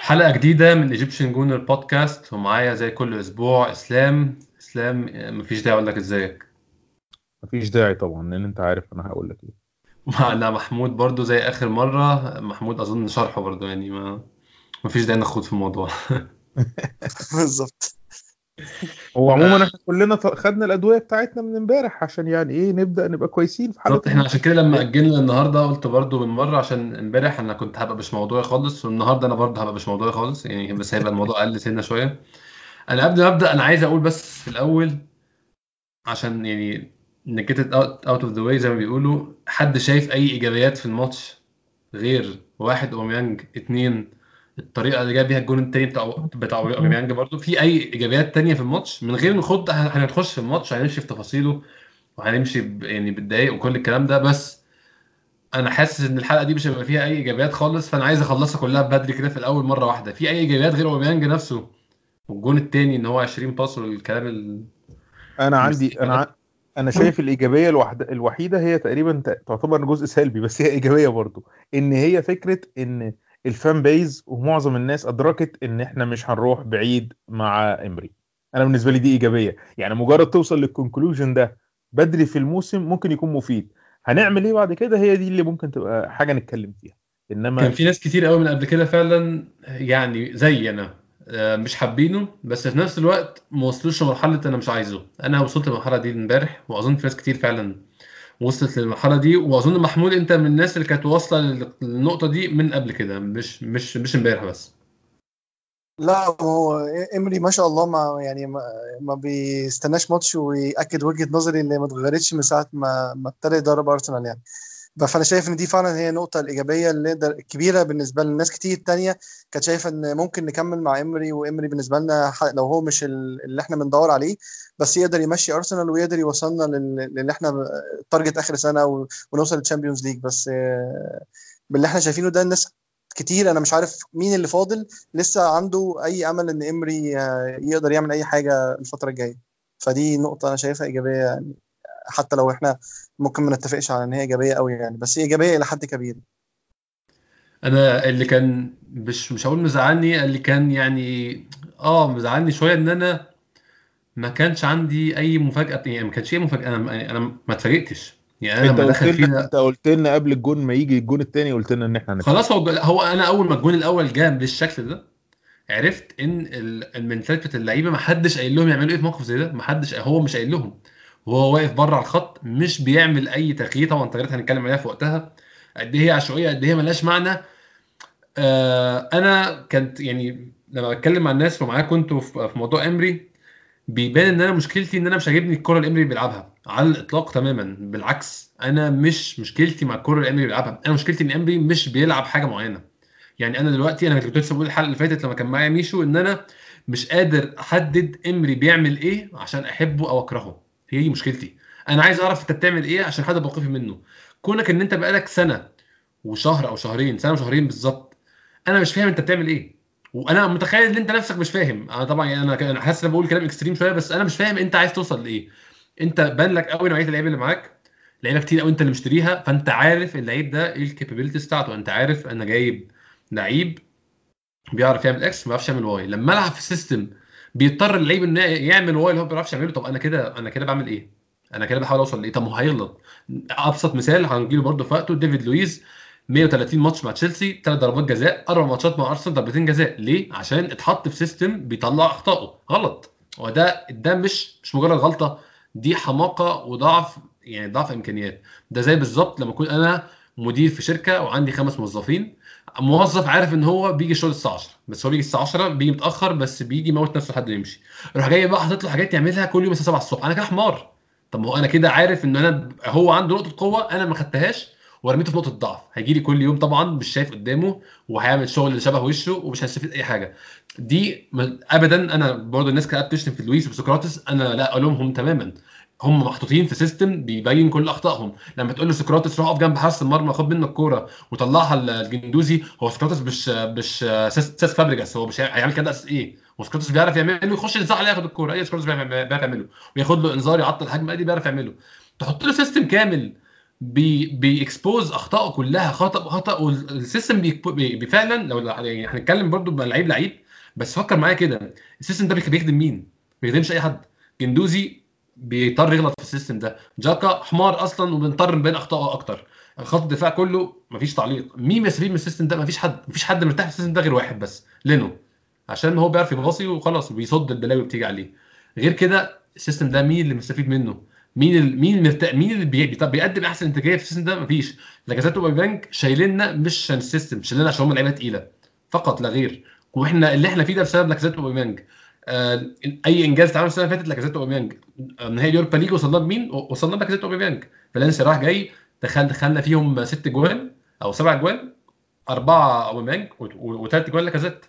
حلقة جديدة من Egyptian Gooner Podcast ومعايا زي كل أسبوع إسلام. إسلام مفيش داعي أقول لك إزيك. مفيش داعي طبعا لأن أنت عارف أنا هقول لك إيه. معنا محمود برضو زي آخر مرة. محمود أظن شرحه برضو يعني ما مفيش داعي نخوض في الموضوع. بالظبط. هو عموما إحنا كلنا خدنا الأدوية بتاعتنا من امبارح عشان يعني إيه نبدأ نبقى كويسين في بالظبط إحنا عشان كده لما أجلنا النهارده قلت برضو من مرة عشان امبارح أنا كنت هبقى مش موضوعي خالص والنهاردة أنا برضو هبقى مش موضوعي خالص يعني بس هيبقى الموضوع أقل سنة شوية. أنا قبل ما أبدأ أنا عايز أقول بس في الأول عشان يعني ن get it out of the way زي ما بيقولوا حد شايف أي إيجابيات في الماتش غير واحد أوباميانج اتنين الطريقة اللي جاب بيها الجون التاني بتاع بتاع أوباميانج برضو في أي إيجابيات تانية في الماتش؟ من غير نخوض هنخش في الماتش هنمشي في تفاصيله وهنمشي ب- يعني بالدقايق وكل الكلام ده بس أنا حاسس إن الحلقة دي مش هيبقى فيها أي إيجابيات خالص فأنا عايز أخلصها كلها بدري كده في الأول مرة واحدة. في أي إيجابيات غير أوباميانج نفسه؟ والجون التاني إن هو 20 pass والكلام ال... أنا عندي أنا ع- أنا شايف الإيجابية الوحده الوحيدة هي تقريبا تعتبر جزء سلبي بس هي إيجابية برضو إن هي فكرة إن ال fan base ومعظم الناس أدركت إن إحنا مش هنروح بعيد مع إمري. أنا بالنسبة لي دي إيجابية. يعني مجرد توصل لل conclusion ده بدري في الموسم ممكن يكون مفيد. هنعمل إيه بعد كده؟ هي دي اللي ممكن تبقى حاجة نتكلم فيها. إنما كان في ناس كتير قوي من قبل كده فعلا يعني زي أنا آه، مش حابينه بس في نفس الوقت ما وصلوش لمرحلة أنا مش عايزه. أنا وصلت للمرحلة دي امبارح وأظن في ناس كتير فعلا وصلت للمرحلة دي. وأظن محمود أنت من الناس اللي كانت واصلة لل- للنقطة دي من قبل كده مش مش مش امبارح بس. لا هو امري ما شاء الله ما يعني ما, ما بيستناش ماتش ويأكد وجهة نظري اللي ما اتغيرتش من ساعة ما ما ابتدى يدرب أرسنال يعني. فانا شايف إن دي فعلا هي النقطة الإيجابية اللي نقدر الكبيرة بالنسبة لناس كتير تانية. كانت شايفة إن ممكن نكمل مع امري وامري بالنسبة لنا لو هو مش ال- اللي إحنا بندور عليه بس يقدر يمشي أرسنال ويقدر يوصلنا لل- للي إحنا target آخر سنة و- ونوصل لل Champions League بس آه، باللي إحنا شايفينه ده الناس كتير أنا مش عارف مين اللي فاضل لسه عنده أي أمل إن إمري آه، يقدر يعمل أي حاجة الفترة الجاية. فدي نقطة أنا شايفها إيجابية يعني حتى لو إحنا ممكن ما نتفقش على إن هي إيجابية قوي يعني بس إيجابية إلى حد كبير. أنا اللي كان مش مش هقول مزعلني اللي كان يعني آه مزعلني شوية إن أنا ما كانش عندي أي مفاجأة يعني ما كانش أي مفاجأة. أنا يعني أنا ما اتفاجئتش. يعني أنا أنت لما دخل فينا أنت قلت لنا قبل الجون ما يجي الجون الثاني قلت لنا إن إحنا هنتفق. خلاص هو هو أنا أول ما الجون الأول جه بالشكل ده عرفت إن ال- المنتاليتي اللعيبة ما حدش قايل لهم يعملوا إيه في موقف زي ده. ما حدش هو مش قايل لهم. وهو واقف بره على الخط مش بيعمل أي تغيير. طبعا التغييرات هنتكلم عليها في وقتها قد إيه هي عشوائية قد إيه ملهاش معنى. آه أنا كنت يعني لما بتكلم مع الناس ومعاك كنتوا في في موضوع إمري بيبان إن أنا مشكلتي إن أنا مش عاجبني الكرة اللي إمري بيلعبها. على الإطلاق تماما. بالعكس أنا مش مشكلتي مع الكرة اللي إمري بيلعبها. أنا مشكلتي إن إمري مش بيلعب حاجة معينة. يعني أنا دلوقتي أنا كنت لسه بقول الحلقة اللي فاتت لما كان معايا ميشو إن أنا مش قادر أحدد إمري بيعمل إيه عشان أحبه أو أكرهه. هي دي مشكلتي. أنا عايز أعرف أنت بتعمل إيه عشان احدد موقفي منه. كونك إن أنت بقالك سنة وشهر أو شهرين سنة وشهرين بالظبط أنا مش فاهم أنت بتعمل إيه. وأنا متخيل ان انت نفسك مش فاهم. أنا طبعا يعني أنا حاسس ان بقول كلام extreme شوية بس أنا مش فاهم انت عايز توصل لإيه. انت بان لك قوي نوعية اللعيبة اللي معاك لعيبة كتير قوي انت اللي مشتريها فانت عارف اللعيب ده إيه ال capabilities بتاعته. انت عارف أنا جايب لعيب بيعرف يعمل X ما بيعرفش يعمل Y لما العب في system بيضطر اللعيب إنه يعمل Y اللي هو ما بيعرفش يعمله طب أنا كده أنا كده بعمل إيه؟ أنا كده بحاول أوصل لإيه؟ طب ما هو هيغلط. أبسط مثال هنجيله برضه في وقته ديفيد لويز. 130 ماتش مع تشيلسي ثلاث ضربات جزاء أربع ماتشات مع أرسنال ضربتين جزاء. ليه؟ عشان اتحط في system بيطلع أخطائه. غلط. هو ده ده مش مش مجرد غلطة. دي حماقة وضعف يعني ضعف إمكانيات. ده زي بالظبط لما أكون أنا مدير في شركة وعندي خمس موظفين. موظف عارف إن هو بيجي الشغل الساعة 10 بس هو بيجي الساعة 10 بيجي متأخر بس بيجي يموت نفسه لحد ما يمشي. يروح جاي بقى حاطط له حاجات يعملها كل يوم الساعة 7 الصبح. أنا كده حمار. طب ما هو أنا كده عارف إن أنا هو عنده نقطة قوة أنا ما خدتهاش. ورميته في نقطة ضعف هيجي لي كل يوم طبعا مش شايف قدامه وهيعمل شغل اللي شبه وشه ومش هيستفيد أي حاجة. دي ابدا أنا برضه الناس كانت بتشتم في لويس وسقراطس. أنا لا الومهم تماما. هم محطوطين في system بيبين كل أخطائهم. لما تقول له سقراطس روح أقف جنب حارس المرمى خد منه الكورة وطلعها لجندوزي. هو سقراطس مش مش سيس فابريجاس هو مش هيعمل كده إيه؟ وسقراطس بيعرف يعمله يخش ينزع عليه ياخد الكورة. سقراطس بيعرف بيعرف يعمله. وياخد له إنذار يعطل الهجمة دي بيعرف يعمله. تحط له system كامل. بي بي expose أخطائه كلها خطأ بخطأ وال system فعلا لو يعني هنتكلم برضو لعيب لعيب بس فكر معايا كده ال system ده بيخدم مين؟ ما بيخدمش أي حد. جندوزي بيضطر يغلط في ال system ده. جاكا حمار أصلا وبنضطر نبين أخطائه أكتر. خط الدفاع كله مفيش تعليق. مين بيستفيد من ال system ده؟ مفيش حد مفيش حد مرتاح في ال system ده غير واحد بس لينو. عشان هو بيعرف يباصي وخلاص بيصد البلاوي بتيجي عليه. غير كده ال system ده مين اللي مستفيد منه؟ مين ال... مين. مين اللي بي... طب بيقدم أحسن انتاجية في ال system ده؟ مفيش. لاكازيت وأوباميانج شايليننا مش عشان ال system شايليننا عشان هم لعيبة تقيلة. فقط لا غير. وإحنا اللي إحنا فيه ده بسبب لاكازيت وأوباميانج آه... أي إنجاز اتعمل السنة اللي فاتت لاكازيت وأوباميانج آه... نهائي ال Europa League وصلنا بمين؟ وصلنا بلاكازيت وأوباميانج فالنسيا راح جاي دخل دخلنا فيهم ست جوان أو سبع جوان أربعة أوباميانج وثلاث جوان لاكازيت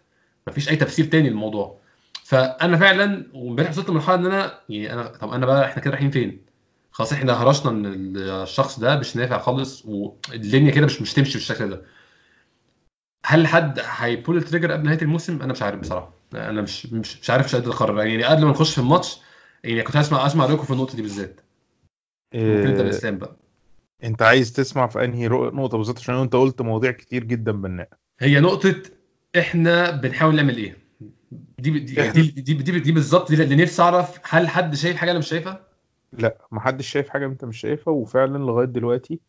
مفيش أي تفسير تاني للموضوع. فأنا فعلا وامبارح وصلت لمرحلة إن أنا يعني أنا طب أنا بقى إحنا كده رايحين فين؟ خلاص إحنا هرشنا ان الشخص ده مش نافع خالص والدنيا كده مش مش تمشي بالشكل ده. هل حد هي pull the trigger قبل نهاية الموسم؟ أنا مش عارف بصراحة. أنا مش مش, مش عارف مش قادر أقرر. يعني قبل ما نخش في الماتش يعني كنت هسمع اسمع رأيكم في النقطة دي بالذات. إسلام بقى. أنت عايز تسمع في أنهي نقطة بالظبط؟ عشان أنت قلت مواضيع كتير جدا بناء. هي نقطة إحنا بنحاول نعمل إيه؟ دي دي دي, دي, دي, دي بالظبط دي اللي نفسي أعرف هل حد شايف حاجة أنا مش شايفها؟ لا محدش شايف حاجة انت مش شايفها وفعلا لغاية دلوقتي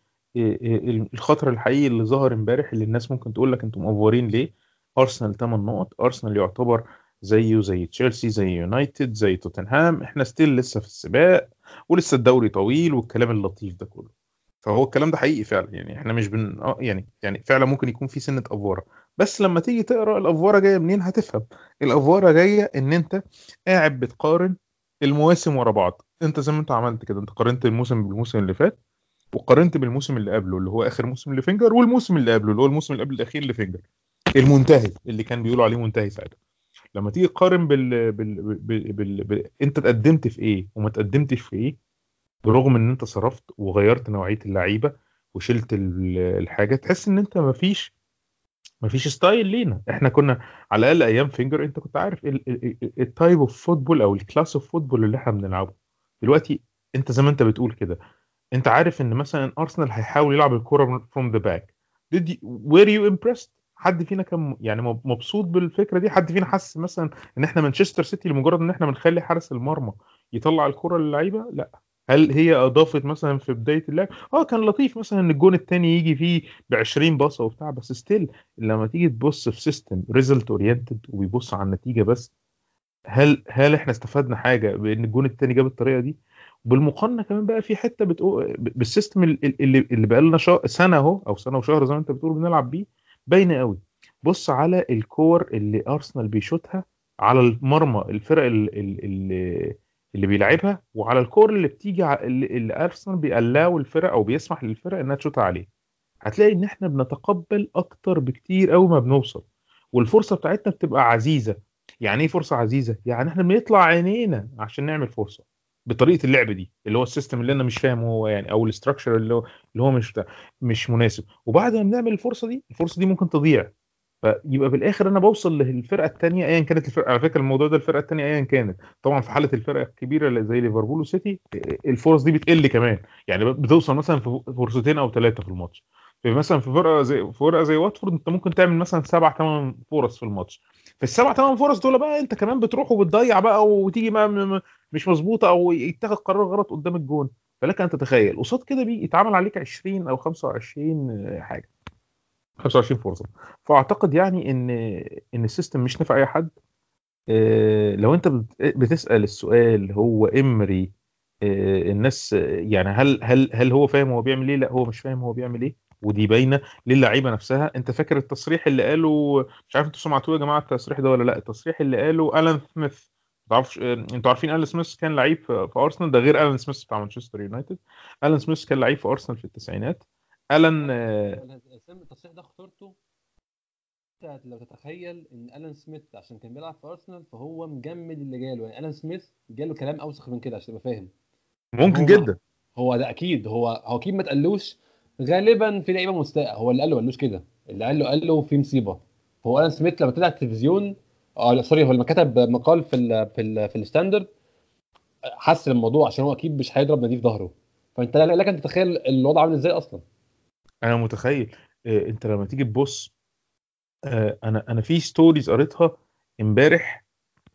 الخطر الحقيقي اللي ظهر امبارح اللي الناس ممكن تقول لك أنتم مأفورين ليه؟ أرسنال 8 نقط أرسنال يعتبر زيه زي تشيلسي زي يونايتد زي توتنهام إحنا ستيل لسه في السباق ولسه الدوري طويل والكلام اللطيف ده كله. فهو الكلام ده حقيقي فعلا يعني إحنا مش بن يعني يعني فعلا ممكن يكون في سنة أفورة. بس لما تيجي تقرأ الأفورة جاية منين هتفهم. الأفورة جاية إن أنت قاعد بتقارن المواسم ورا بعض. انت زي ما انت عملت كده انت قارنت الموسم بالموسم اللي فات وقارنت بالموسم اللي قبله اللي هو آخر موسم لفينجر والموسم اللي قبله اللي هو الموسم اللي قبل الأخير لفينجر. المنتهي اللي كان بيقولوا عليه منتهي ساعتها. لما تيجي تقارن بال... بال... بال... بال... بال... انت اتقدمت في إيه وما اتقدمتش في إيه برغم إن أنت صرفت وغيرت نوعية اللعيبة وشلت الحاجة تحس إن أنت مفيش مفيش style لينا. إحنا كنا على الأقل أيام فينجر أنت كنت عارف ال type of football أو ال class of football اللي إحنا بنلعبه. دلوقتي انت زي ما انت بتقول كده انت عارف ان مثلا ارسنال هيحاول يلعب الكورة from the back did were you impressed حد فينا كان يعني مبسوط بالفكرة دي؟ حد فينا حس مثلا إن إحنا مانشستر سيتي لمجرد إن إحنا بنخلي حارس المرمى يطلع الكره للعيبة؟ لا. هل هي أضافت مثلا في بداية اللعب؟ آه كان لطيف مثلا إن الجون الثاني يجي فيه ب 20 باصة وبتاع بس still لما تيجي تبص في system result oriented وبيبص على النتيجة بس هل هل إحنا استفدنا حاجة بإن الجون الثاني جاب الطريقة دي؟ بالمقارنة كمان بقى في حتة بتقول بال system اللي اللي بقى لنا سنة أهو أو سنة وشهر زي ما أنت بتقول بنلعب بيه باينة قوي بص على الكور اللي أرسنال بيشوتها على المرمى الفرق اللي اللي بيلعبها وعلى الكور اللي بتيجي اللي, أرسنال بي allow الفرق أو بيسمح للفرق إنها تشوت عليه. هتلاقي إن إحنا بنتقبل أكتر بكتير قوي ما بنوصل والفرصة بتاعتنا بتبقى عزيزة. يعني إيه فرصة عزيزة؟ يعني إحنا بنطلع عينينا عشان نعمل فرصة بطريقة اللعب دي اللي هو ال system اللي أنا مش فاهم هو يعني أو ال structure اللي هو اللي هو مش مش مناسب. وبعد ما بنعمل الفرصة دي الفرصة دي ممكن تضيع. فيبقى في الآخر أنا بوصل للفرقة الثانية ايا كانت الفرقة على فكرة الموضوع ده الفرقة الثانية ايا كانت. طبعا في حالة الفرقة الكبيرة زي ليفربول وسيتي الفرص دي بتقل كمان. يعني بتوصل مثلا في فرصتين أو ثلاثة في الماتش. في مثلا في فرقة زي فرقة زي واتفورد أنت ممكن تعمل مثلا سبع ثمان فرص في الماتش. في السبع ثمان فرص دول بقى انت كمان بتروح وبتضيع بقى وتيجي ما مش مظبوطة أو يتخذ قرار غلط قدام الجون. فلك ان تتخيل قصاد كده بيتعمل عليك 20 أو 25 حاجة. 25 فرصة. فاعتقد يعني ان ان ال system مش نافع اي حد. لو انت بتسأل السؤال هو امري الناس يعني هل هل هل هو فاهم هو بيعمل إيه؟ لا هو مش فاهم هو بيعمل إيه. ودي باينة للعيبة نفسها. انت فاكر التصريح اللي قاله مش عارف أنتوا سمعتوه يا جماعة التصريح ده ولا لأ؟ التصريح اللي قاله ألان سميث. تعرفش أنتوا عارفين ألان سميث كان لعيب في أرسنال؟ ده غير ألان سميث بتاع مانشستر يونايتد. ألان سميث كان لعيب في أرسنال في التسعينات. ألان التصريح ده خطورته لو تتخيل إن ألان سميث عشان كان بيلعب في أرسنال فهو مجمد اللي جاله. يعني ألان سميث جاله كلام أوسخ من كده عشان تبقى فاهم. ممكن جدا. هو ده أكيد. هو هو أكيد ما تقلوش غالبا في لعيبة مستاء. هو اللي قال له قالوش كده. اللي قال له قال له في مصيبة. هو الان سميث لما طلع التلفزيون آه sorry هو لما كتب مقال في ال في ال في الستاندرد حس الموضوع عشان هو أكيد مش هيضرب نادي في ظهره. فأنت لك أن تتخيل الوضع عامل إزاي أصلا. أنا متخيل. آه، أنت لما تيجي تبص آه، أنا أنا في stories قريتها امبارح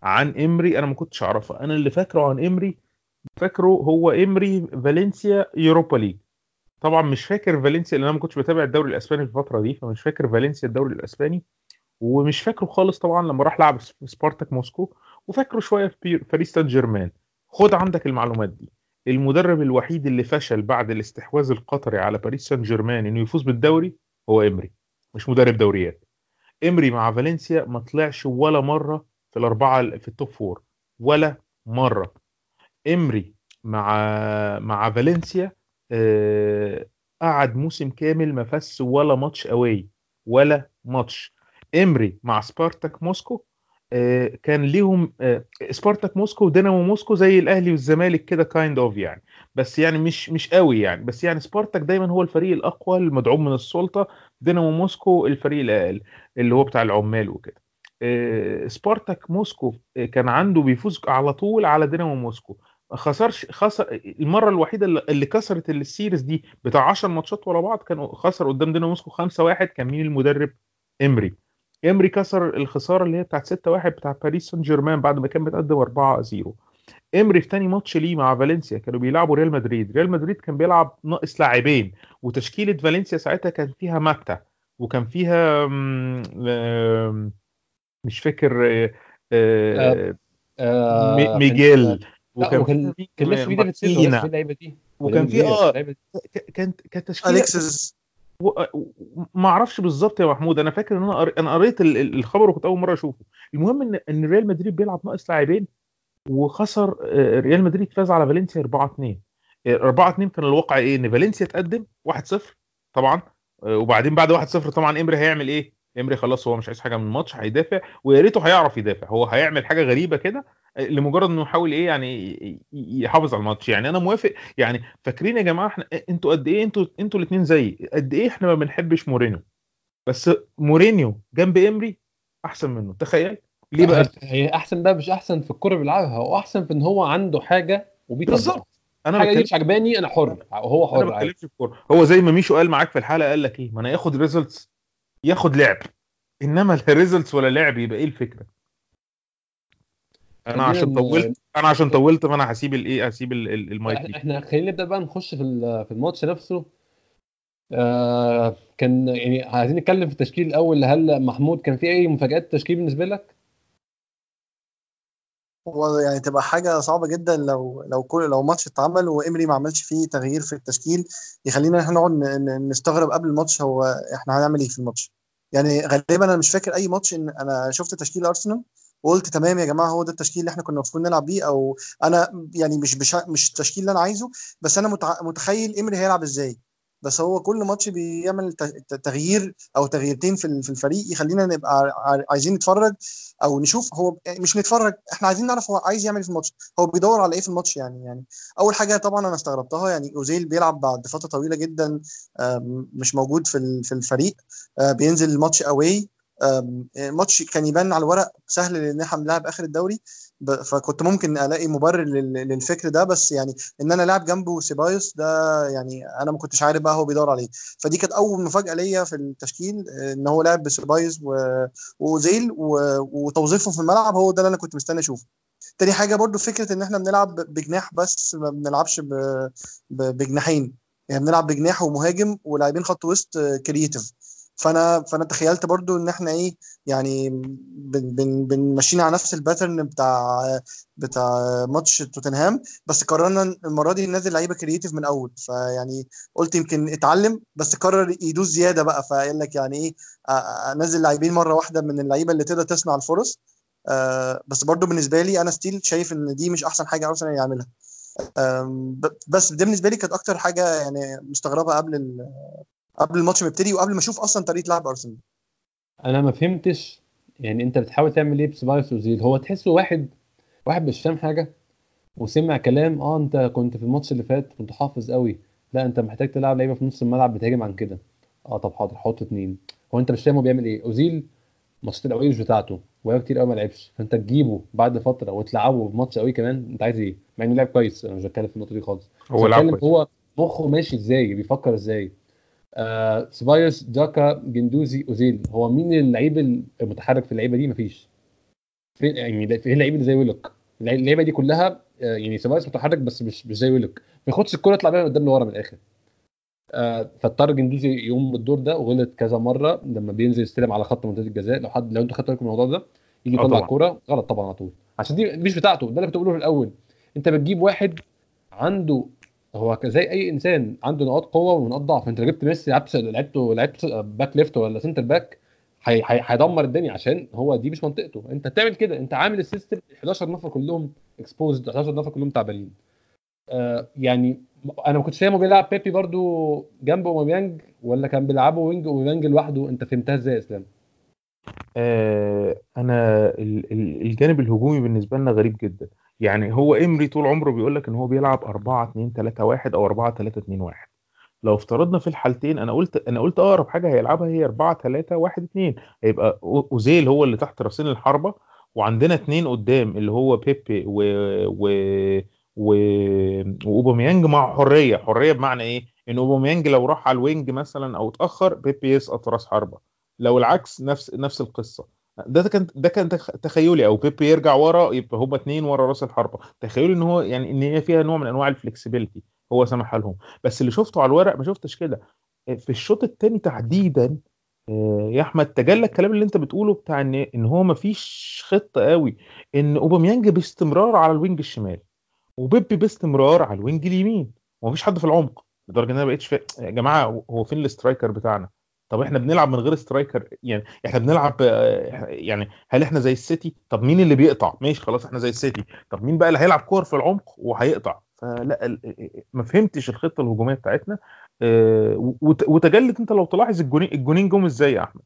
عن إمري أنا ما كنتش أعرفها. أنا اللي فاكره عن إمري فاكره هو إمري فالنسيا يوروبا ليج طبعا مش فاكر فالنسيا لأن أنا ما كنتش بتابع الدوري الأسباني في الفترة دي فمش فاكر فالنسيا الدوري الأسباني. ومش فاكره خالص طبعا لما راح لعب في سبارتاك موسكو. وفاكره شوية في باريس سان جيرمان خد عندك المعلومات دي. المدرب الوحيد اللي فشل بعد الاستحواذ القطري على باريس سان جيرمان إنه يفوز بالدوري هو إمري مش مدرب دوريات. إمري مع فالنسيا ما طلعش ولا مرة في الأربعة في ال top four ولا مرة. إمري مع مع فالنسيا قعد موسم كامل ما فاز ولا ماتش away ولا ماتش. إمري مع سبارتاك موسكو آه، كان ليهم آه، سبارتاك موسكو ودينامو موسكو زي الأهلي والزمالك كده kind of يعني. بس يعني مش مش قوي يعني. بس يعني سبارتاك دايما هو الفريق الأقوى المدعوم من السلطة. دينامو موسكو الفريق الاقل اللي هو بتاع العمال وكده. آه، سبارتاك موسكو آه، كان عنده بيفوز على طول على دينامو موسكو. خسرش خسر المرة الوحيدة اللي كسرت ال series دي بتاع 10 ماتشات ورا بعض كان خسر قدام دينامو موسكو 5-1 كان مين المدرب؟ إمري. إمري كسر الخسارة اللي هي بتاعت 6-1 بتاع باريس سان جيرمان بعد ما كان متقدم 4-0 إمري في تاني ماتش ليه مع فالنسيا كانوا بيلعبوا ريال مدريد. ريال مدريد كان بيلعب ناقص لاعبين وتشكيلة فالنسيا ساعتها كان فيها ماتا وكان فيها مش فاكر آه، آه، آه، ميجيل. وكان في كان لسه في ديفيد سيلفا. في اللعيبة دي. وكان في آه كانت كانت تشكيلة اليكسس و- ما أعرفش بالظبط يا محمود. أنا فاكر إن أنا قري- أنا قريت ال- ال- الخبر وكنت أول مرة أشوفه. المهم إن إن ريال مدريد بيلعب ناقص لاعبين وخسر آه، ريال مدريد فاز على فالنسيا 4 2 4 2 كان الواقع إيه؟ إن فالنسيا تقدم 1 0 طبعا. آه، وبعدين بعد 1 0 طبعا إمري هيعمل إيه؟ إمري خلاص هو مش عايز حاجة من الماتش هيدافع. ويا ريته هيعرف يدافع. هو هيعمل حاجة غريبة كده آه، لمجرد إنه يحاول إيه يعني يحافظ على الماتش. يعني أنا موافق يعني فاكرين يا جماعة إحنا أنتوا قد إيه أنتوا أنتوا الاثنين زيي قد إيه إحنا ما بنحبش مورينيو. بس مورينيو جنب إمري أحسن منه تخيل. ليه بقى؟ هي أحسن بقى مش أحسن في الكوره بيلعبها هو أحسن في إن هو عنده حاجة وبيطبقها بالظبط. أنا بتكلم مش عجباني أنا حر هو أنا حر عادي. بتكلمش في الكورة. هو زي ما ميشو قال معاك في الحلقة قال لك إيه؟ ما أنا ياخد results ياخد لعب. إنما لا results ولا لعب يبقى إيه الفكرة؟ أنا عشان طولت أنا عشان طولت فأنا هسيب الايه هسيب ال- ال- المايك إحنا خلينا نبدأ بقى نخش في ال- في الماتش نفسه. آه كان يعني عايزين نتكلم في التشكيل الأول هل محمود كان في أي مفاجآت تشكيل بالنسبة لك؟ هو يعني تبقى حاجة صعبة جدا لو لو كل لو ماتش اتعمل وامري ما عملش فيه تغيير في التشكيل يخلينا إحنا نقعد ن- ن- نستغرب قبل الماتش هو إحنا هنعمل إيه في الماتش. يعني غالبا أنا مش فاكر أي ماتش إن أنا شفت تشكيل أرسنال وقلت تمام يا جماعة هو ده التشكيل اللي إحنا كنا المفروض نلعب بيه أو أنا يعني مش مش مش التشكيل اللي أنا عايزه بس أنا متخيل امري هيلعب إزاي. بس هو كل ماتش بيعمل تغيير أو تغييرتين في ال- في الفريق يخلينا نبقى عايزين نتفرج أو نشوف هو يعني مش نتفرج إحنا عايزين نعرف هو عايز يعمل إيه في الماتش. هو بيدور على إيه في الماتش يعني يعني أول حاجة طبعا أنا استغربتها يعني أوزيل بيلعب بعد فترة طويلة جدا مش موجود في الفريق آه، بينزل الماتش away الماتش كان يبان على الورق سهل لأن إحنا بنلعب آخر الدوري. فكنت ممكن ألاقي مبرر لل- للفكر ده بس يعني إن أنا لاعب جنبه سيبايوس ده يعني أنا ما كنتش عارف بقى هو بيدور عليه. فدي كانت أول مفاجأة ليا في التشكيل آه، إن هو لاعب بسيبايوس وأوزيل وتوظيفه في الملعب هو ده اللي أنا كنت مستني أشوفه. تاني حاجة برضو فكرة إن إحنا بنلعب بجناح بس ما بنلعبش بجناحين. يعني بنلعب بجناح ومهاجم ولاعبين خط وسط creative. فانا فانا تخيلت برضو ان إحنا إيه يعني بن بن بنمشينا على نفس ال pattern بتاع بتاع ماتش توتنهام بس قررنا المرة دي ننزل لعيبة creative من أول. فيعني قلت يمكن اتعلم بس قرر يدوس زيادة بقى. فقال لك يعني إيه أنزل لاعبين مرة واحدة من اللعيبة اللي تقدر تصنع الفرص. آه، بس برضو بالنسبة لي أنا ستيل شايف إن دي مش أحسن حاجة ارسنال يعملها. بس ده بالنسبة لي كانت أكتر حاجة يعني مستغربها قبل قبل الماتش ما يبتدي وقبل ما أشوف أصلا طريقة لعب أرسنال. أنا ما فهمتش يعني أنت بتحاول تعمل إيه بسبايس وزيل هو تحسه واحد واحد مش فاهم حاجة وسمع كلام آه أنت كنت في الماتش اللي فات كنت حافظ قوي. لا أنت محتاج تلعب لعيبة في نص الملعب بتهاجم عن كده. آه طب حاضر حط اتنين. هو أنت مش فاهم هو بيعمل إيه. أوزيل ماتشات الاوي مش بتاعته وهي كتير قوي ما لعبش. فأنت تجيبه بعد فترة وتلعبه في ماتش قوي كمان أنت عايز إيه؟ مع إنه لعب كويس. أنا مش بتكلم في النقطة دي خالص. هو لعب هو مخه ماشي إزاي؟ بيفكر إزاي؟ آه سبايوس جاكا جندوزي أوزيل. هو مين اللعيب المتحرك في اللعيبة دي؟ مفيش. فين يعني فين اللعيب اللي زي ويلوك؟ اللعيبة دي كلها آه يعني سيبايوس متحرك بس مش مش زي ويلوك. ما ياخدش الكوره يطلع بيها قدام لورا من الآخر. آه فاضطر جندوزي يقوم بالدور ده وغلط كذا مرة لما بينزل يستلم على خط منطقة الجزاء. لو حد لو أنتوا خدتوا بالكم من الموضوع ده يجي آه يطلع. الكوره غلط طبعا على طول. عشان دي مش بتاعته ده اللي كنت بقوله في الأول. أنت بتجيب واحد عنده هو زي أي إنسان عنده نقاط قوة ونقاط ضعف. أنت لو جبت ميسي لعبت لعبته لعبت back left ولا centre back هي- هي- هيدمر الدنيا عشان هو دي مش منطقته. أنت بتعمل كده. أنت عامل ال system 11 نفر كلهم exposed 11 نفر كلهم تعبانين. آه يعني أنا ما كنتش فاهم بيلعب بيبي برضو جنب أوباميانج ولا كان بيلعبه wing أوباميانج لوحده. أنت فهمتها إزاي يا إسلام؟ آه أنا ال- ال- الجانب الهجومي بالنسبة لنا غريب جدا. يعني هو امري طول عمره بيقول لك إن هو بيلعب 4 2 3 1 أو 4 3 2 1 لو افترضنا في الحالتين أنا قلت أنا قلت أقرب حاجة هيلعبها هي 4 3 1 2 هيبقى أوزيل هو اللي تحت راسين الحربة وعندنا اتنين قدام اللي هو بيبي و و و وأوباميانج مع حرية. حرية بمعنى إيه؟ إن أوباميانج لو راح على ال wing مثلا أو اتأخر بيبي يسقط راس حربة. لو العكس نفس نفس القصة. ده كان ده كان تخ- تخيلي أو بيبي يرجع ورا يبقى هما اتنين ورا رأس الحربة. تخيلي إن هو يعني إن هي فيها نوع من أنواع ال flexibility هو سمح لهم. بس اللي شفته على الورق ما شفتش كده. في الشوط الثاني تحديدا آه، يا أحمد تجلى الكلام اللي أنت بتقوله بتاع إن إن هو ما فيش خطة قوي إن أوباميانج باستمرار على ال wing الشمال وبيبي باستمرار على ال wing اليمين ومفيش حد في العمق لدرجة إن أنا بقيتش فا... يا جماعة هو فين ال striker بتاعنا؟ طب إحنا بنلعب من غير striker؟ يعني إحنا بنلعب يعني هل إحنا زي السيتي؟ طب مين اللي بيقطع؟ ماشي خلاص إحنا زي السيتي. طب مين بقى اللي هيلعب كور في العمق وهيقطع؟ فلا ما فهمتش الخطة الهجومية بتاعتنا. آه، وت- وتجلت انت لو تلاحظ الجونين الجونين جم إزاي يا أحمد؟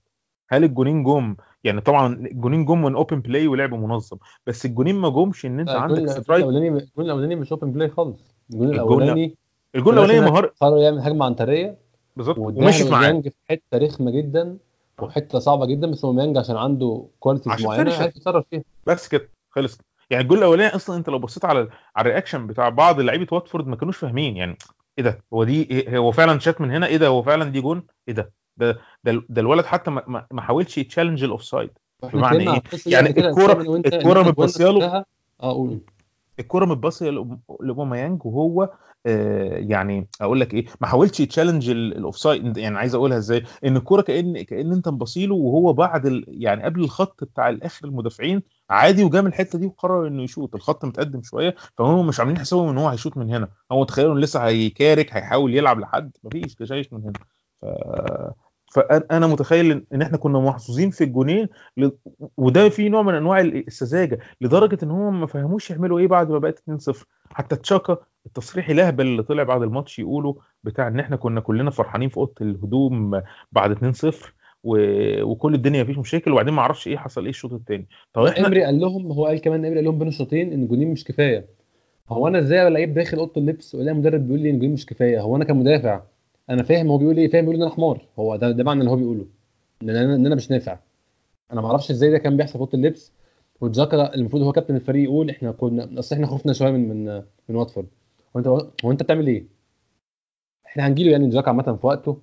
هل الجونين جم؟ يعني طبعا الجونين جم من open play ولعب منظم بس الجونين ما جمش إن انت عندك strike. الأولاني الجول الأولاني مش open play خالص. الجول- الأولاني الجول الأولاني ثلاثة مهار قرر يعمل هجمه عنتريه بالظبط. ومشيت معاه. في حتة رخمة جدا وحتة صعبة جدا بس اوباميانج عشان عنده qualities عشان معينة. عارف يتصرف فيها. بس كده خلص. يعني الجول الأولاني أصلا أنت لو بصيت على على ال reaction بتاع بعض لعيبة واتفورد ما كانوش فاهمين يعني إيه ده؟ هو دي إيه هو فعلا شاط من هنا؟ إيه ده؟ هو فعلا دي جون؟ إيه ده؟ ده ده, ده الولد حتى ما, ما- حاولش ي challenge ال offside. بمعنى دي يعني الكورة إحنا متباصية له. آه قول. الكرة متباصيه لأوب- لأوباميانج وهو آه يعني أقول لك إيه ما حاولش ي challenge ال- ال offside يعني عايز أقولها إزاي إن الكرة كان كأن أنت مباصيله وهو بعد ال يعني قبل الخط بتاع الآخر المدافعين عادي وجام الحتة دي وقرر إنه يشوط الخط متقدم شوية فهم مش عاملين حسابهم إن هو هيشوط من هنا هو تخيلوا إنه لسه هيكارك هيحاول يلعب لحد مفيش شايف من هنا ف... فانا متخيل ان إحنا كنا محظوظين في الجونين ل... وده في نوع من أنواع السذاجة لدرجة إن هم ما فهموش يعملوا إيه بعد ما بقت 2-0 حتى تشاكا التصريح الهبل اللي طلع بعد الماتش يقولوا بتاع إن إحنا كنا كلنا فرحانين في أوضة الهدوم بعد 2-0 و... وكل الدنيا مفيش مشاكل وبعدين ما أعرفش إيه حصل إيه الشوط الثاني طب إحنا إمري قال لهم هو قال كمان إمري قال لهم بين الشوطين إن الجونين مش كفاية. هو أنا إزاي لعيب داخل أوضة اللبس وألاقي مدرب بيقول لي إن الجونين مش كفاية؟ هو أنا كمدافع أنا فاهم هو بيقول إيه فاهم بيقول ان أنا حمار. هو ده ده معنى اللي هو بيقوله إن أنا إن أنا مش نافع. أنا ما أعرفش إزاي ده كان بيحصل في أوضة اللبس. وتذكر المفروض هو كابتن الفريق يقول إحنا كنا أصل إحنا خفنا شوية من من من واتفورد. هو أنت هو أنت بتعمل إيه؟ إحنا هنجيله يعني تذكر عامة في وقته.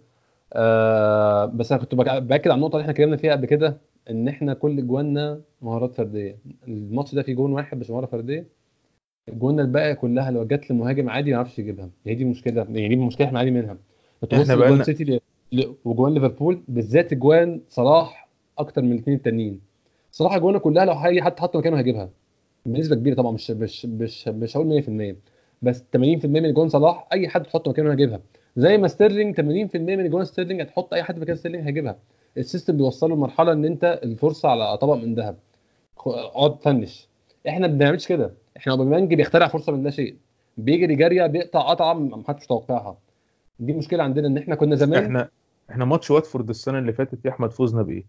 آه بس أنا كنت بأكد على النقطة اللي إحنا اتكلمنا فيها قبل كده إن إحنا كل جواننا مهارات فردية. الماتش ده فيه جون واحد مش مهارة فردية. الجون الباقي كلها لو جت لمهاجم عادي ما يعرفش يجيبها. هي دي المشكلة يعني دي المشكلة إحنا عادي منها. بقالنا- لجوان سيتي وجوان ليفربول بالذات جوان صلاح أكتر من الاثنين التانيين. صلاح جوانا كلها لو اي حد حط مكانه هيجيبها. بنسبة كبيرة طبعا مش مش مش مش هقول 100% بس 80% من جوان صلاح أي حد تحط مكانه هيجيبها. زي ما ستيرلينج 80% من جوان ستيرلينج هتحط أي حد مكان ستيرلينج هيجيبها. ال system بيوصله لمرحلة إن أنت الفرصة على طبق من ذهب. اقعد finish إحنا ما بنعملش كده. إحنا أوباميانج بيخترع فرصة من لا شيء. بيجري جارية بيقطع قطعة ما حدش متوقعها. دي مشكلة عندنا إن إحنا كنا زمان. إحنا إحنا ماتش واتفورد السنة اللي فاتت يا أحمد فزنا بإيه؟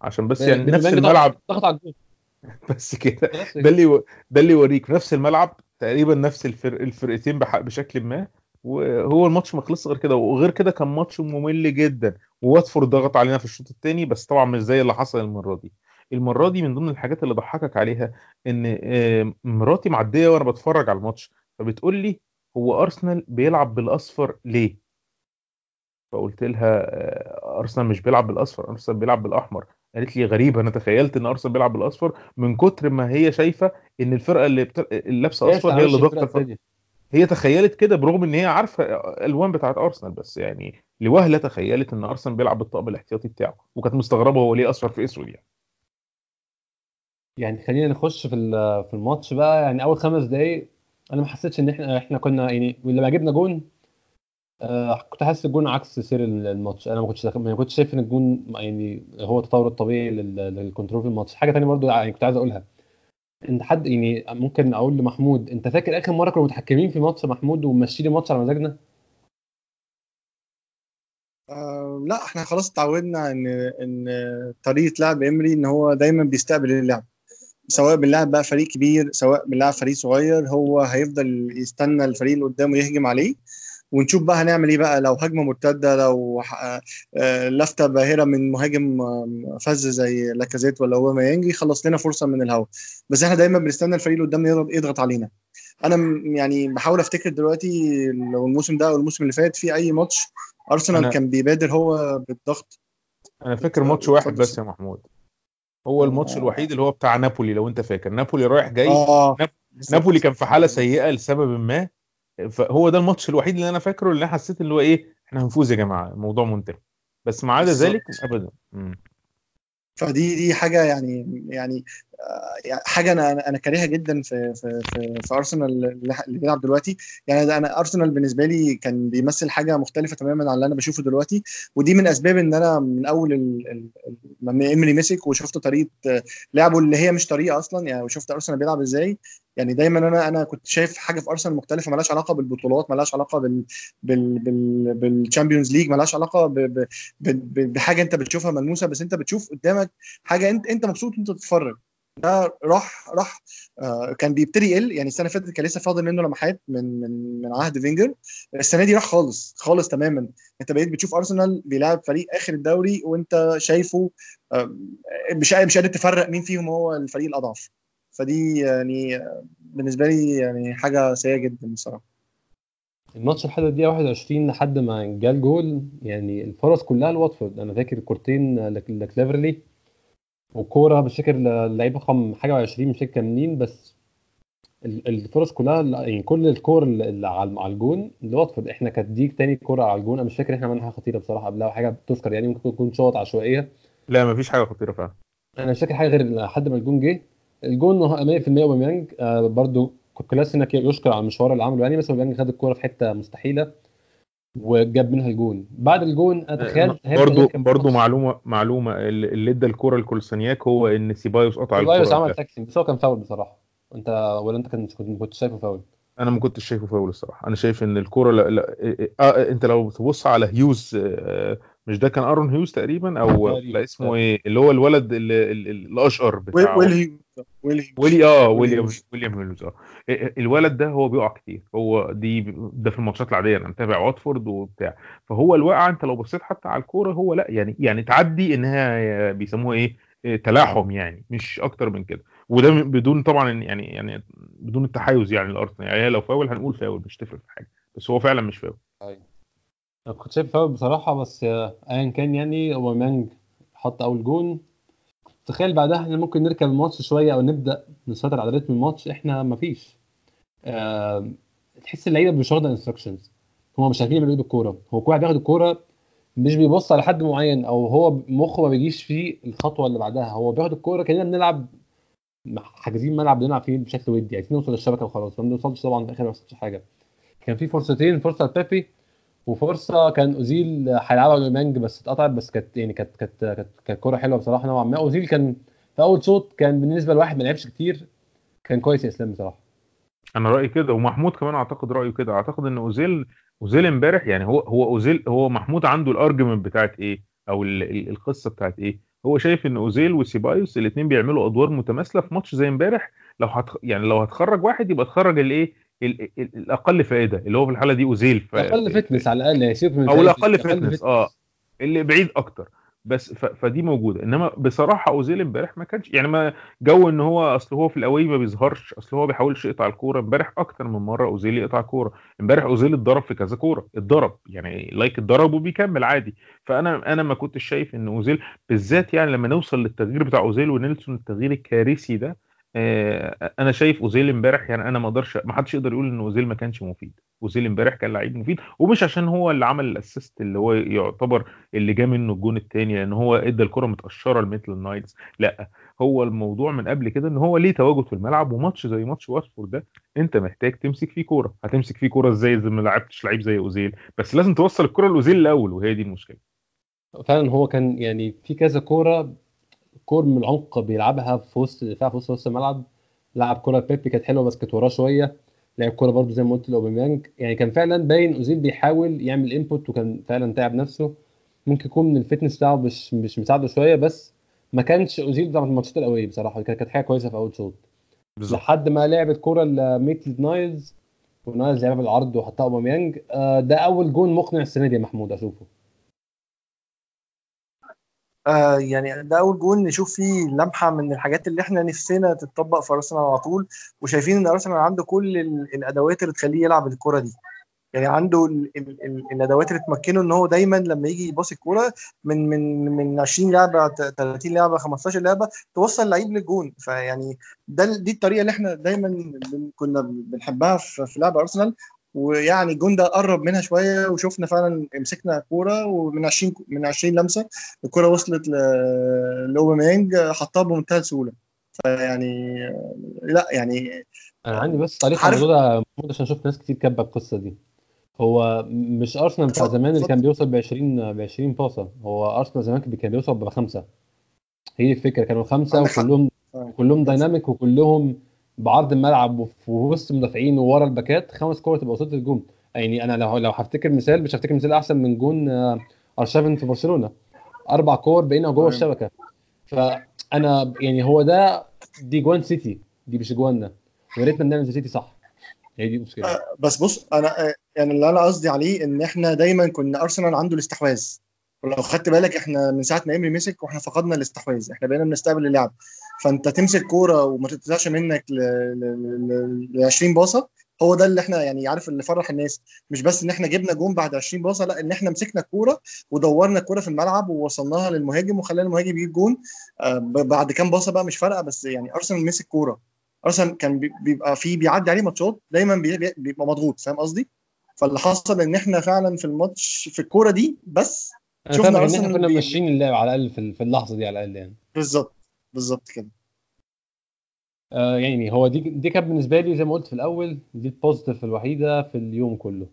عشان بس يعني نفس الملعب. ضغط على الجول بس كده. ده اللي ده اللي يوريك. في نفس الملعب تقريبا نفس الفرق الفرقتين بح- بشكل ما. وهو الماتش ما خلصش غير كده. وغير كده كان ماتش ممل جدا. وواتفورد ضغط علينا في الشوط الثاني بس طبعا مش زي اللي حصل المرة دي. المرة دي من ضمن الحاجات اللي ضحكك عليها إن مراتي معدية وأنا بتفرج على الماتش. فبتقول لي هو أرسنال بيلعب بالأصفر ليه؟ فقلت لها آه، أرسنال مش بيلعب بالأصفر أرسنال بيلعب بالأحمر. قالت لي غريبة أنا تخيلت إن أرسنال بيلعب بالأصفر من كتر ما هي شايفة إن الفرقة اللي, بت... اللي لابسة أصفر هي اللي ضاغطه. هي تخيلت كده برغم إن هي عارفة الألوان بتاعت أرسنال بس يعني لوهلة تخيلت إن أرسنال بيلعب بالطقم الاحتياطي بتاعه وكانت مستغربة هو ليه أصفر في أسود يعني. يعني خلينا نخش في في الماتش بقى. يعني أول خمس دقايق أنا ما حسيتش إن إحنا إحنا كنا يعني لما جبنا جون آه كنت حاسس الجون عكس سير الماتش. أنا ما كنتش ما كنتش شايف إن الجون يعني هو التطور الطبيعي لل- لل control في الماتش. حاجة تانية برضو يعني كنت عايز أقولها. انت حد يعني ممكن أقول لمحمود أنت فاكر آخر مرة كنا متحكمين في ماتش محمود وماشيين الماتش على مزاجنا؟ آه لا إحنا خلاص اتعودنا ان إن طريقة لعب امري إن هو دايما بيستقبل اللعب. سواء بنلعب بقى فريق كبير سواء بنلعب فريق صغير هو هيفضل يستنى الفريق اللي قدامه يهجم عليه. ونشوف بقى هنعمل إيه بقى لو هجمة مرتدة لو آه، لفته باهرة من مهاجم آه، فز زي لاكازيت ولا أوباميانج يخلص لنا فرصة من الهوا. بس إحنا دايما بنستنى الفريق اللي قدامنا يضغط, يضغط علينا. أنا يعني بحاول أفتكر دلوقتي لو الموسم ده أو الموسم اللي فات في أي ماتش أرسنال كان بيبادر هو بالضغط. أنا فاكر ماتش واحد اتفضل. بس يا محمود. هو الماتش الوحيد اللي هو بتاع نابولي لو أنت فاكر. نابولي رايح جاي ناب- نابولي كان في حالة سيئة لسبب ما. فهو ده الماتش الوحيد اللي أنا فاكره اللي أنا حسيت اللي هو إيه إحنا هنفوز يا جماعة الموضوع منتهي بس ما عدا. ذلك ابدا. فدي دي حاجة يعني يعني آه، حاجة أنا أنا كارهها جدا في في في, في أرسنال اللي بيلعب دلوقتي. يعني أنا أرسنال بالنسبة لي كان بيمثل حاجة مختلفة تماما عن اللي أنا بشوفه دلوقتي. ودي من أسباب إن أنا من أول لما إيمري مسك وشفت طريقة آه، لعبه اللي هي مش طريقة أصلا يعني وشفت أرسنال بيلعب إزاي. يعني دايما أنا أنا كنت شايف حاجة في أرسنال مختلفة مالهاش علاقة بالبطولات مالهاش علاقة بال بال بال بال Champions League مالهاش علاقة ب- ب- ب- بحاجة أنت بتشوفها ملموسة بس أنت بتشوف قدامك حاجة أنت أنت مبسوط وأنت بتتفرج. ده راح راح آه كان بيبتدي يقل. يعني السنة اللي فاتت كان لسه فاضل منه لمحات من من من عهد فينجر. السنة دي راح خالص خالص تماما. أنت بقيت بتشوف أرسنال بيلعب فريق آخر الدوري وأنت شايفه آه مش مش قادر تفرق مين فيهم هو الفريق الأضعف. فدي يعني بالنسبة لي يعني حاجة سيئة جدا بصراحة. الماتش لحد الدقيقه 21 لحد ما جه الجول يعني الفرص كلها لواتفورد. أنا فاكر كورتين لك- لكليفرلي وكورة مش فاكر اللعيبه رقم حاجة و20 مش فاكر مين بس ال- الفرص كلها يعني كل الكور اللي على على الجون لواتفورد. إحنا كانت دي تاني كورة على الجون. أنا مش فاكر إحنا عملنا حاجة خطيرة بصراحة قبلها حاجة بتذكر يعني ممكن تكون شوط عشوائية. لا مفيش حاجة خطيرة فعلا. أنا مش فاكر حاجة غير لحد ما الجون جه. الجون 100% أوباميانج آه برضو كولاسيناك يشكر على المشوار اللي عمله يعني بس أوباميانج خد الكورة في حتة مستحيلة وجاب منها الجون. بعد الجون تخيلت هيبدأ برضو برضو. معلومة معلومة اللي ادى الكورة لكولسانياك هو إن سيبايوس قطع سيبايوس الكورة. عمل وبتاع. تاكل بس هو كان فاول بصراحة. أنت ولا أنت كنت كنت شايفه فاول؟ أنا ما كنتش شايفه فاول الصراحة. أنا شايف إن الكورة لا لا آه أنت لو تبص على هيوز آه مش ده كان أرون هيوز تقريبا؟ أو. لا اسمه إيه اللي هو الولد اللي- الاشقر بتاع ويل هيوز. ويل هيوز ويلي آه ويلي ويليام. ويليام آه. الولد ده هو بيقع كتير. هو دي ده في الماتشات العادية أنا متابع واتفورد وبتاع. فهو الواقع أنت لو بصيت حتى على الكورة هو لأ يعني يعني تعدي إنها بيسموها إيه؟ إيه، تلاحم يعني مش أكتر من كده. وده بدون طبعا يعني يعني بدون التحيز يعني الارسنال يعني هي لو فاول هنقول فاول مش تفرق في حاجة. بس هو فعلا مش فاول. أنا كنت شايف فاول بصراحة بس آه، ايا كان يعني أوباميانج حط أول جون. تخيل بعدها إحنا ممكن نركب الماتش شوية أو نبدأ نسيطر على رتم الماتش إحنا مفيش. آه تحس اللعيبة مش واخدة instructions هم مش عارفين يعملوا إيه بالكورة. هو كل واحد بياخد الكورة مش بيبص على حد معين أو هو مخه ما بيجيش فيه الخطوة اللي بعدها. هو بياخد الكورة كأننا بنلعب حاجزين ملعب بنلعب فيه بشكل ودي. عايزين نوصل للشبكة وخلاص. ما بنوصلش طبعا في الآخر ما حاجة. كان في فرصتين فرصة لبيبي. وفرصة كان أوزيل هيلعبها لأوباميانج بس اتقطعت بس كانت يعني كانت كانت كانت كوره حلوة بصراحة نوعا ما. أوزيل كان في أول شوط كان بالنسبة لواحد ما لعبش كتير كان كويس يا إسلام بصراحة. أنا رأيي كده ومحمود كمان أعتقد رأيه كده. أعتقد إن اوزيل أوزيل إمبارح يعني هو هو اوزيل هو محمود عنده ال argument بتاعت إيه؟ أو ال- ال- القصة بتاعت إيه؟ هو شايف إن أوزيل وسيبايوس الاثنين بيعملوا أدوار متماثلة في ماتش زي إمبارح. لو هتخ... يعني لو هتخرج واحد يبقى تخرج الإيه؟ ال- ال- الأقل فائدة اللي هو في الحالة دي أوزيل ف... أقل fitness على الأقل يعني سيبك من أو الأقل أقل fitness آه اللي بعيد أكتر. بس ف... فدي موجودة. إنما بصراحة أوزيل امبارح ما كانش يعني ما جو إن هو أصل هو في ال away ما بيظهرش أصل هو بيحاولش يقطع الكورة. امبارح أكتر من مرة أوزيل يقطع كورة. امبارح أوزيل اتضرب في كذا كورة اتضرب يعني like اتضرب وبيكمل عادي. فأنا أنا ما كنتش شايف إن أوزيل بالذات يعني لما نوصل للتغيير بتاع أوزيل ونيلسون التغيير الكارثي ده أنا شايف أوزيل امبارح يعني أنا ما أقدرش ما حدش يقدر يقول إن أوزيل ما كانش مفيد. أوزيل امبارح كان لعيب مفيد ومش عشان هو اللي عمل ال assist اللي هو يعتبر اللي جه منه الجون الثاني لأن هو إدى الكرة متقشرة لميتلاند نايلز لأ هو الموضوع من قبل كده إن هو ليه تواجد في الملعب وماتش زي ماتش واتفورد ده أنت محتاج تمسك فيه كورة. هتمسك فيه كورة إزاي زي ما لعبتش لعيب زي أوزيل؟ بس لازم توصل الكورة لأوزيل الأول وهي دي المشكلة. فعلا هو كان يعني في كذا كورة كور من العمق بيلعبها في وسط الدفاع في وسط وسط الملعب. لعب كوره بيبي كانت حلوة بس كانت وراه شوية. لعب كوره برده زي ما قلت لأوباميانج. يعني كان فعلا باين أوزيل بيحاول يعمل input وكان فعلا تعب نفسه. ممكن يكون من ال fitness بتاعه مش مش مساعده شوية بس ما كانش أوزيل بتاع الماتشات الأولية بصراحة. كانت حاجة كويسة في أول شوط. لحد ما لعبت كورة لميتلاند نايلز ونايلز لعبها بالعرض وحطها أوباميانج. آه، ده أول جون مقنع السنة دي يا محمود أشوفه. آه يعني ده أول جول نشوف فيه لمحة من الحاجات اللي إحنا نفسنا تتطبق في أرسنال على طول وشايفين إن أرسنال عنده كل ال- الأدوات اللي تخليه يلعب الكرة دي. يعني عنده ال ال ال الأدوات اللي تمكنه إن هو دايما لما يجي يباص الكوره من من من 20 لعبة ت- 30 لعبة 15 لعبة توصل لعيب للجون. فيعني ده دي الطريقة اللي إحنا دايما كنا بنحبها في لعب أرسنال. ويعني الجون ده قرب منها شوية وشفنا فعلا مسكنا كورة ومن 20 من 20 لمسة الكورة وصلت ل- لأوباميانج حطها بمنتهى السهولة فيعني لا يعني أنا عندي بس تعليق على الموضوع ده محمود عشان شفت ناس كتير كاتبة القصة دي هو مش أرسنال بتاع زمان اللي كان. بيوصل ب 20 ب 20 باصة هو أرسنال زمان كان بيوصل بخمسة هي دي الفكرة كانوا خمسة. وكلهم. كلهم dynamic وكلهم بعرض الملعب وفي وسط المدافعين وورا الباكات خمس كور تبقى وصلت الجون. يعني أنا لو لو هفتكر مثال مش هفتكر مثال أحسن من جون آه، ارشافن في برشلونة. أربع كور بقينا جوه. الشبكة. فأنا يعني هو ده دي جوان سيتي دي مش جواننا. ويا ريتنا بنعمل زي سيتي صح. هي دي المشكلة. بس بص أنا آه، يعني اللي أنا قصدي عليه إن إحنا دايما كنا أرسنال عنده الاستحواذ. ولو خدت بالك إحنا من ساعة ما امري مسك وإحنا فقدنا الاستحواذ. إحنا بقينا بنستقبل اللعب. فانت تمسك كورة وما تتزعش منك ل ل- ل 20 باصة هو ده اللي إحنا يعني عارف اللي فرح الناس. مش بس ان إحنا جبنا جون بعد 20 باصة لا ان إحنا مسكنا الكورة ودورنا الكورة في الملعب ووصلناها للمهاجم وخلينا المهاجم يجيب جون. آه، بعد كام باصة بقى مش فارقة بس يعني أرسنال مسك كورة. أرسنال كان بي- بيبقى فيه بيعدي عليه ماتشات دايما بي- بي- بيبقى مضغوط فاهم قصدي؟ فاللي حصل إن إحنا فعلا في الماتش في الكورة دي بس شفنا إن إحنا كنا ماشيين اللعب على الأقل في اللحظة دي على الأقل يعني. بالظبط. بالظبط كده. آه يعني هو دي دي كانت بالنسبة لي زي ما قلت في الأول دي ال positive الوحيدة في اليوم كله.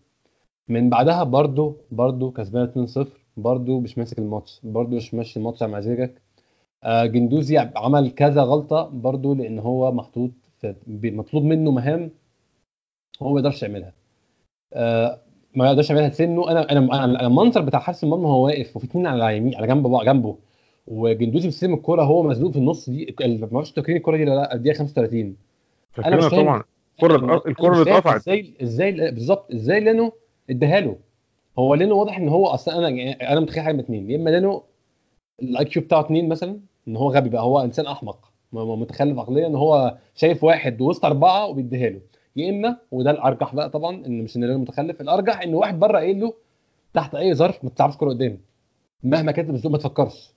من بعدها برضو برضو كسبان 2-0 برضو مش ماسك الماتش برضو مش ماشي الماتش على مزاجك. آه جندوزي عمل كذا غلطة برضو لأن هو محطوط مطلوب منه مهام هو ما يقدرش يعملها. آه ما يقدرش يعملها سنه. أنا أنا أنا المنظر بتاع حارس المرمى هو واقف وفي اثنين على يمين على جنب جنبه. وجندوزي بيستلم الكورة هو مزنوق في النص دي ما أعرفش تفكرين الكورة دي ولا لا؟ الدقيقة 35 أنا مش فاكرينها طبعا. الكره مش اللي اتقطعت إزاي إزاي بالظبط إزاي لينو اداها له؟ هو لينو واضح إن هو أصلا أنا يعني أنا متخيل حاجة من اثنين يا إما لينو ال IQ بتاعه اثنين مثلا إن هو غبي بقى هو إنسان أحمق متخلف عقليا إن هو شايف واحد وسط أربعة وبيديها له. يا اما وده الأرجح بقى طبعا إن مش إن لينو متخلف الأرجح إن واحد بره قايل له تحت أي ظرف ما تلعبش كورة قدام مهما كانت الظروف ما تفكرش.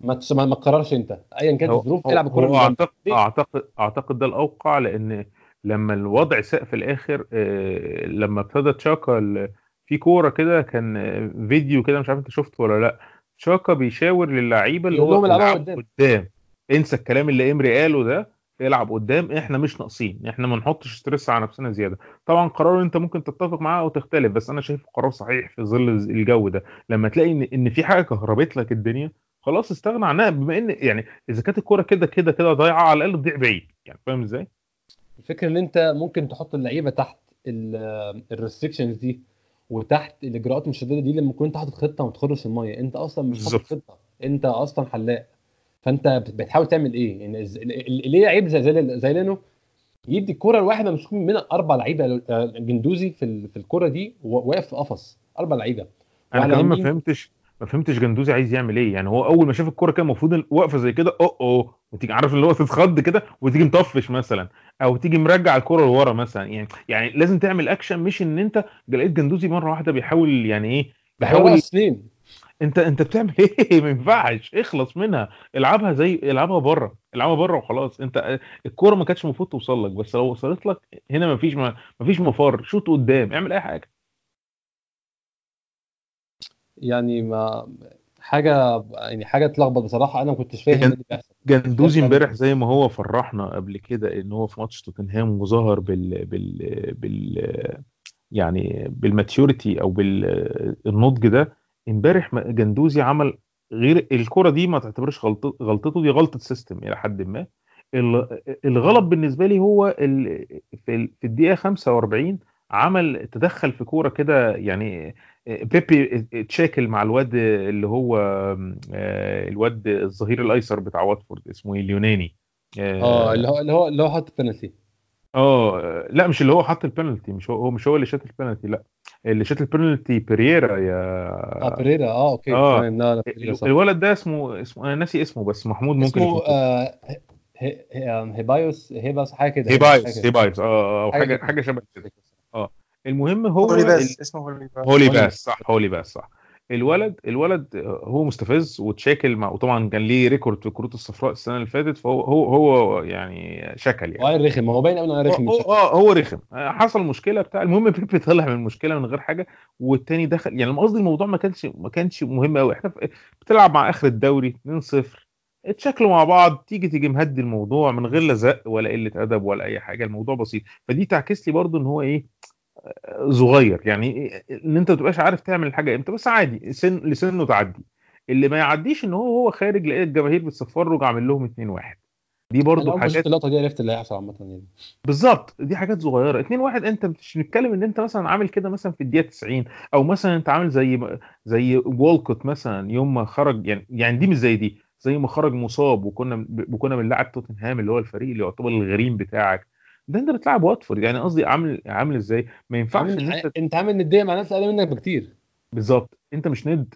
ما ما تقررش انت ايا كانت الظروف العب الكوره هو. اعتقد؟ اعتقد أعتقد ده الأوقع لأن لما الوضع ساء في الآخر آه، لما ابتدى تشاكا في كورة كده كان فيديو كده مش عارف أنت شفته ولا لأ تشاكا بيشاور للعيبة اللي هو العب قدام. قدام انسى الكلام اللي إمري قاله ده العب قدام إحنا مش ناقصين إحنا ما نحطش stress على نفسنا زيادة طبعا قرار أنت ممكن تتفق معاه أو تختلف بس أنا شايفه قرار صحيح في ظل الجو ده لما تلاقي ان إن في حاجة كهربت لك الدنيا خلاص استغنى عنها بما إن يعني إذا كانت الكورة كده كده كده ضايعة على الأقل تضيع بعيد يعني فاهم إزاي؟ الفكرة إن أنت ممكن تحط اللعيبة تحت ال restrictions دي وتحت الإجراءات المشددة دي لما كنت حاطط خطة ما تخرش المية أنت أصلا مش حاطط. خطة أنت أصلا حلاق فأنت بت- بتحاول تعمل إيه يعني ليه عيب زي زي, زي لينو يدي الكره لواحد وسط من أربع لعيبة آه، جندوزي في ال- في الكره دي واقف في قفص أربع لعيبة أنا وعلى كمان ما فهمتش ما فهمتش جندوزي عايز يعمل إيه. يعني هو أول ما شاف الكورة كان المفروض واقفه زي كده أوه أوه وتيجي عارف اللي هو تتخض كده وتيجي مطفش مثلا أو تيجي مرجع الكورة لورا مثلا. يعني يعني لازم تعمل اكشن مش إن أنت لقيت جندوزي مرة واحدة بيحاول يعني إيه بيحاول سنين. انت أنت بتعمل إيه؟ ما ينفعش. اخلص منها. العبها زي العبها بره. العبها بره وخلاص. أنت الكورة ما كانتش المفروض توصل لك بس لو وصلت لك هنا ما فيش ما فيش مفر. شوط قدام. اعمل أي حاجة. يعني ما حاجة يعني حاجة تلخبط بصراحة. أنا ما كنتش فاهم اللي بيحصل. جندوزي امبارح زي ما هو فرحنا قبل كده إن هو في ماتش توتنهام وظهر بال بال بال يعني بال maturity أو بالنضج ده. امبارح جندوزي عمل غير الكرة دي ما تعتبرش غلط غلطته دي غلطة system إلى حد ما. الغلط بالنسبة لي هو في الدقيقة 45 عمل تدخل في كورة كده يعني بيبي تشاكل مع الواد اللي هو الواد الظهير الأيسر بتاع واتفورد اسمه إيه؟ اليوناني آه اللي هو اللي هو اللي هو حط البنالتي. آه لا مش اللي هو حط البنالتي مش هو مش هو اللي شات البنالتي لا. اللي شات البنالتي بيريرا يا آه بيريرا. آه أوكي لا لا الولد ده اسمه اسمه أنا ناسي اسمه بس محمود ممكن اسمه آه هيبايوس هيبايوس حاجة كده هيبايوس هيبايوس. آه حاجة حاجة شبه كده. المهم هو هولي باس اسمه هولي باس. هولي باس صح هولي باس صح. الولد الولد هو مستفز وتشاكل مع وطبعا كان ليه record في الكروت الصفراء السنة اللي فاتت فهو هو هو يعني شكل يعني. هو رخم هو باين قوي انه رخم آه هو رخم حصل مشكلة بتاع المهم بيبي طلع من المشكلة من غير حاجة والتاني دخل يعني قصدي الموضوع ما كانش ما كانش مهم قوي إحنا بتلعب مع آخر الدوري 2-0 اتشكلوا مع بعض تيجي تيجي مهدي الموضوع من غير لا زق ولا قلة أدب ولا أي حاجة الموضوع بسيط. فدي تعكس لي برضو إن هو إيه صغير. يعني إن أنت ما تبقاش عارف تعمل الحاجة إمتى. بس عادي سن لسنه تعدي. اللي ما يعديش إن هو هو خارج لقيت الجماهير بتصفر له عامل لهم 2 1 دي برضو حاجات اللقطة دي عرفت اللي هيحصل عامة يعني. بالظبط. دي حاجات صغيرة. 2 1 أنت مش بنتكلم إن أنت مثلا عامل كده مثلا في الدقيقة 90 أو مثلا أنت عامل زي زي وولكوت مثلا يوم ما خرج يعني يعني دي مش زي دي. زي ما خرج مصاب وكنا وكنا بنلعب توتنهام اللي هو الفريق اللي يعتبر الغريم بتاعك. ده انت بتلعب واتفورد يعني قصدي عامل عامل إزاي؟ ما ينفعش ان انت انت عامل نديه مع ناس أقل منك بكتير. بالظبط انت مش ند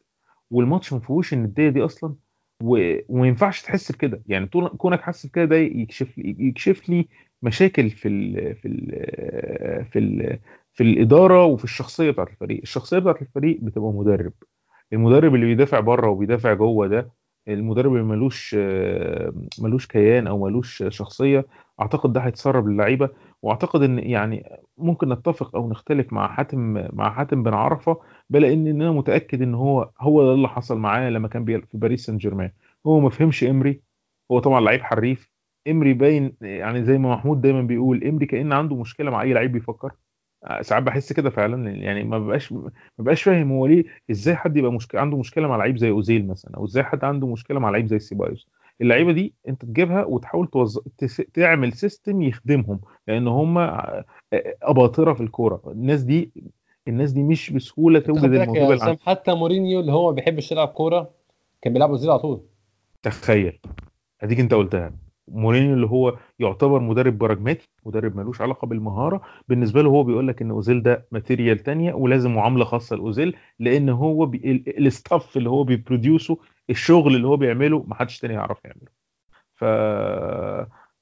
والماتش ما فيهوش الندية دي أصلا و... وما ينفعش تحس بكده. يعني طول كونك حاسس بكده ده يكشف لي يكشف لي مشاكل في ال... في ال... في ال... في الإدارة وفي الشخصية بتاعت الفريق. الشخصية بتاعت الفريق بتبقى مدرب. المدرب اللي بيدافع بره وبيدافع جوه ده المدرب اللي ملوش ملوش كيان أو ملوش شخصية أعتقد ده هيتسرب للعيبة. وأعتقد إن يعني ممكن نتفق أو نختلف مع حاتم مع حاتم بن عرفة بلا إن أنا متأكد إن هو هو ده اللي حصل معاه لما كان في باريس سان جيرمان هو ما فهمش إمري هو طبعا لعيب حريف. إمري باين يعني زي ما محمود دايما بيقول إمري كأن عنده مشكلة مع أي لعيب بيفكر. ساعات بحس كده فعلا يعني ما بقاش ما بقاش فاهم هو ليه إزاي حد يبقى مشكله عنده مشكلة مع لعيب زي أوزيل مثلا أو إزاي حد عنده مشكلة مع لعيب زي سيبايوس. اللعيبة دي أنت تجيبها وتحاول توظ... تس... تعمل system يخدمهم لأن هم أباطرة في الكورة. الناس دي الناس دي مش بسهولة توجد الموهبه اللي حتى مورينيو اللي هو ما بيحبش يلعب كورة كان بيلعب أوزيل على طول. تخيل. أديك أنت قلتها. مورينيو اللي هو يعتبر مدرب براجماتي مدرب ملوش علاقة بالمهارة بالنسبة له هو بيقول لك إن أوزيل ده material تانية ولازم معاملة خاصة لأوزيل لأن هو بي... ال stuff اللي هو بي produce ه الشغل اللي هو بيعمله ما حدش تاني يعرف يعمله. ف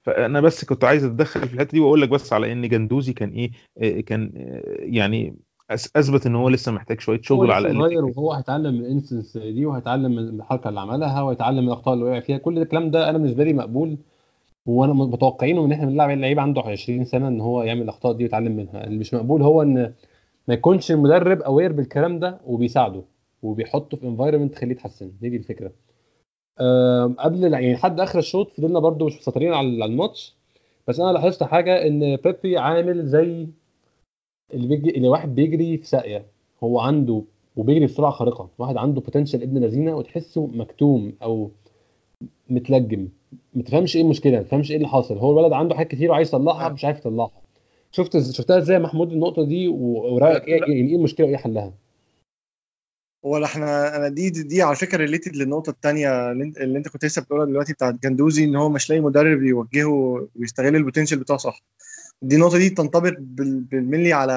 فانا بس كنت عايز أتدخل في الحتة دي وأقول لك بس على إن جندوزي كان إيه كان يعني أثبت إن هو لسه محتاج شوية شغل على الأقل. صغير وهو هيتعلم من ال incidents دي وهيتعلم من الحركة اللي عملها وهيتعلم من الأخطاء اللي وقع فيها. كل الكلام ده أنا بالنسبة لي مقبول وأنا متوقعينه ان إحنا بنلعب لعيب عنده 20 سنة ان هو يعمل الاخطاء دي ويتعلم منها. اللي مش مقبول هو ان ما يكونش المدرب aware بالكلام ده وبيساعده وبيحطه في environment تخليه يتحسن. دي دي الفكرة قبل يعني لحد آخر الشوط فضلنا برده مش مسيطرين على الماتش. بس أنا لاحظت حاجة إن بيبي عامل زي اللي بيجري اللي واحد بيجري في ساقية. هو عنده وبيجري بسرعة خارقة. واحد عنده potential ابن لذينة وتحسه مكتوم أو متلجم. ما تفهمش إيه المشكلة ما تفهمش إيه اللي حاصل. هو الولد عنده حاجات كتير وعايز يطلعها مش عارف يطلعها شفت شفتها إزاي يا محمود النقطة دي؟ ورأيك إيه؟ إيه المشكلة وإيه حلها؟ هو إحنا أنا دي دي, دي على فكرة related للنقطة الثانية اللي أنت كنت لسه بتقولها دلوقتي بتاعت جندوزي إن هو مش لاقي مدرب يوجهه ويستغل ال potential بتاعه صح. دي النقطة دي تنطبق بالملي على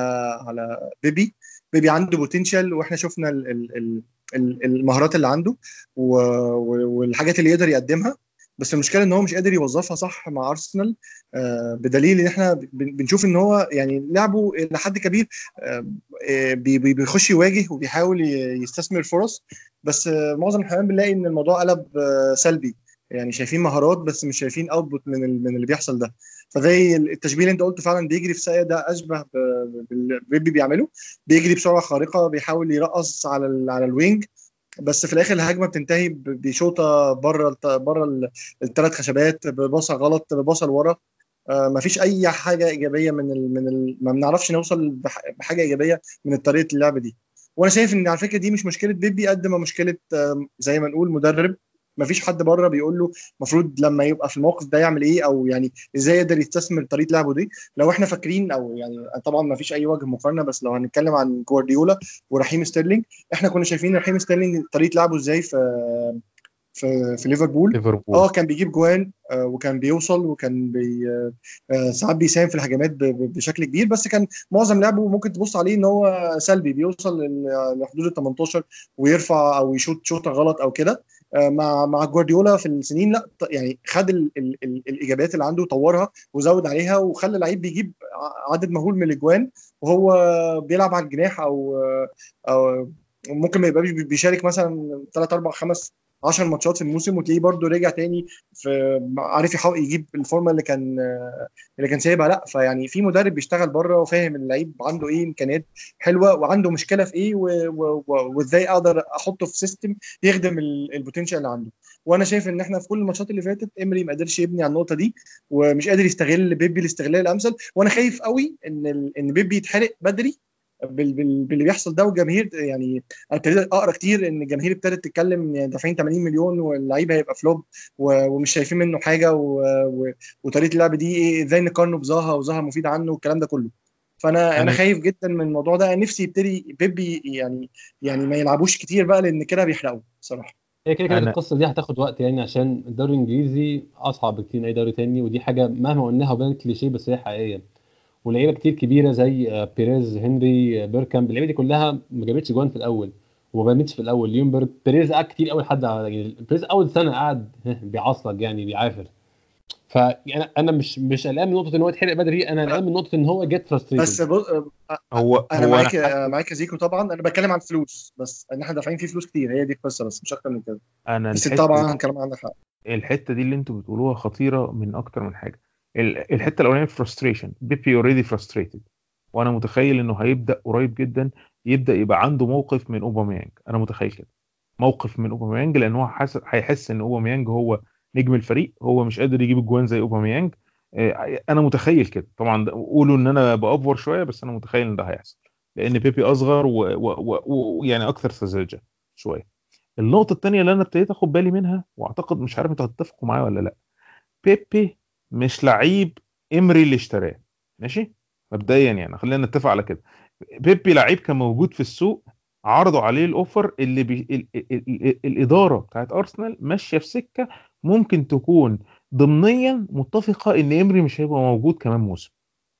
على بيبي. بيبي عنده potential وإحنا شفنا ال ال- المهارات اللي عنده والحاجات اللي يقدر يقدمها. بس المشكلة إن هو مش قادر يوظفها صح مع أرسنال آه، بدليل إن إحنا بن- بنشوف إن هو يعني لعبه لحد كبير آه، آه، بي- بي- بيخش يواجه وبيحاول يستثمر فرص. بس معظم الاحيان بنلاقي إن الموضوع قلب سلبي. يعني شايفين مهارات بس مش شايفين output من من اللي بيحصل ده. فزي التشبيه اللي انت قلته فعلا بيجري في ساقية ده أشبه ب- باللي بيبي بيعمله. بيجري بسرعة خارقة بيحاول يرقص على ال على الوينج بس في الآخر الهجمة بتنتهي بشوطة بره بره الثلاث خشبات بباصة غلط بباصة لورا. آه، مفيش أي حاجة إيجابية من ال من ال ما بنعرفش نوصل بح- بحاجة إيجابية من طريقة اللعب دي. وأنا شايف إن على فكرة دي مش مشكلة بيبي قد ما مشكلة زي ما نقول مدرب. مفيش حد بره بيقول له المفروض لما يبقى في الموقف ده يعمل إيه أو يعني إزاي يقدر يستثمر طريقة لعبه دي. لو إحنا فاكرين أو يعني طبعا مفيش أي وجه مقارنة بس لو هنتكلم عن جوارديولا ورحيم ستيرلينج إحنا كنا شايفين رحيم ستيرلينج طريقة لعبه إزاي في في في ليفربول. ليفربول. آه كان بيجيب جوان آه، وكان بيوصل وكان بي آه، آه، ساعات بيساهم في الهجمات بشكل كبير بس كان معظم لعبه ممكن تبص عليه إن هو سلبي بيوصل لحدود ال 18 ويرفع أو يشوط شوطة غلط أو كده. مع مع جوارديولا في السنين لا يعني خد ال ال ال الإيجابيات اللي عنده وطورها وزود عليها وخلى اللعيب بيجيب عدد مهول من الأجوان وهو بيلعب على الجناح أو أو ممكن ما يبقاش بيشارك مثلا 3 4 5 10 ماتشات في الموسم وتلاقيه برده رجع تاني في عارف يجيب الفورمة اللي كان اللي كان سايبها. لا فيعني في مدرب بيشتغل بره وفاهم اللعيب عنده إيه إمكانيات حلوة وعنده مشكلة في إيه وإزاي أقدر أحطه في system يخدم ال- ال potential اللي عنده. وأنا شايف إن إحنا في كل الماتشات اللي فاتت إمري ما قدرش يبني على النقطة دي ومش قادر يستغل بيبي الاستغلال الأمثل. وأنا خايف قوي إن إن بيبي يتحرق بدري باللي بيحصل ده والجماهير يعني أنا ابتديت اقرا كتير ان الجماهير ابتدت تتكلم يعني دافعين 80 مليون واللعيب هيبقى فلوب ومش شايفين منه حاجة. وطريقة اللعب دي إيه إزاي نقارنه بزاها وزاها مفيد عنه والكلام ده كله. فأنا أنا أنا- خايف جدا من الموضوع ده. نفسي يبتدي بيبي يعني يعني ما يلعبوش كتير بقى لأن كده بيحرقوا بصراحة. هي كده كده أنا- القصة دي هتاخد وقت يعني عشان الدوري الإنجليزي أصعب بكتير من أي دوري تاني ودي حاجة مهما قلناها وبانت كليشيه بس هي حقيقية. ولعيبه كتير كبيره زي آه، بيريز هنري آه، بيركامب اللعيبه دي كلها ما جابتش جوان في الأول وما بانتش في الأول. ليونبرج بيريز قعد كتير قوي لحد يعني بيريز أول سنة قعد بيعصلك يعني بيعافر. فانا أنا مش مش قلقان من نقطة إن هو يتحرق بدري أنا قلقان من نقطة إن هو جيت بس frustrated بص هو أنا هو معاك أنا معاك يا زيكو طبعا. أنا بتكلم عن فلوس بس إن إحنا دافعين فيه فلوس كتير هي دي القصة بس مش أكتر من كده. أنا بس طبعا الكلام عندك حق. الحتة دي اللي أنتوا بتقولوها خطيرة من أكتر من حاجة. الحتة الأولانية frustration بيبي already frustrated وأنا متخيل إنه هيبدأ قريب جدا يبدأ يبقى عنده موقف من اوباميانج أنا متخيل كده. موقف من اوباميانج لأن هو هيحس إن اوباميانج هو نجم الفريق. هو مش قادر يجيب الجوان زي اوباميانج آه، أنا متخيل كده. طبعا قولوا إن أنا ب over شوية بس أنا متخيل إن ده هيحصل. لأن بيبي أصغر ويعني و... و... و... يعني أكثر سذاجه شوية. النقطة التانية اللي أنا ابتديت آخد بالي منها وأعتقد مش عارف أنتوا هتتفقوا معايا ولا لأ. بيبي مش لعيب إمري اللي اشتراه ماشي؟ مبدئيا يعني خلينا نتفق على كده. بيبي لعيب كان موجود في السوق عرضوا عليه الأوفر اللي بي... ال... ال... ال... الإدارة بتاعت أرسنال ماشية في سكة ممكن تكون ضمنيا متفقة إن إمري مش هيبقى موجود كمان موسم.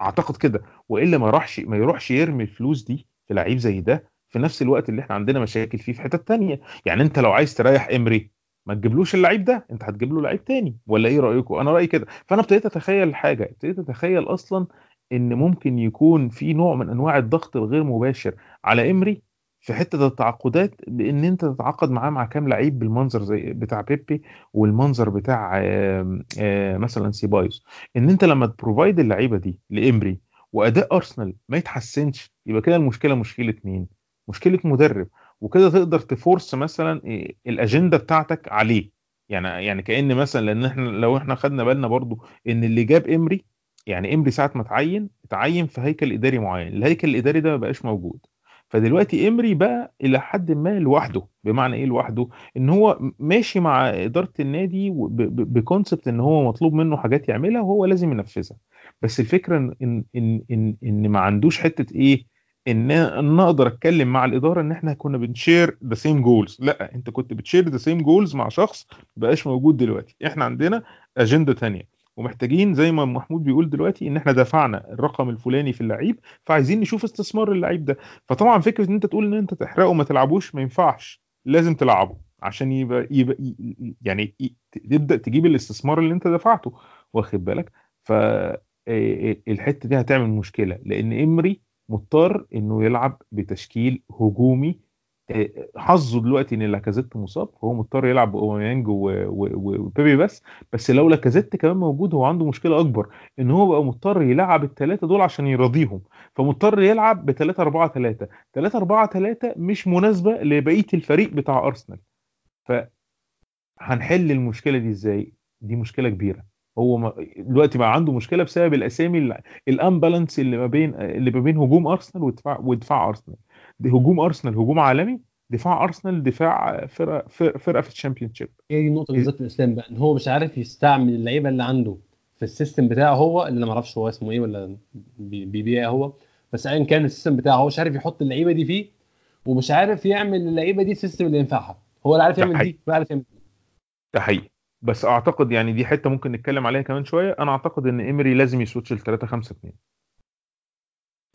أعتقد كده. وإلا ما راحش ما يروحش يرمي الفلوس دي في لعيب زي ده في نفس الوقت اللي إحنا عندنا مشاكل فيه في حتت تانية. يعني أنت لو عايز تريح امري ما تجيبلوش اللعيب ده انت هتجيب له لعيب تاني ولا إيه رأيكم؟ أنا رأيي كده. فأنا ابتديت أتخيل حاجة ابتديت أتخيل أصلا إن ممكن يكون في نوع من أنواع الضغط الغير مباشر على إمري في حتة التعاقدات بإن أنت تتعاقد معاه مع كام لعيب بالمنظر زي بتاع بيبي والمنظر بتاع آم، آم، مثلا سيبايوس. إن أنت لما تبروفايد اللعيبة دي لإمري وأداء أرسنال ما يتحسنش يبقى كده المشكلة مشكلة مين مشكلة مدرب. وكده تقدر تفورس مثلا إيه الأجندة بتاعتك عليه. يعني يعني كأن مثلا لأن إحنا لو إحنا خدنا بالنا برضو إن اللي جاب إمري يعني إمري ساعة ما اتعين اتعين في هيكل إداري معين. الهيكل الإداري ده ما بقاش موجود. فدلوقتي إمري بقى إلى حد ما لوحده. بمعنى إيه لوحده؟ إن هو ماشي مع إدارة النادي بكونسبت إن هو مطلوب منه حاجات يعملها وهو لازم ينفذها. بس الفكرة إن إن إن إن ما عندوش حتة إيه إن ان أقدر أتكلم مع الإدارة إن إحنا كنا بن share the same goals لأ أنت كنت بت share the same goals مع شخص بقاش موجود دلوقتي. إحنا عندنا اجنده تانية. ومحتاجين زي ما محمود بيقول دلوقتي إن إحنا دفعنا الرقم الفلاني في اللعيب فعايزين نشوف استثمار اللعيب ده. فطبعا فكرة إن أنت تقول إن أنت تحرقه وما تلعبوش ما ينفعش. لازم تلعبه عشان يبقى, يبقى يعني تبدأ تجيب الاستثمار اللي أنت دفعته. واخد بالك؟ فالحته دي هتعمل مشكلة. لأن إمري مضطر إنه يلعب بتشكيل هجومي. آه، حظه دلوقتي إن لاكازيت مصاب فهو مضطر يلعب باوميانج وبيبي بس. بس لو لاكازيت كمان موجود هو عنده مشكلة أكبر إن هو بقى مضطر يلعب الثلاثه دول عشان يرضيهم فمضطر يلعب ب 3 4 3 3 4 3 مش مناسبة لبقية الفريق بتاع أرسنال. فهنحل المشكلة دي إزاي؟ دي مشكلة كبيرة. هو ما- دلوقتي بقى عنده مشكلة بسبب الأسامي ال- ال imbalance اللي ما بين اللي ما بين هجوم أرسنال ودفاع ودفاع أرسنال. دي هجوم أرسنال هجوم عالمي دفاع أرسنال دفاع فرقة فرقة, في ال Championship هي دي النقطة بالذات الإسلام بقى إن هو مش عارف يستعمل اللعيبة اللي عنده في ال system بتاعه هو اللي أنا ما أعرفش هو اسمه إيه ولا بي- بيبيع إيه هو بس ايا كان ال system بتاعه هو مش عارف يحط اللعيبة دي فيه ومش عارف يعمل اللعيبة دي ال system اللي ينفعها. هو لا عارف يعمل. دي ولا عارف يعمل دي. ده حقيقي. بس أعتقد يعني دي حتة ممكن نتكلم عليها كمان شوية. أنا أعتقد إن امري لازم ي switch ل 3 5 2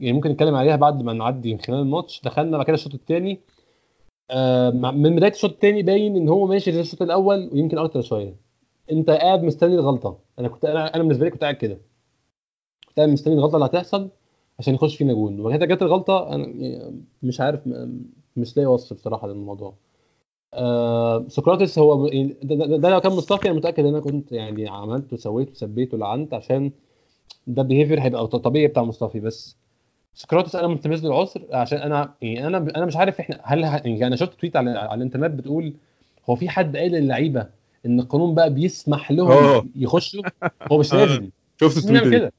يعني ممكن نتكلم عليها بعد ما نعدي من خلال الماتش. دخلنا بعد كده الشوط الثاني آه من بداية الشوط الثاني باين إن هو ماشي زي الشوط الأول ويمكن أكتر شوية. أنت قاعد مستني الغلطة. أنا كنت أنا أنا بالنسبة لي كنت قاعد كده. كنت قاعد مستني الغلطة اللي هتحصل عشان يخش فينا جون. وبعد كده جت الغلطة أنا يعني مش عارف مش لاقي وصف بصراحة للموضوع. آه سقراطس هو ده, ده, ده لو كان مصطفى أنا متأكد إن أنا كنت يعني عملت وسويت وسبيت ولعنت عشان ده behavior هيبقى طبيعي بتاع مصطفى. بس سقراطس أنا ملتمس له العذر عشان أنا يعني أنا أنا مش عارف إحنا هل يعني أنا شفت tweet على على الإنترنت بتقول هو في حد قال للعيبة إن القانون بقى بيسمح آه. لهم يخشوا؟ هو مش لازم. شفت لازم التويتة دي؟ كده؟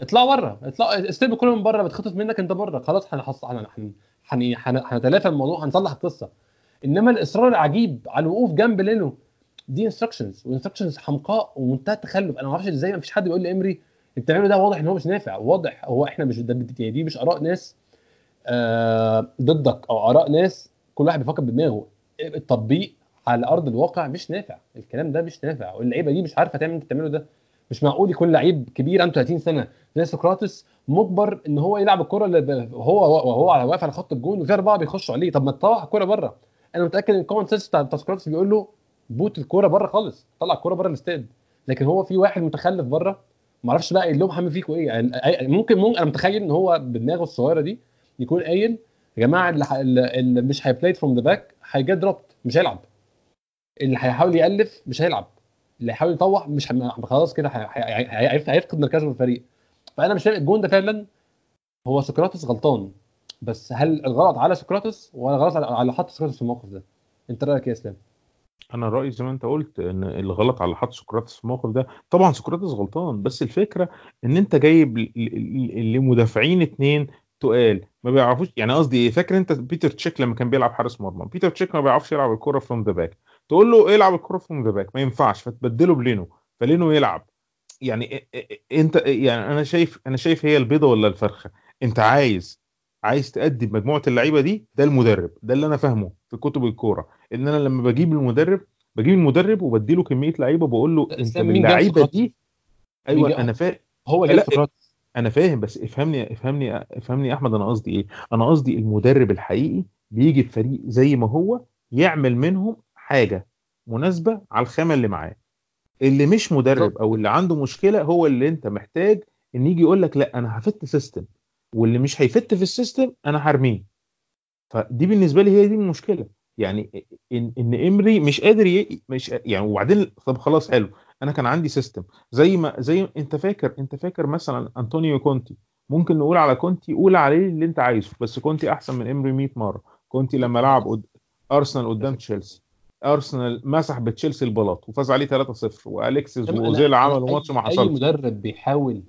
اطلعوا بره. اطلعوا استلم الكوره من بره. بتخطف منك أنت بره. خلاص هنحص هن- هن- هن- هن- هنتلافى الموضوع. هنصلح القصة. إنما الإصرار العجيب على الوقوف جنب لينو دي instructions و instructions حمقاء ومنتهى التخلف. أنا ما أعرفش إزاي ما فيش حد بيقول لامري اللي بتعمله ده واضح إن هو مش نافع. واضح هو إحنا مش يعني دي مش آراء ناس آه ضدك أو آراء ناس كل واحد بيفكر بدماغه. التطبيق على أرض الواقع مش نافع. الكلام ده مش نافع. واللعيبة دي مش عارفة تعمل أنت بتعمله ده. مش معقول يكون لعيب كبير عنده 30 سنة زي سقراطس مجبر إن هو يلعب الكرة اللي هو وهو على واقف على خط الجون وفي أربعة بيخشوا عليه. طب ما تطلع الكرة بره. أنا متاكد ان ال common sense بتاع سقراطس بيقول له boot الكوره بره خالص طلع الكوره بره الاستاد. لكن هو في واحد متخلف بره ما أعرفش بقى قايل لهم هعمل فيكم إيه يعني ممكن ممكن أنا متخيل إن هو بدماغه الصغيرة دي يكون قايل يا جماعة اللي, اللي مش هي play from the back هي get dropped مش هيلعب. اللي هيحاول يألف مش هيلعب. اللي هيحاول يطوح مش. خلاص كده هي- هي- هي- هيف- هيفقد مركزه في الفريق. فأنا مش فاهم الجون ده فعلا هو سقراطس غلطان. بس هل الغلط على سقراطس ولا غلط على على حط سقراطس في الموقف ده؟ انت رأيك إيه يا إسلام؟ أنا رأيي زي ما أنت قلت إن الغلط على حط سقراطس في الموقف ده. طبعا سقراطس غلطان بس الفكرة إن أنت جايب لمدافعين اتنين تقال ما بيعرفوش يعني قصدي إيه؟ فاكر أنت بيتر تشيك لما كان بيلعب حارس مرمى؟ بيتر تشيك ما بيعرفش يلعب الكرة from the back تقول له العب الكرة from the back ما ينفعش فتبدله بلينو فلينو يلعب. يعني أنت يعني أنا شايف أنا شايف هي البيضة ولا الفرخة؟ أنت عايز عايز تأدي بمجموعه اللعيبة دي ده المدرب ده اللي أنا فاهمه في كتب الكورة إن أنا لما بجيب المدرب بجيب المدرب وبديله كمية لعيبة بقول له أنت سقراطس؟ دي؟ أيوه أنا فاهم هو اللي لا، أنا فاهم بس افهمني افهمني افهمني يا أحمد أنا قصدي إيه؟ أنا قصدي المدرب الحقيقي بيجي بفريق زي ما هو يعمل منهم حاجة مناسبة على الخامة اللي معاه. اللي مش مدرب. أو اللي عنده مشكلة هو اللي أنت محتاج إن يجي يقول لك لا أنا ه fit system واللي مش هي fit في ال system أنا هرميه. فدي بالنسبة لي هي دي المشكلة. يعني ان إن إمري مش قادر ي... مش يعني وبعدين طب خلاص حلو. أنا كان عندي system. زي ما زي أنت فاكر أنت فاكر مثلا أنطونيو كونتي. ممكن نقول على كونتي قول عليه اللي أنت عايزه بس كونتي أحسن من إمري 100 مرة. كونتي لما لعب قد... أرسنال قدام تشيلسي. أرسنال مسح بتشيلسي البلاط وفاز عليه 3-0 وأليكسيس وأوزيل عملوا ماتش ما أي حصلش. مدرب بيحاول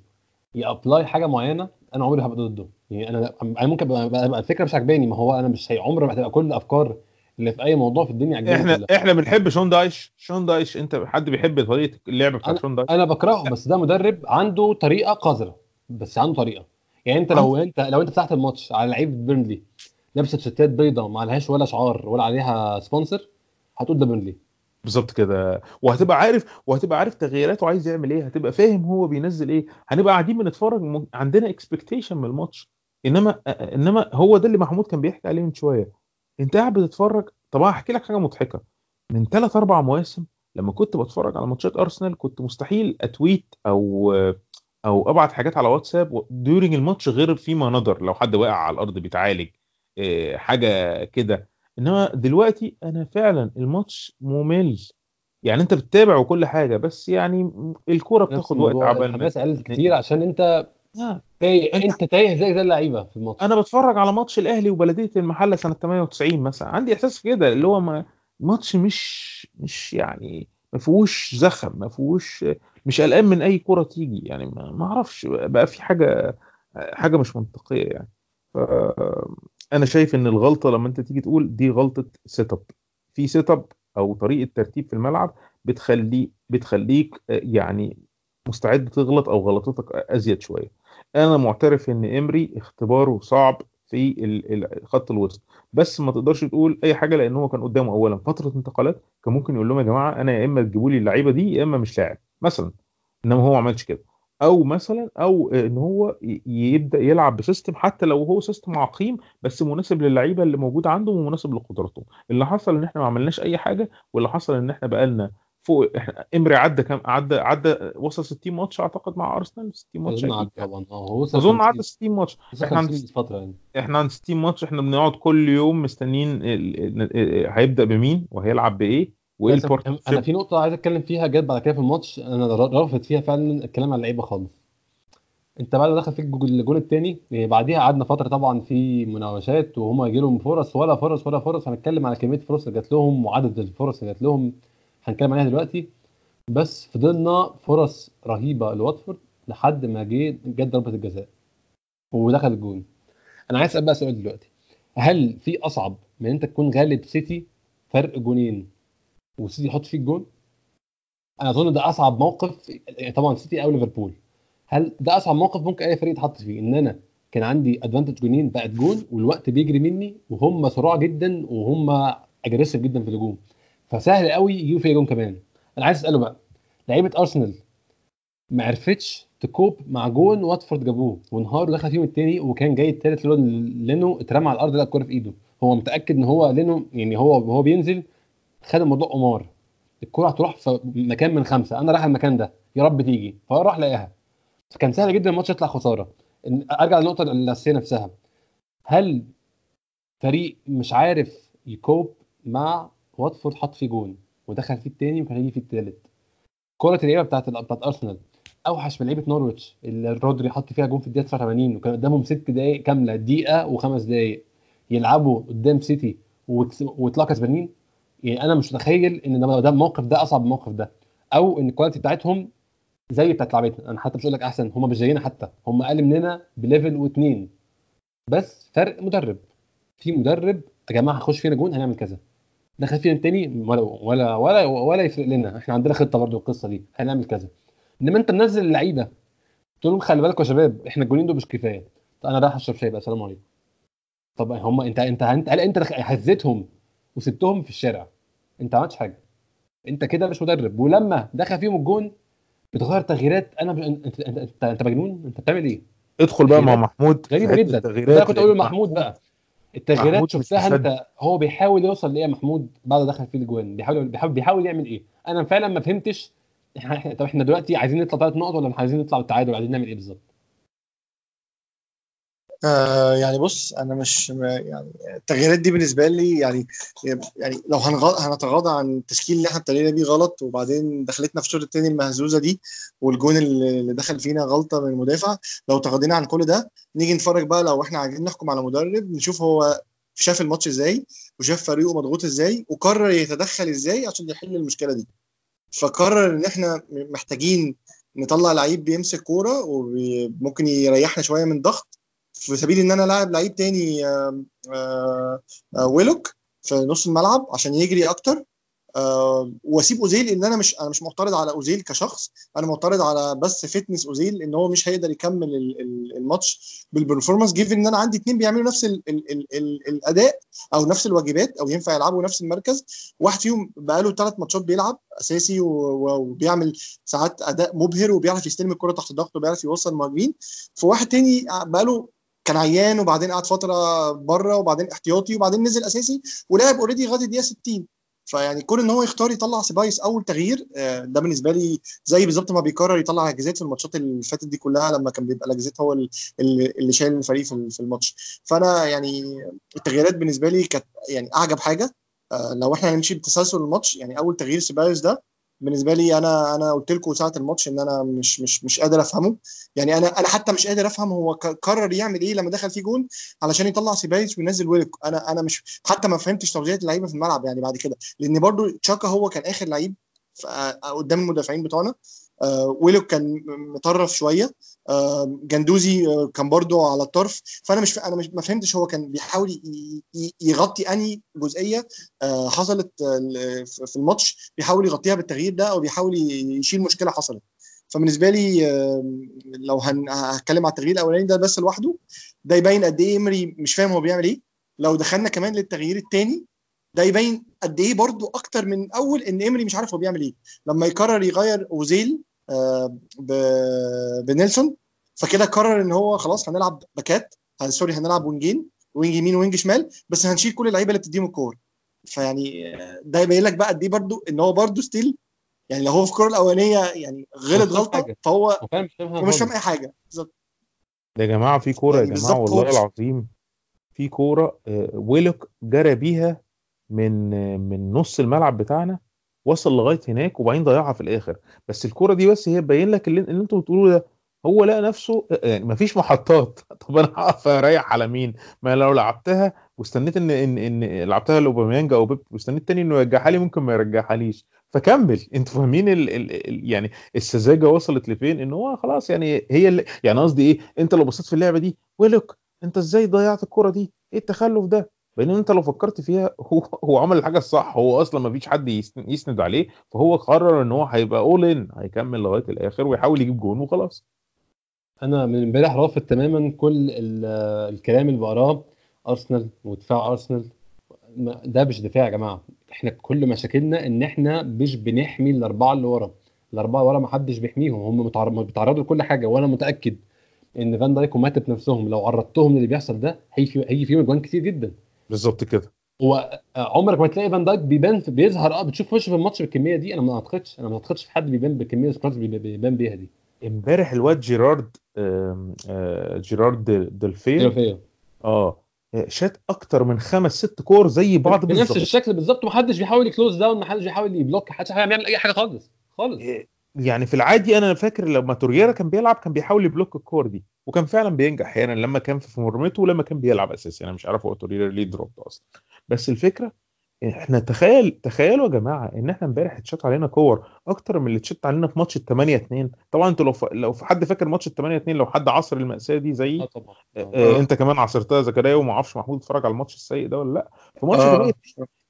ي apply حاجة معينة أنا عمري هبقى ضده. يعني أنا أنا ممكن أبقى أبقى الفكرة مش عجباني. ما هو أنا مش هي عمري ما هتبقى كل الأفكار اللي في أي موضوع في الدنيا عجباني إحنا كلها. إحنا بنحب شون دايش. شون دايش أنت حد بيحب طريقة اللعب بتاعت شون دايش؟ أنا بكرهه بس ده مدرب عنده طريقة قذرة بس عنده طريقة. يعني أنت لو أنت لو أنت فتحت الماتش على لعيب بيرنلي لابسة تيشيرتات بيضاء ما عليهاش ولا شعار ولا عليها sponsor هتقول ده بيرنلي بالظبط كده. وهتبقى عارف وهتبقى عارف تغييراته عايز يعمل إيه هتبقى فاهم هو بينزل إيه. هنبقى قاعدين بنتفرج م- عندنا expectation من الماتش. إنما إنما هو ده اللي محمود كان بيحكي عليه من شوية. أنت قاعد بتتفرج طب هحكي لك حاجة مضحكة. من ثلاث أربع مواسم لما كنت بتفرج على ماتشات أرسنال كنت مستحيل أتويت أو أو أبعت حاجات على واتساب ديورنج الماتش غير فيما نظر. لو حد واقع على الأرض بيتعالج إيه، حاجة كده. إنما دلوقتي أنا فعلا الماتش ممل. يعني أنت بتتابع وكل حاجة بس يعني الكورة بتاخد وقت عبال ما الحماس قلت كتير عشان أنت آه. تايه أنت تايه زي زي اللعيبة في الماتش؟ أنا بتفرج على ماتش الأهلي وبلدية المحلة سنة 98 مثلا. عندي إحساس كده اللي هو ما ماتش مش مش يعني ما فيهوش زخم ما فيهوش مش قلقان من أي كره تيجي. يعني ما ما أعرفش بقى في حاجة حاجة مش منطقية يعني. ف أنا شايف إن الغلطة لما أنت تيجي تقول دي غلطة set up في set up أو طريقة ترتيب في الملعب بتخلي بتخليك يعني مستعد تغلط أو غلطتك أزيد شوية. أنا معترف إن إمري اختباره صعب في خط الوسط. بس ما تقدرش تقول أي حاجة لأن هو كان قدامه. اولا فترة انتقالات كان ممكن يقول لهم يا جماعة أنا يا إما تجيبوا لي اللعيبة دي يا إما مش لاعب مثلا. إنما هو ما عملش كده. أو مثلا أو إن هو يبدأ يلعب ب system حتى لو هو system عقيم بس مناسب للعيبة اللي موجودة عنده ومناسب لقدراتهم اللي حصل إن إحنا ما عملناش أي حاجة واللي حصل إن إحنا بقالنا فوق إحنا إمري عدى كام عدى عدى وصل 60 ماتش أعتقد مع أرسنال 60 ماتش أظن. عدى طبعا آه هو وصل أظن 50 عدى 60 ماتش. إحنا عند 50 فترة يعني. إحنا عند 60 ماتش إحنا بنقعد كل يوم مستنيين ال- هيبدأ بمين وهيلعب بإيه. وإيه أنا في نقطة عايز أتكلم فيها جت بعد كده في الماتش. أنا رافض فيها فعلا الكلام على اللعيبة خالص. أنت بعد ما دخل فيك الجو- الجون الثاني بعديها قعدنا فترة طبعا في مناوشات وهم يجي لهم فرص ولا فرص ولا فرص. هنتكلم على كمية فرص اللي جات لهم وعدد الفرص اللي جات لهم. هنتكلم عليها دلوقتي. بس فضلنا فرص رهيبة لواتفورد لحد ما جه جت ضربة الجزاء ودخل الجون. أنا عايز أسأل بقى سؤال دلوقتي. هل في أصعب من أنت تكون غالب سيتي فرق جونين؟ وسيتي يحط فيك جون أنا أظن ده أصعب موقف طبعا سيتي أو ليفربول. هل ده أصعب موقف ممكن أي فريق يتحط فيه؟ إن أنا كان عندي advantage جونين بقت جون والوقت بيجري مني وهم سرعه جدا وهم aggressive جدا في الهجوم. فسهل قوي يجيبوا فينا جون كمان. أنا عايز أسأله بقى لعيبة أرسنال ما عرفتش ت cope مع جون واتفورد جابوه وانهار ودخل فيهم التاني وكان جاي التالت لينو اترمى على الأرض لقى الكوره في إيده. هو متأكد إن هو لينو يعني هو هو بينزل خد الموضوع قمار. الكوره هتروح في مكان من خمسة. أنا رايح المكان ده. يا رب تيجي. فهو راح لقاها. فكان سهل جدا الماتش يطلع خسارة. أرجع للنقطة الاساسيه نفسها. هل فريق مش عارف ي cope مع واتفورد حط فيه جون ودخل فيه التاني وكان هيجي فيه التالت؟ كرة اللعيبة بتاعت بتاعت أرسنال. أوحش من لعيبة نورويتش اللي رودري حط فيها جون في الدقيقة 89 وكان قدامهم ست دقائق كاملة دقيقة وخمس دقائق يلعبوا قدام سيتي ويطلعوا كسبانين؟ يعني أنا مش متخيل إن ده الموقف ده أصعب من الموقف ده. أو إن ال quality بتاعتهم زي بتاعت لعبتنا. أنا حتى مش هقول لك أحسن هم مش زينا حتى. هم أقل مننا ب level واثنين بس فرق مدرب. في مدرب يا جماعة هخش فينا جون هنعمل كذا. دخل فينا التاني ولا ولا ولا ولا يفرق لنا. إحنا عندنا خطة برضو القصة دي. هنعمل كذا. إنما أنت منزل اللعيبة. تقول لهم خلي بالكم يا شباب إحنا الجولين دول مش كفاية. طب أنا رايح أشرب شاي بقى سلام عليكم. طب هم انت انت انت أنت دخ- هزيتهم وسبتهم في الشارع. انت ما عملتش حاجة. انت كده مش مدرب. ولما دخل فيهم الجون بتغير تغييرات. أنا ب... انت انت انت, مجنون؟ انت بتعمل إيه؟ ادخل بقى مع محمود. غريبة حتة جدا. ده أنا كنت أقول لمحمود بقى. التغييرات شفتها. أنت. هو بيحاول يوصل لايه يا محمود بعد دخل فيه الاجوان بيحاول بيحاول بيحاول يعمل إيه؟ أنا فعلا ما فهمتش إحنا طب إحنا دلوقتي عايزين نطلع ثلاث نقط ولا عايزين نطلع بالتعادل عايزين نعمل إيه بالظبط؟ آه يعني بص أنا مش يعني التغييرات دي بالنسبة لي يعني يعني لو هنتغاضى عن التشكيل اللي إحنا ابتدينا بيه غلط وبعدين دخلتنا في الشوط الثاني المهزوزة دي والجون اللي دخل فينا غلطة من المدافع لو تغاضينا عن كل ده نيجي نتفرج بقى لو إحنا عايزين نحكم على مدرب نشوف هو شاف الماتش إزاي وشاف فريقه مضغوط إزاي وقرر يتدخل إزاي عشان يحل المشكلة دي. فقرر إن إحنا محتاجين نطلع لعيب بيمسك كورة وممكن يريحنا شوية من ضغط في سبيل إن أنا لاعب لعيب تاني آم، آه، آه، ويلوك في نص الملعب عشان يجري أكتر. آه، وأسيب أوزيل ان أنا مش أنا مش معترض على أوزيل كشخص. أنا معترض على بس fitness أوزيل إن هو مش هيقدر يكمل ال- ال- الماتش بال performance given إن أنا عندي اتنين بيعملوا نفس ال ال ال ال الأداء أو نفس الواجبات أو ينفع يلعبوا نفس المركز. واحد فيهم بقاله ثلاث ماتشات بيلعب أساسي وبيعمل ساعات أداء مبهر وبيعرف يستلم الكرة تحت ضغط وبيعرف يوصل المهاجمين في واحد تاني بقاله كان عيان وبعدين قعد فترة بره وبعدين احتياطي وبعدين نزل أساسي ولعب already لغايه الدقيقه 60 فيعني كون إن هو يختار يطلع سيبايوس أول تغيير آه، ده بالنسبة لي زي بالظبط ما بيقرر يطلع لاكازيت في الماتشات اللي فاتت دي كلها لما كان بيبقى لاكازيت هو ال- اللي شايل الفريق في الماتش. فأنا يعني التغييرات بالنسبة لي كانت يعني أعجب حاجة. آه، لو إحنا هنمشي بتسلسل الماتش يعني أول تغيير سيبايوس ده بالنسبة لي أنا أنا قلت لكم ساعة الماتش إن أنا مش مش مش قادر أفهمه. يعني أنا أنا حتى مش قادر أفهم هو قرر يعمل إيه لما دخل فيه جون علشان يطلع سيبايوس وينزل ويلك أنا أنا مش حتى ما فهمتش توزيعات اللعيبة في الملعب يعني بعد كده. لأن برضو تشاكا هو كان آخر لعيب قدام المدافعين بتوعنا. آه ويلك كان مطرف شوية. آه جندوزي آه كان برضو على الطرف. فأنا مش أنا ما فهمتش هو كان بيحاول يغطي أنهي جزئية. حصلت في الماتش. بيحاول يغطيها بالتغيير ده أو بيحاول يشيل مشكلة حصلت. فبالنسبة لي لو هتكلم على التغيير الأولاني ده بس لوحده ده يبين قد إيه إيمري مش فاهم هو بيعمل إيه. لو دخلنا كمان للتغيير الثاني ده يبين قد إيه برضو أكتر من أول إن إيمري مش عارف هو بيعمل إيه. لما يقرر يغير أوزيل آه، بنيلسون فكده قرر إن هو خلاص هنلعب باكات آه، sorry هنلعب وينجين wing يمين wing شمال بس هنشيل كل اللعيبة اللي بتديهم الكور. فيعني ده يبين لك بقى قد إيه برضو إن هو برضو ستيل يعني لو هو في الكوره الأولانية يعني غلط غلطة حاجة. فهو مش فاهم. أي حاجة. بالظبط. ده يا جماعة في كورة يعني يا جماعة والله العظيم في كورة آه، ويلوك جرى بيها من من نص الملعب بتاعنا وصل لغاية هناك وبعدين ضيعها في الآخر. بس الكوره دي بس هي تبين لك اللي, اللي أنتوا بتقولوه ده. هو لقى نفسه يعني مفيش محطات. طب أنا هقف اريح على مين؟ ما لو لعبتها واستنيت إن إن إن لعبتها لأوباميانج أو بيب واستنيت تاني إنه يرجعها لي ممكن ما يرجعها ليش فكمل. أنتوا فاهمين ال ال يعني السذاجة وصلت لفين؟ إن هو خلاص يعني هي اللي يعني قصدي إيه؟ أنت لو بصيت في اللعبة دي ويلوك أنت إزاي ضيعت الكرة دي؟ إيه التخلف ده؟ بينما أنت لو فكرت فيها هو هو عمل الحاجة الصح هو أصلا ما فيش حد يسن- يسند عليه فهو قرر إن هو هيبقى اول ان هيكمل لغاية الآخر ويحاول يجيب جون وخلاص. أنا من امبارح رافض تماما كل ال- الكلام اللي بقراه أرسنال ودفاع أرسنال. ده مش دفاع يا جماعة. إحنا كل مشاكلنا إن إحنا مش بنحمي الأربعة اللي ورا. الأربعة ورا ما حدش بيحميهم هم بيتعرضوا لكل حاجة وأنا متأكد إن فان دايك وماتب نفسهم لو عرضتهم للي بيحصل ده هيجي فيهم اجوان كتير جدا. بالظبط كده. هو عمرك ما تلاقي فان دايك بيبان بيظهر آه بتشوف وشه في الماتش بالكمية دي؟ أنا ما أعتقدش أنا ما أعتقدش في حد بيبان بالكمية سوكراتيس بيبان بيها دي. امبارح الواد جيرارد آم، آه، جيرارد ديلوفيو فيها آه شاط أكتر من خمس ست كور زي بعض بنفس بالظبط. الشكل بالظبط ومحدش بيحاول ي close down محدش بيحاول ي block محدش بيعمل أي حاجة خالص خالص. يعني في العادي أنا فاكر لما تورييرا كان بيلعب كان بيحاول ي block الكور دي وكان فعلا بينجح أحيانا لما كان في form ته ولما كان بيلعب اساسي أنا مش عارف هو تورييرا ليه drop أصلا. بس الفكرة إحنا تخيل تخيلوا يا جماعة إن إحنا امبارح اتشاط علينا كور أكتر من اللي اتشاط علينا في ماتش ال 8 2 طبعا أنتوا لو ف... لو في حد فاكر ماتش ال 8 2 لو حد عصر المأساة دي زي آه طبعا. آه أنت كمان عصرتها زكريا وما أعرفش محمود اتفرج على الماتش السيء ده ولا لأ. في ماتش آه. 8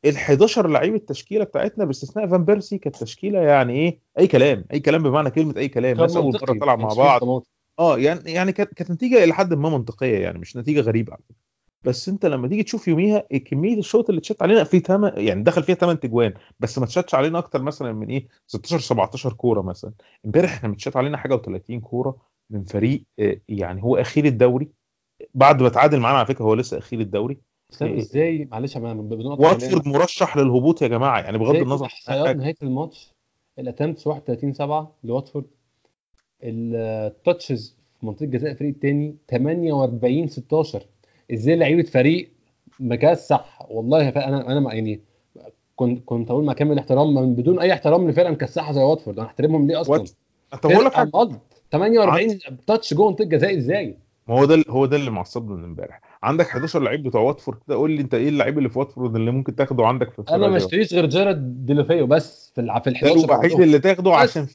ال 11 لعيب التشكيلة بتاعتنا باستثناء فان بيرسي كانت تشكيلة يعني إيه؟ أي كلام أي كلام بمعنى كلمة أي كلام ناس أول مرة تلعب مع بعض. آه يعني يعني كانت نتيجة إلى حد ما منطقية يعني مش نتيجة غريبة على فكرة. بس أنت لما تيجي تشوف يوميها كمية الشوط اللي اتشات علينا في تم يعني دخل فيها 8 تجوان بس ما اتشاتش علينا أكتر مثلا من إيه؟ 16 17 كورة مثلا. امبارح إحنا متشات علينا حاجة و30 كورة من فريق آه، يعني هو أخير الدوري. بعد ما تعادل معانا على فكرة هو لسه أخير الدوري. بس أنا إزاي؟ معلش بنقطه واتفورد مرشح للهبوط يا جماعة يعني بغض النظر عن نهايه الماتش. الأتمتس 31 7 لواتفورد. التاتشز في منطقة جزاء الفريق الثاني 48 16 إزاي لعيبة فريق؟ مكسح والله أنا أنا يعني كنت كنت أقول مع كامل احترام من بدون أي احترام لفرقه مكسحه زي واتفورد. أنا أحترمهم ليه أصلا؟ طب أقول لك حاجة. مض 48 touch جوه منطقة جزاء إزاي؟ ما هو ده هو ده اللي معصبني من امبارح عندك 11 لعيب بتوع واتفورد كده قول لي انت إيه اللعيب اللي في واتفورد اللي ممكن تاخده عندك في أنا ما؟ اشتريش غير جيرارد ديلوفيو بس في الع- في ال ده 11 الوحيد. اللي تاخده بس. عشان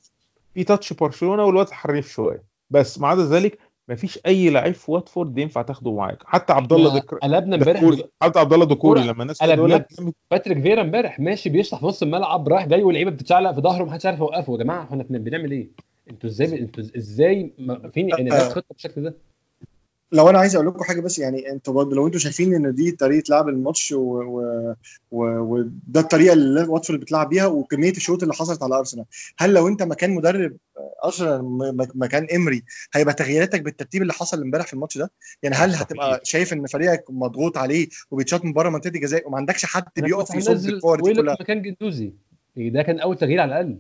في touch برشلونة والواد حريف شوية بس ما عدا ذلك مفيش أي لعيب في واتفورد ينفع تاخده معاك حتى عبد الله دكوري قلبنا امبارح دكوري حتى عبد الله دكوري لما الناس. لك باتريك فيرا امبارح ماشي بيشطح في نص الملعب رايح جاي واللعيبة بتتشعلق في ظهره ومحدش عارف يوقفه يا جماعة إحنا بن- بنعمل إيه؟ أنتوا إزاي أنتوا إزاي ما- فين يعني ده خطة بالشكل ده؟ لو أنا عايز أقول لكم حاجة بس يعني أنتوا برضه لو أنتوا شايفين ان دي طريقة لعب الماتش و- و- و- وده الطريقة اللي واتفورد بتلعب بيها وكمية الشوط اللي حصلت على أرسنال. هل لو انت مكان مدرب أرسنال م- مكان إمري هيبقى تغييراتك بالترتيب اللي حصل امبارح في الماتش ده؟ يعني هل هتبقى. شايف إن فريقك مضغوط عليه وبيتشاط من بره منطقة الجزاء وما عندكش حد بيقف يصد الكور دي كلها؟ مكان جندوزي. ده كان أول تغيير على الأقل.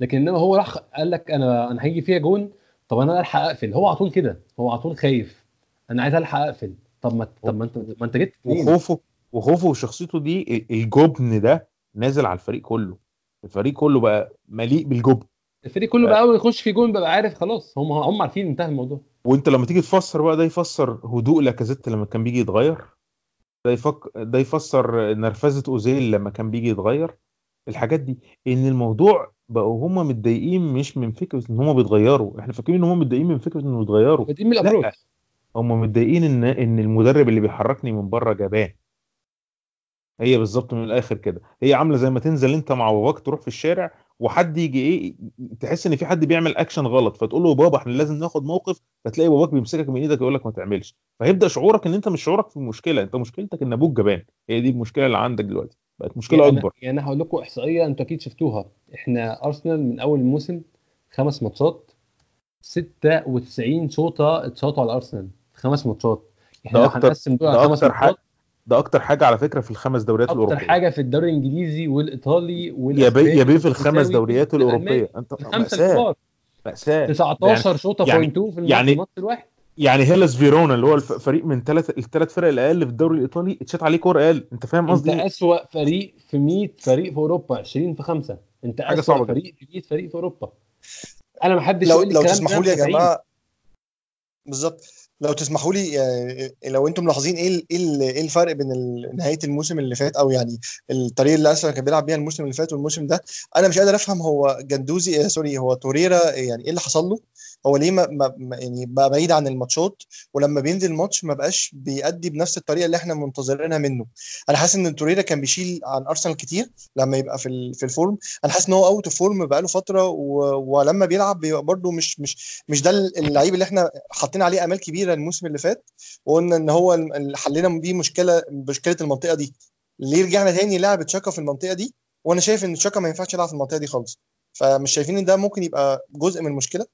لكن إنما هو راح قال لك أنا أنا هيجي فيها جون طب أنا ألحق أقفل. هو على طول كده. هو على طول خايف. أنا عايز الحق اقفل. طب ما طب ما انت ما انت جبت وخوفه وخوفه وشخصيته دي الجبن ده نازل على الفريق كله. الفريق كله بقى مليء بالجبن. الفريق كله بقى أول يخش في جون بقى عارف خلاص هم هم عارفين انتهى الموضوع. وانت لما تيجي تفسر بقى ده يفسر هدوء لاكازيت لما كان بيجي يتغير. ده يفك... ده يفسر نرفزة أوزيل لما كان بيجي يتغير. الحاجات دي إن الموضوع بقوا هم متضايقين مش من فكرة إن هم بيتغيروا. إحنا فاكرين إن هم متضايقين من فكرة انهم بيتغيروا. دي من لا. ال approach هم متضايقين ان إن المدرب اللي بيحركني من بره جبان. هي بالظبط من الآخر كده. هي عاملة زي ما تنزل أنت مع باباك تروح في الشارع وحد يجي إيه تحس إن في حد بيعمل اكشن غلط فتقول له بابا إحنا لازم ناخد موقف فتلاقي باباك بيمسكك من إيدك يقول لك ما تعملش. فيبدا شعورك إن أنت مش شعورك في المشكلة أنت مشكلتك إن أبوك جبان. هي دي المشكلة اللي عندك دلوقتي. بقت مشكلة يعني أكبر. يعني أنا هقول لكم إحصائية أنتوا أكيد شفتوها. إحنا أرسنال من أول الموسم خمس ماتشات 96 شوطه اتشاطوا على أرسنال. خمس ماتشات. إحنا لو أكتر- هنقسم دول خمس ماتشات ده أكتر حاجة على فكرة في الخمس دوريات أكتر الأوروبية. حاجة في الدوري الإنجليزي والإيطالي والإسباني يا بي في الخمس دوريات الأوروبية. انت مأساة. الكبار مأساة. 19 شوطة يعني- point 2 في الماتش, يعني- الماتش الواحد. يعني هيلاس فيرونا اللي هو الف- فريق من ثلاث الثلاث فرق الأقل في الدوري الإيطالي اتشاط عليه كور أقل. أنت فاهم أنت قصدي؟ إيه؟ أسوأ فريق في 100 فريق في أوروبا 20 في 5 أنت أسوأ. فريق في 100 فريق في أوروبا. أنا ما حدش لو لو تسمحوا لي يا 90. جماعة بالظبط. لو تسمحوا لي آه، لو أنتم ملاحظين إيه إيه إيه الفرق بين نهاية الموسم اللي فات أو يعني الطريقة اللي ارسنال كان بيلعب بيها الموسم اللي فات والموسم ده؟ أنا مش قادر أفهم هو جندوزي آه، sorry هو توريرا يعني إيه اللي حصل له؟ هو ليه ما ما يعني بقى بعيد عن الماتشات ولما بينزل الماتش ما بقاش بيأدي بنفس الطريقة اللي إحنا منتظرينها منه. أنا حاسس إن توريرا كان بيشيل عن أرسنال كتير لما يبقى في في ال form. أنا حاسس إن هو out of form بقاله فترة. ولما بيلعب بيبقى برده مش مش مش ده اللعيب اللي إحنا حاطين عليه آمال كبيرة الموسم اللي فات وقلنا إن هو اللي حلينا بيه مشكله مشكلة المنطقة دي. ليه رجعنا تاني لعب تشاكا في المنطقة دي؟ وأنا شايف إن تشاكا ما ينفعش يلعب في المنطقة دي خالص. فمش شايفين إن ده ممكن يبقى جزء من المشكلة؟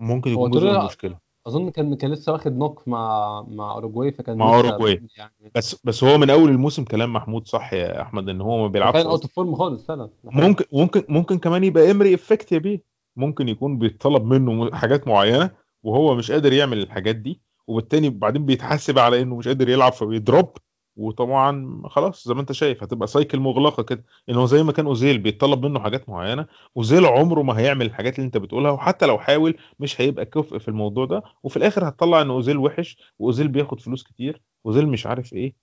ممكن يكون جزء من المشكلة. أظن كان كان لسه واخد knock مع مع أوروجواي فكان مع لسه أوروجواي. يعني بس بس هو من أول الموسم كلام محمود صح يا أحمد؟ إن هو ما بيلعبش كان اوت. اوف فورم خالص فعلا. ممكن ممكن ممكن كمان يبقى إمري effect يا بيه. ممكن يكون بيطلب منه حاجات معينة وهو مش قادر يعمل الحاجات دي وبالتالي بعدين بيتحاسب على إنه مش قادر يلعب فبيضرب. وطبعا خلاص زي ما انت شايف هتبقى cycle مغلقة كده. ان هو زي ما كان أوزيل بيطلب منه حاجات معينة أوزيل عمره ما هيعمل الحاجات اللي أنت بتقولها وحتى لو حاول مش هيبقى كفء في الموضوع ده. وفي الآخر هتطلع إن أوزيل وحش وأوزيل بياخد فلوس كتير أوزيل مش عارف إيه.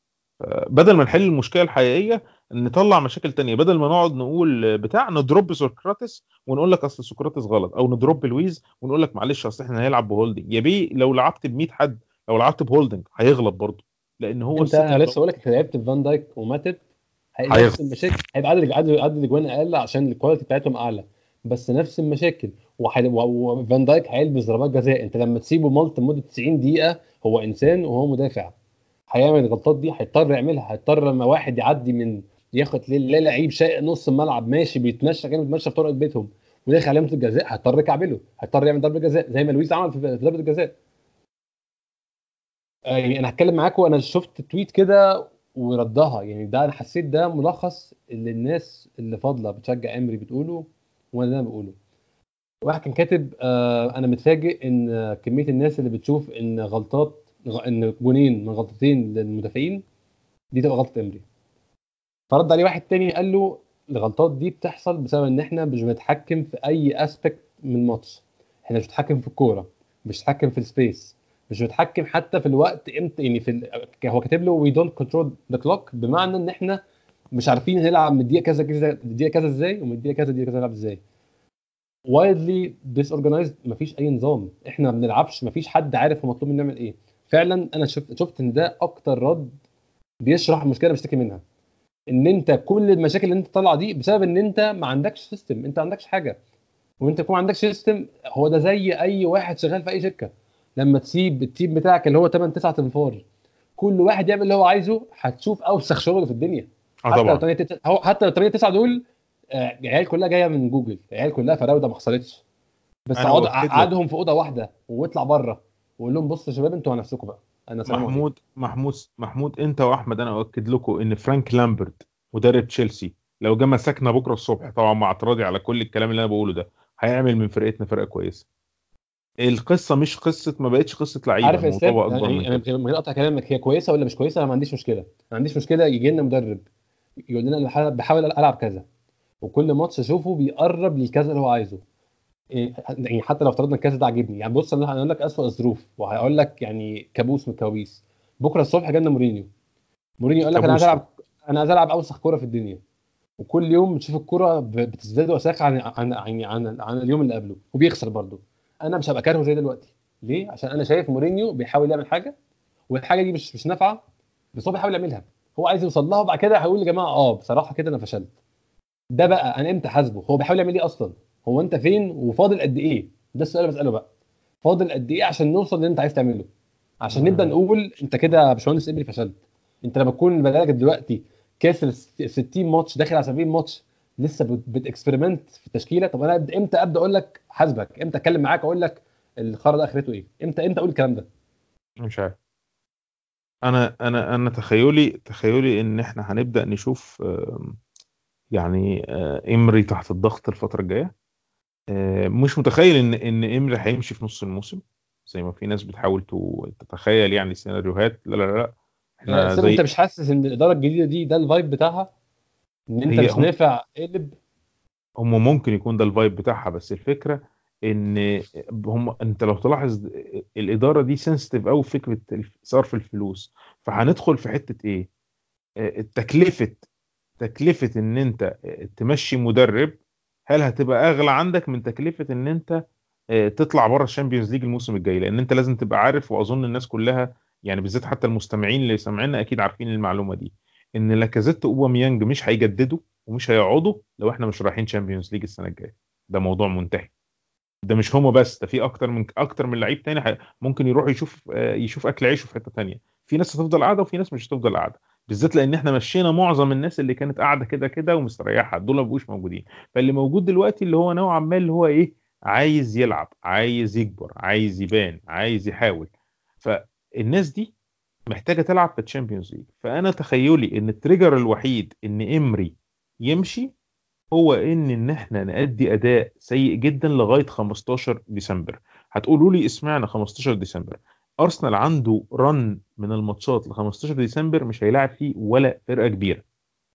بدل ما نحل المشكلة الحقيقية نطلع مشاكل تانية. بدل ما نقعد نقول بتاع نضرب سقراطيس ونقول لك أصل سقراطيس غلط أو نضرب لويز ونقول لك معلش أصل إحنا هنلعب بهولدنج. يا بيه لو لعبت ب 100 حد لو لعبت بهولدنج هيغلط برضه. لأن هو أنت أنا لسه بقول لك انت لعبت فان دايك وماتيب هيبقى نفس المشاكل. هيبقى عدد عدد عدد الاجوان أقل عشان ال quality بتاعتهم أعلى. بس نفس المشاكل. وفان دايك هيلبس ضربات جزاء. أنت لما تسيبه melt لمدة 90 دقيقة هو إنسان وهو مدافع. هيعمل الغلطات دي هيضطر يعملها. هيضطر لما واحد يعدي من ياخد لا لعيب شاقق نص الملعب ماشي بيتمشى كانه بيتمشى في طرق بيتهم. وداخل علامة الجزاء هيضطر يكعبله. هيضطر يعمل ضربة جزاء زي ما لويس عمل في في ضربة الجزاء. يعني أنا هتكلم معاكم أنا شفت تويت كده وردها. يعني ده أنا حسيت ده ملخص اللي الناس اللي فاضلة بتشجع امري بتقوله وأنا اللي أنا بقوله. واحد كان كاتب آه أنا متفاجئ إن آه، كمية الناس اللي بتشوف إن غلطات إن جونين من غلطتين للمدافعين دي تبقى غلطة امري فرد عليه واحد تاني قال له الغلطات دي بتحصل بسبب إن إحنا مش بنتحكم في أي اسبكت من الماتش. إحنا مش بنتحكم في الكورة مش بنتحكم في ال space مش بنتحكم حتى في الوقت إمتى يعني في. هو كاتب له we don't control the clock بمعنى إن إحنا مش عارفين هنلعب من الدقيقة كذا كذا الدقيقة كذا إزاي ومن الدقيقة كذا الدقيقة كذا نلعب إزاي. wildly disorganized مفيش أي نظام. إحنا ما بنلعبش مفيش حد عارف هو مطلوب مننا نعمل إيه. فعلا أنا شفت شفت إن ده أكتر رد بيشرح المشكلة اللي بشتكي منها. إن أنت كل المشاكل اللي أنت طالعة دي بسبب إن أنت ما عندكش system أنت ما عندكش حاجة. وأنت يكون ما عندكش system هو ده زي أي واحد شغال في أي شركة. لما تسيب ال team بتاعك اللي هو 8 9 تنفار كل واحد يعمل اللي هو عايزه هتشوف أوسخ شغل في الدنيا. آه حتى لو طبعا 8 9 هو حتى لو 8 9 دول آه، العيال كلها جاية من جوجل العيال كلها فراودة ما حصلتش. بس. قعدهم في أوضة واحدة واطلع بره وقول لهم بصوا يا شباب أنتوا على نفسكم بقى. أنا. محمود محمود محمود انت وأحمد أنا أؤكد لكم إن فرانك لامبارد مدرب تشيلسي لو جه مسكنا بكرة الصبح طبعا مع اعتراضي على كل الكلام اللي أنا بقوله ده هيعمل من فرقتنا فرقة كويسة. القصة مش قصة ما بقتش قصة لعيبة عارف اسلام يعني أنا من غير أقطع كلامك هي كويسه ولا مش كويسه أنا ما عنديش مشكلة. ما عنديش مشكلة يجي لنا مدرب يقول لنا أنا بحاول- ألعب كذا. وكل ماتش أشوفه بيقرب للكذا اللي هو عايزه. إيه، يعني حتى لو افترضنا الكذا ده عاجبني. يعني بص أنا هقول لك اسوء الظروف وهقول لك يعني كابوس من الكوابيس. بكرة الصبح جالنا مورينيو. مورينيو قال لك أنا عايز. العب أنا عايز ألعب أوسخ كوره في الدنيا. وكل يوم بتشوف الكوره بتزداد وساخه عن عن عن, عن, عن اليوم اللي قبله. وبيخسر برضه. أنا مش هبقى كارهه زي دلوقتي. ليه؟ عشان أنا شايف مورينيو بيحاول يعمل حاجة والحاجة دي مش مش نافعة بس هو بيحاول يعملها. هو عايز يوصل لها وبعد كده هيقول يا جماعة آه بصراحة كده أنا فشلت. ده بقى أنا إمتى حاسبه؟ هو بيحاول يعمل إيه أصلا؟ هو أنت فين؟ وفاضل قد إيه؟ ده السؤال اللي بسأله بقى. فاضل قد إيه عشان نوصل اللي أنت عايز تعمله؟ عشان نبدأ نقول أنت كده يا باشمهندس ابني فشلت. أنت لما تكون بقالك دلوقتي كاسر 60 ماتش داخل على 70 ماتش لسه بت- بتكسبيرمنت في التشكيلة. طب أنا إمتى أبدأ أقول لك حاسبك؟ إمتى أتكلم معاك أقول لك الخرا ده آخرته إيه؟ إمتى إمتى أقول الكلام ده؟ مش عارف. أنا أنا أنا تخيلي تخيلي إن إحنا هنبدأ نشوف يعني آه، امري تحت الضغط الفترة الجاية. آه، مش متخيل ان إن امري هيمشي في نص الموسم زي ما في ناس بتحاول تتخيل يعني سيناريوهات. لا لا لا إحنا زي أنت مش حاسس إن الاداره الجديدة دي ده ال vibe بتاعها؟ إن أنت مش هم- نافع قلب هم ممكن يكون ده ال vibe بتاعها بس الفكرة إن هم أنت لو تلاحظ الإدارة دي sensitive قوي في فكرة صرف الفلوس. فهندخل في حتة إيه؟ آه، تكلفه تكلفة إن أنت تمشي مدرب هل هتبقى أغلى عندك من تكلفة إن أنت آه، تطلع بره الشامبيونز ليج الموسم الجاي؟ لأن أنت لازم تبقى عارف وأظن الناس كلها يعني بالذات حتى المستمعين اللي سامعيننا أكيد عارفين المعلومة دي. إن لاكازيت واوباميانج مش هيجددوا ومش هيقعدوا لو إحنا مش رايحين شامبيونز ليج السنة الجاية. ده موضوع منتهي. ده مش هما بس ده في أكتر من أكتر من لعيب تاني ممكن يروح يشوف آه، يشوف أكل عيشه في حتة تانية. في ناس هتفضل قاعدة وفي ناس مش هتفضل قاعدة. بالذات لأن إحنا مشينا معظم الناس اللي كانت قاعدة كده كده ومستريحة. دول ما بقوش موجودين. فاللي موجود دلوقتي اللي هو نوعا ما اللي هو إيه؟ عايز يلعب عايز يكبر عايز يبان عايز يحاول. فالناس دي محتاجة تلعب في الشامبيونز ليج فأنا تخيلي إن ال trigger الوحيد إن إمري يمشي هو إن إن إحنا نأدي أداء سيء جدا لغاية 15 ديسمبر. هتقولوا لي إسمعنا 15 ديسمبر. أرسنال عنده run من الماتشات ل 15 ديسمبر مش هيلاعب فيه ولا فرقة كبيرة.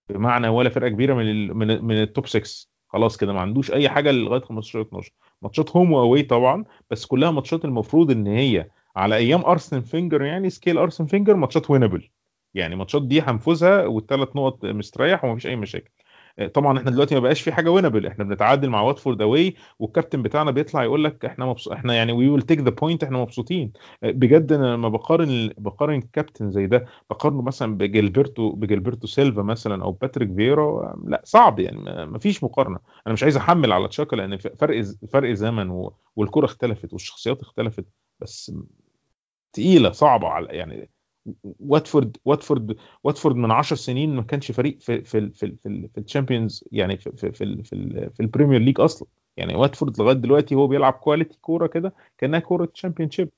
بمعنى ولا فرقة كبيرة من من, من ال top 6 خلاص كده ما عندوش أي حاجة لغاية 15 12 ماتشات home و away طبعا بس كلها ماتشات المفروض إن هي على أيام ارسن فينجر يعني scale ارسن فينجر ماتشات winnable يعني ماتشات دي هنفوزها والثلاث نقط مستريح ومفيش أي مشاكل. طبعا إحنا دلوقتي ما بقاش في حاجة winnable إحنا بنتعادل مع واتفورد away والكابتن بتاعنا بيطلع يقول لك إحنا مبسوط إحنا يعني we will take the point إحنا مبسوطين. بجد أنا لما بقارن بقارن كابتن زي ده بقارنه مثلا بجيلبرتو بجيلبرتو سيلفا مثلا أو باتريك فييرا لا صعب يعني ما فيش مقارنة. أنا مش عايز أحمل على تشاكا لأن فرق فرق زمن و- والكرة اختلفت والشخصيات اختلفت بس تقيلة صعبة على يعني واتفورد واتفورد واتفورد من 10 سنين ما كانش فريق في في في في, في الشامبيونز يعني في في في, في, ال- في البريمير ليج أصلا. يعني واتفورد لغاية دلوقتي هو بيلعب quality كورة كده كأنها كورة cheap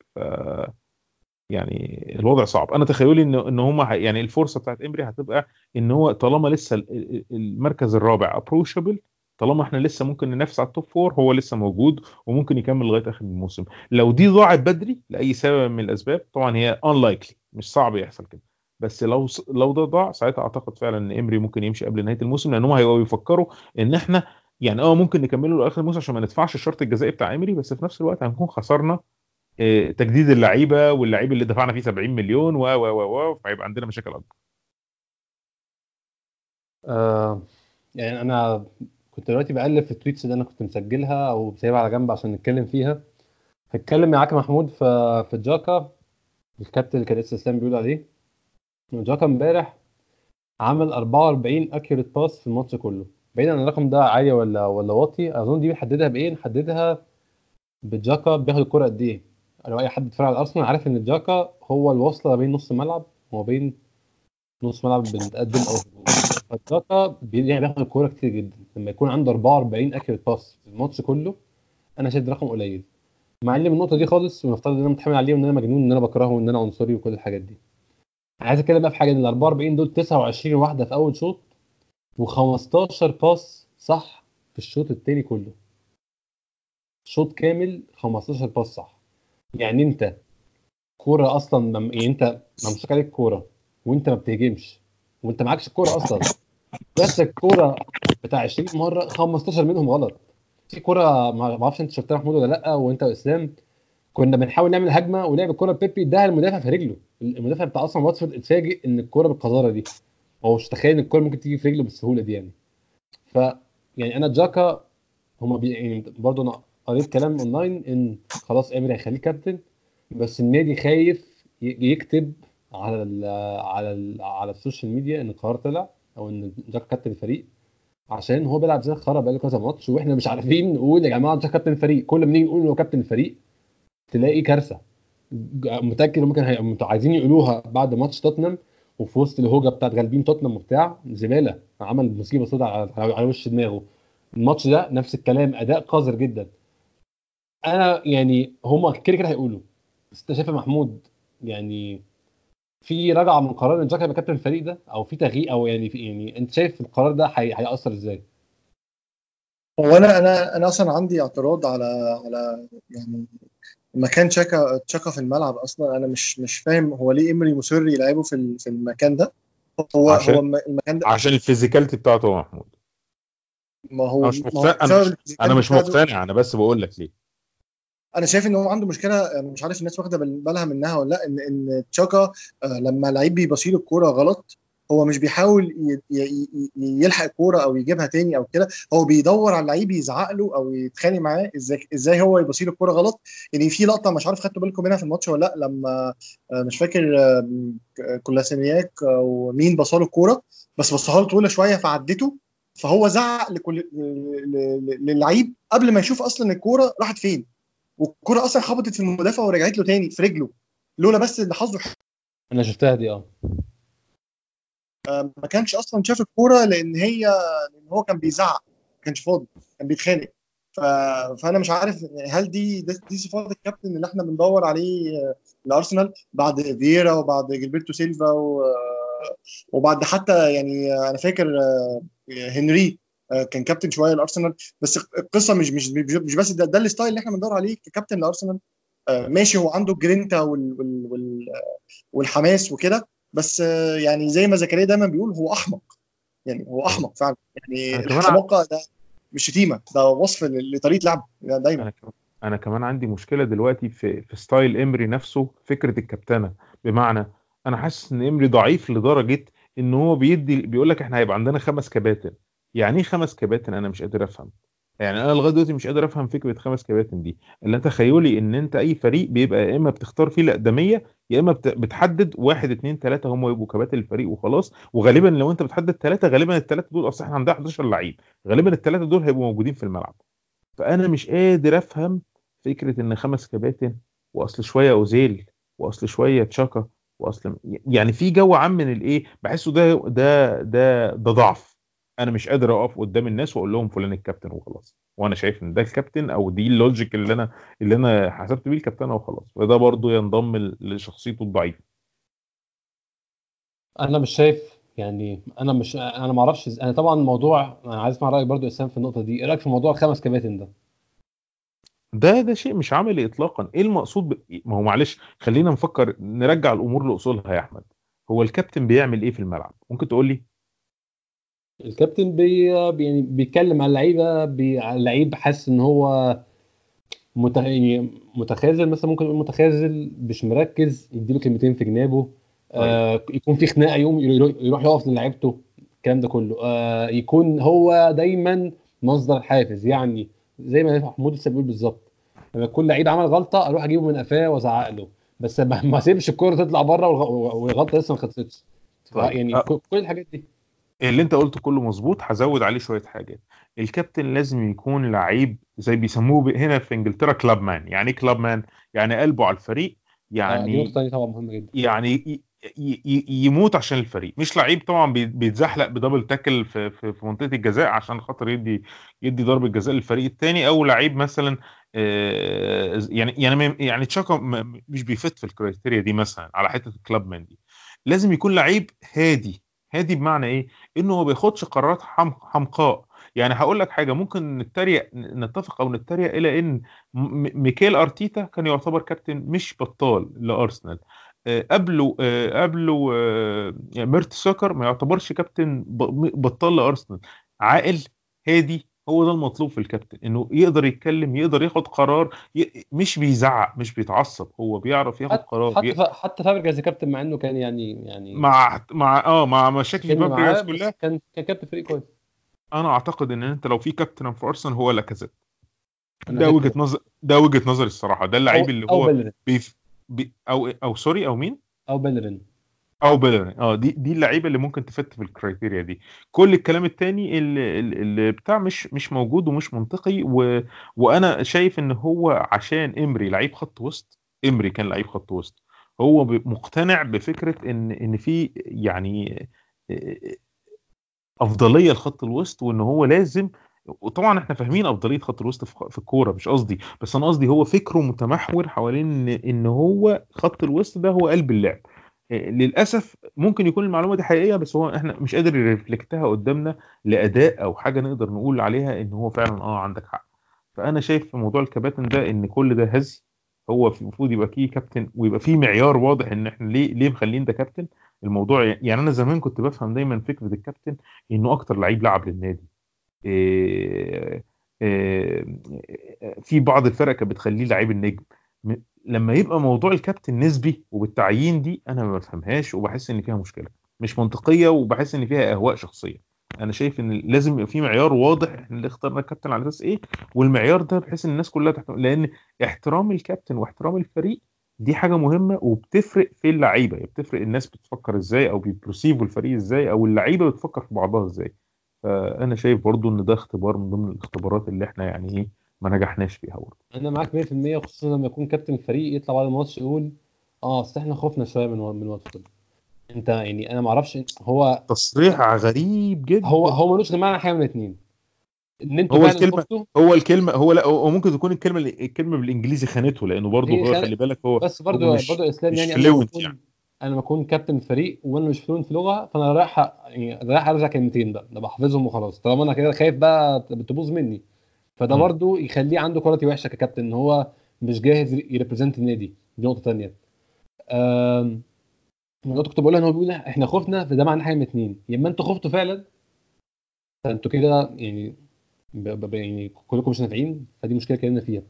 يعني الوضع صعب. أنا تخيلي إن إن هم يعني الفرصة بتاعت إمري هتبقى إن هو طالما لسه ال- ال- المركز الرابع approachable طالما إحنا لسه ممكن ننافس على ال top four هو لسه موجود وممكن يكمل لغاية آخر الموسم. لو دي ضاعت بدري لأي سبب من الأسباب طبعا هي unlikely مش صعب يحصل كده. بس لو لو ده ضاع ساعتها أعتقد فعلا إن إمري ممكن يمشي قبل نهاية الموسم لأن هم هيبقوا بيفكروا إن إحنا يعني آه ممكن نكمله لآخر الموسم عشان ما ندفعش الشرط الجزائي بتاع إمري بس في نفس الوقت هنكون خسرنا آه، تجديد اللعيبة واللعيب اللي دفعنا فيه 70 مليون و و و و فهيبقى عندنا مشاكل أكبر. آه يعني أنا كنت دلوقتي بقلب في التويتس اللي أنا كنت مسجلها أو سايبها على جنب عشان نتكلم فيها. هتكلم معاك محمود في في جاكا الكابتن اللي كان لسه اسلام بيقول عليه. جاكا امبارح عمل 44 accurate pass في الماتش كله. بعيد عن الرقم ده عالي ولا ولا واطي أظن دي بنحددها بإيه؟ نحددها بجاكا بياخد الكرة قد إيه؟ لو أي حد بيتفرج على أرسنال عارف إن جاكا هو الوصلة بين نص الملعب وما بين نص ملعب بنتقدم أو بي- يعني بياخد الكورة كتير جدا. لما يكون عنده 44 accurate pass في الماتش كله أنا شايف رقم قليل. مع ان النقطة دي خالص ونفترض إن أنا متحمل عليه وإن أنا مجنون وان أنا بكرهه وإن أنا عنصري وكل الحاجات دي. عايز أتكلم بقى في حاجة إن ال 44 دول 29 واحدة في أول شوط و15 pass صح في الشوط التاني كله. شوط كامل 15 pass صح. يعني أنت كورة أصلا. يعني أنت ممسوك عليك كورة. وانت ما بتهجمش وانت معكش الكورة أصلا. بس الكورة بتاع 20 مرة 15 منهم غلط. في كورة ما أعرفش أنت شفتها محمود ولا لأ وأنت وإسلام كنا بنحاول نعمل هجمة ولعب الكورة بيبي اداها المدافع في رجله. المدافع بتاع أصلا واتفورد اتفاجئ إن الكورة بالقذارة دي. هو مش متخيل إن الكورة ممكن تيجي في رجله بالسهولة دي يعني. ف يعني أنا جاكا هما بي يعني برضه أنا قريت كلام أونلاين إن خلاص امري هيخليه كابتن بس النادي خايف يكتب على ال على ال على ال social media إن القرار طلع أو إن جاكا كابتن الفريق عشان هو بيلعب زي الخرا بقاله كذا ماتش وإحنا مش عارفين نقول يا جماعة جاكا كابتن الفريق. كل ما نيجي نقول هو كابتن الفريق تلاقي كارثة. متأكد ممكن هي... عايزين يقولوها بعد ماتش توتنهام وفي وسط الهوجة بتاعت غالبين توتنهام وبتاع زباله عمل مصيبة سوداء على... على وش دماغه. الماتش ده نفس الكلام أداء قذر جدا. أنا يعني هما كده كده هيقولوا بس أنت شايف يا محمود يعني في رجعه من قرار إن جاكا يبقى كابتن الفريق ده أو في تغيير أو يعني في يعني أنت شايف القرار ده هي... هيأثر إزاي؟ هو أنا أنا أنا أصلا عندي اعتراض على على يعني مكان تشاكا تشاكا في الملعب أصلا. أنا مش مش فاهم هو ليه امري مصر يلعبه في في المكان ده؟ هو عشان- هو الم- المكان ده عشان ال physicality بتاعته يا محمود. ما هو أنا مش ما هو مقتنع- بسبب أنا ال physical مش مقتنع أنا بس بقول لك ليه. أنا شايف ان هو عنده مشكله مش عارف الناس واخده بال- بالها منها ولا لأ ان إن تشاكا آه، لما لعيب بيبصيله الكوره غلط هو مش بيحاول يلحق الكوره أو يجيبها تاني أو كده هو بيدور على اللعيب يزعق له أو يتخانق معاه إزاي إزاي هو يبصيله الكوره غلط. يعني في لقطة مش عارف خدتوا بالكم منها في الماتش ولا لأ لما آه، مش فاكر كولاسينياك أو مين بصاله الكورة بس بصها له طويلة شوية فعدته فهو زعق لكل للعيب قبل ما يشوف أصلا الكورة راحت فين. والكرة أصلا خبطت في المدافع ورجعت له تاني في رجله لولا بس ان حظه أنا شفتها دي آه. آه، ما كانش أصلا شاف الكوره لأن هي لأن هو كان بيزعق ما كانش فاضي كان بيتخانق. ف... فأنا مش عارف هل دي دي صفات الكابتن اللي إحنا بندور عليه آه، لأرسنال بعد فييرا وبعد جيلبرتو سيلفا و... آه، وبعد حتى يعني أنا فاكر هنري. كان كابتن شوية لأرسنال. بس القصة مش مش مش بس ده, ده ال style اللي إحنا بندور عليه ككابتن لأرسنال. آه، ماشي هو عنده الجرينتا وال... وال... وال... والحماس وكده. بس آه، يعني زي ما زكريا دايما بيقول هو أحمق. يعني هو أحمق فعلا. يعني الحماقه ده مش شتيمة. ده وصف لطريقة لعبه ده دايما. أنا كمان عندي مشكلة دلوقتي في في style إمري نفسه فكرة الكابتنة. بمعنى أنا حاسس إن إمري ضعيف لدرجة إن هو بيدي بيقول لك إحنا هيبقى عندنا خمس كباتن. يعني إيه خمس كباتن أنا مش قادر أفهم؟ يعني أنا لغاية دلوقتي مش قادر أفهم فكرة خمس كباتن دي. اللي تخيلي إن أنت أي فريق بيبقى يا إما بتختار فيه الأقدمية يا إما بت- بتحدد واحد اتنين تلاتة هم يبقوا كباتن الفريق وخلاص. وغالبا لو أنت بتحدد ثلاثة غالبا الثلاثه دول أصل إحنا عندنا 11 لعيب. غالبا الثلاثه دول هيبقوا موجودين في الملعب. فأنا مش قادر أفهم فكرة إن خمس كباتن وأصل شوية أوزيل وأصل شوية تشاكا وأصل يعني في جو عام من الإيه بحسه ده ده ده ده ضعف. أنا مش قادر اقف قدام الناس واقول لهم فلان الكابتن وخلاص. وأنا شايف إن ده الكابتن أو دي اللوجيك اللي أنا اللي أنا حسبت بيه الكابتن وخلاص وده برضو ينضم لشخصيته الضعيفة. أنا مش شايف يعني أنا مش أنا ما أعرفش أنا طبعا الموضوع أنا عايز أسمع رأيك برضو إسلام في النقطة دي. إيه رأيك في موضوع الخمس كباتن ده؟ ده ده شيء مش عملي اطلاقا. إيه المقصود ب... ما هو معلش خلينا نفكر نرجع الأمور لأصولها يا أحمد. هو الكابتن بيعمل إيه في الملعب؟ ممكن تقول لي؟ الكابتن بي يعني بيتكلم على اللعيبه بي... على اللعيب حاسس إن هو مت... يعني متخاذل مثلا ممكن يقول متخاذل مش مركز يديله كلمتين في جنابه آه يكون في خناقة يقوم يروح يقف للعيبته الكلام ده كله. آه يكون هو دايما مصدر حافز يعني زي ما محمود لسه بيقول بالظبط. لما يكون لعيب عمل غلطة أروح أجيبه من قفاه وأزعق له. بس ما اسيبش الكورة تطلع بره والغ- والغلطة لسه ما خلصتش. طيب. يعني. كل كل الحاجات دي. اللي انت قلته كله مظبوط هزود عليه شوية حاجات. الكابتن لازم يكون لعيب زي بيسموه هنا في إنجلترا club man يعني إيه club man يعني قلبه على الفريق يعني دي يعني طبعا مهمة جدا. يعني يموت عشان الفريق. مش لعيب طبعا بي- بيتزحلق ب double tackle في في في منطقة الجزاء عشان خاطر يدي يدي ضربة جزاء للفريق الثاني أو لعيب مثلا آه، يعني يعني يعني تشاكا مش بي fit في ال criteria دي مثلا على حتة ال club man دي. لازم يكون لعيب هادي. هادي بمعنى إيه؟ إنه ما بياخدش قرارات حم- حمقاء. يعني هقول لك حاجة ممكن نتريق نتفق أو نتريق إلى إن ميكيل أرتيتا كان يعتبر كابتن مش بطال لأرسنال. آه، قبله آه، قبله آه، ميرتساكر ما يعتبرش كابتن بطال لأرسنال. عاقل هادي هو ده المطلوب في الكابتن إنه يقدر يتكلم يقدر ياخد قرار ي... مش بيزعق مش بيتعصب هو بيعرف ياخد حتى قرار حتى. ف- حتى فابريجاز كابتن مع إنه كان يعني يعني مع مع آه مع مشاكل فابريجاز كلها كان كان كابتن فريق كويس. أنا أعتقد إن أنت لو في كابتن في أرسنال هو لاكازيت. ده كده. نظر ده وجهة نظري الصراحة ده اللعيب اللي هو بيلرين. بيف... بي... أو أو sorry أو مين؟ أو بيلرين. أو بيلرين آه دي دي اللعيبة اللي ممكن تفت في الكرايتيريا دي. كل الكلام التاني اللي, اللي بتاع مش مش موجود ومش منطقي و... وأنا شايف إن هو عشان إمري لعيب خط وسط إمري كان لعيب خط وسط هو مقتنع بفكرة إن إن في يعني أفضلية لخط الوسط وإن هو لازم وطبعا إحنا فاهمين أفضلية خط الوسط في الكورة مش قصدي بس أنا قصدي هو فكره متمحور حوالين إن هو خط الوسط ده هو قلب اللعب. للأسف ممكن يكون المعلومة دي حقيقية بس هو إحنا مش قادر يرفلكتها قدامنا لأداء أو حاجة نقدر نقول عليها إن هو فعلا آه عندك حق. فأنا شايف في موضوع الكباتن ده إن كل ده هزي هو المفروض يبقى فيه كابتن ويبقى فيه معيار واضح إن إحنا ليه ليه مخلين ده كابتن. الموضوع يعني أنا زمان كنت بفهم دايما فكرة الكابتن إنه أكتر لعيب لعب للنادي. إيه إيه في بعض الفرق كانت بتخليه لعيب النجم. لما يبقى موضوع الكابتن نسبي وبالتعيين دي أنا ما بفهمهاش وبحس إن فيها مشكلة. مش منطقية وبحس إن فيها أهواء شخصية. أنا شايف إن لازم يبقى في معيار واضح إحنا اللي اخترنا الكابتن على أساس إيه والمعيار ده بحيث إن الناس كلها تحترم لأن احترام الكابتن واحترام الفريق دي حاجة مهمة وبتفرق في اللعيبة. يعني بتفرق الناس بتفكر إزاي أو بيبروسيفوا الفريق إزاي أو اللعيبة بتفكر في بعضها إزاي. فأنا شايف برضو إن ده اختبار من ضمن الاختبارات اللي إحنا يعني إيه ما نجحناش فيها برضو أنا معاك 100% خصوصا لما يكون كابتن الفريق يطلع بعد الماتش يقول آه أصل إحنا خفنا شوية من من واتفورد أنت يعني أنا ما أعرفش هو تصريح غريب جدا. هو هو ملوش غير معنى حاجة من الاثنين إن أنتوا هو فعلا الكلمة- خفتوا هو الكلمة هو لا هو ممكن تكون الكلمة الكلمة بالإنجليزي خانته لأنه برضه هو خلي بالك هو بس برضه برضه إسلام مش يعني أنا لما fluent اكون يعني. أنا أكون كابتن فريق وأنا مش فلوينت في لغة فأنا رايح يعني رايح أرجع كلمتين بقى ده بحفظهم وخلاص. طالما أنا كده خايف بقى تبوظ مني. فده. برضه يخليه عنده quality وحشة ككابتن إن هو مش جاهز ي represent النادي دي نقطة ثانية. النقطة كنت بقولها إن هو بيقول إحنا خفنا فده معناه حاجة من اتنين يا إما أنتوا خفتوا فعلا فأنتوا كده يعني ب... ب... يعني كلكم مش نافعين فدي مشكلة اتكلمنا فيها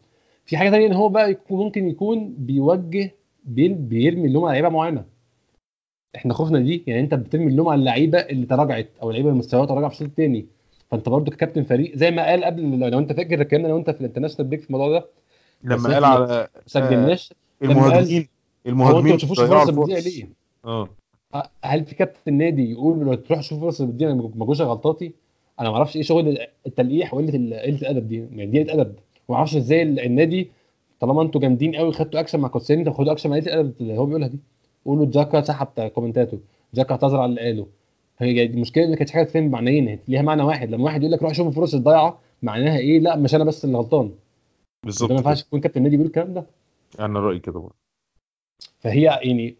في حاجة ثانية إن هو بقى يكون ممكن يكون بيوجه. بيرمي اللوم على لعيبة معينة إحنا خفنا دي يعني أنت بترمي اللوم على اللعيبة اللي تراجعت أو اللعيبة اللي مستواها تراجع في الشوط الثاني فانت برضو ككابتن فريق زي ما قال قبل لو انت فاكر اتكلمنا لو انت في ال international break في الموضوع ده لما قال على ما سجلناش لما المهاجمين المهاجمين ما تشوفوش ضيعوا فرص بتضيع. ليه؟ آه هل في كابتن نادي يقول لو تروح تشوف فرص بتضيع ما جوش غلطاتي؟ أنا ما أعرفش إيه شغل التلقيح وقلة قلة الأدب دي يعني دي أدب وما أعرفش إزاي ال- النادي طالما أنتوا جامدين قوي خدتوا أكشن مع كوسيلني طب خدوا أكشن مع قلة الأدب اللي هو بيقولها دي قولوا جاكا سحب كومنتاته جاكا اعتذر على اللي قاله هي المشكلة كانتش حاجة تفهم معنيين ليها معنى واحد. لما واحد يقول لك روح شوف الفرص الضايعة معناها إيه؟ لا مش أنا بس اللي غلطان. بالظبط ما. ينفعش يكون كابتن النادي بيقول الكلام ده. أنا رأيي كده برضه. فهي يعني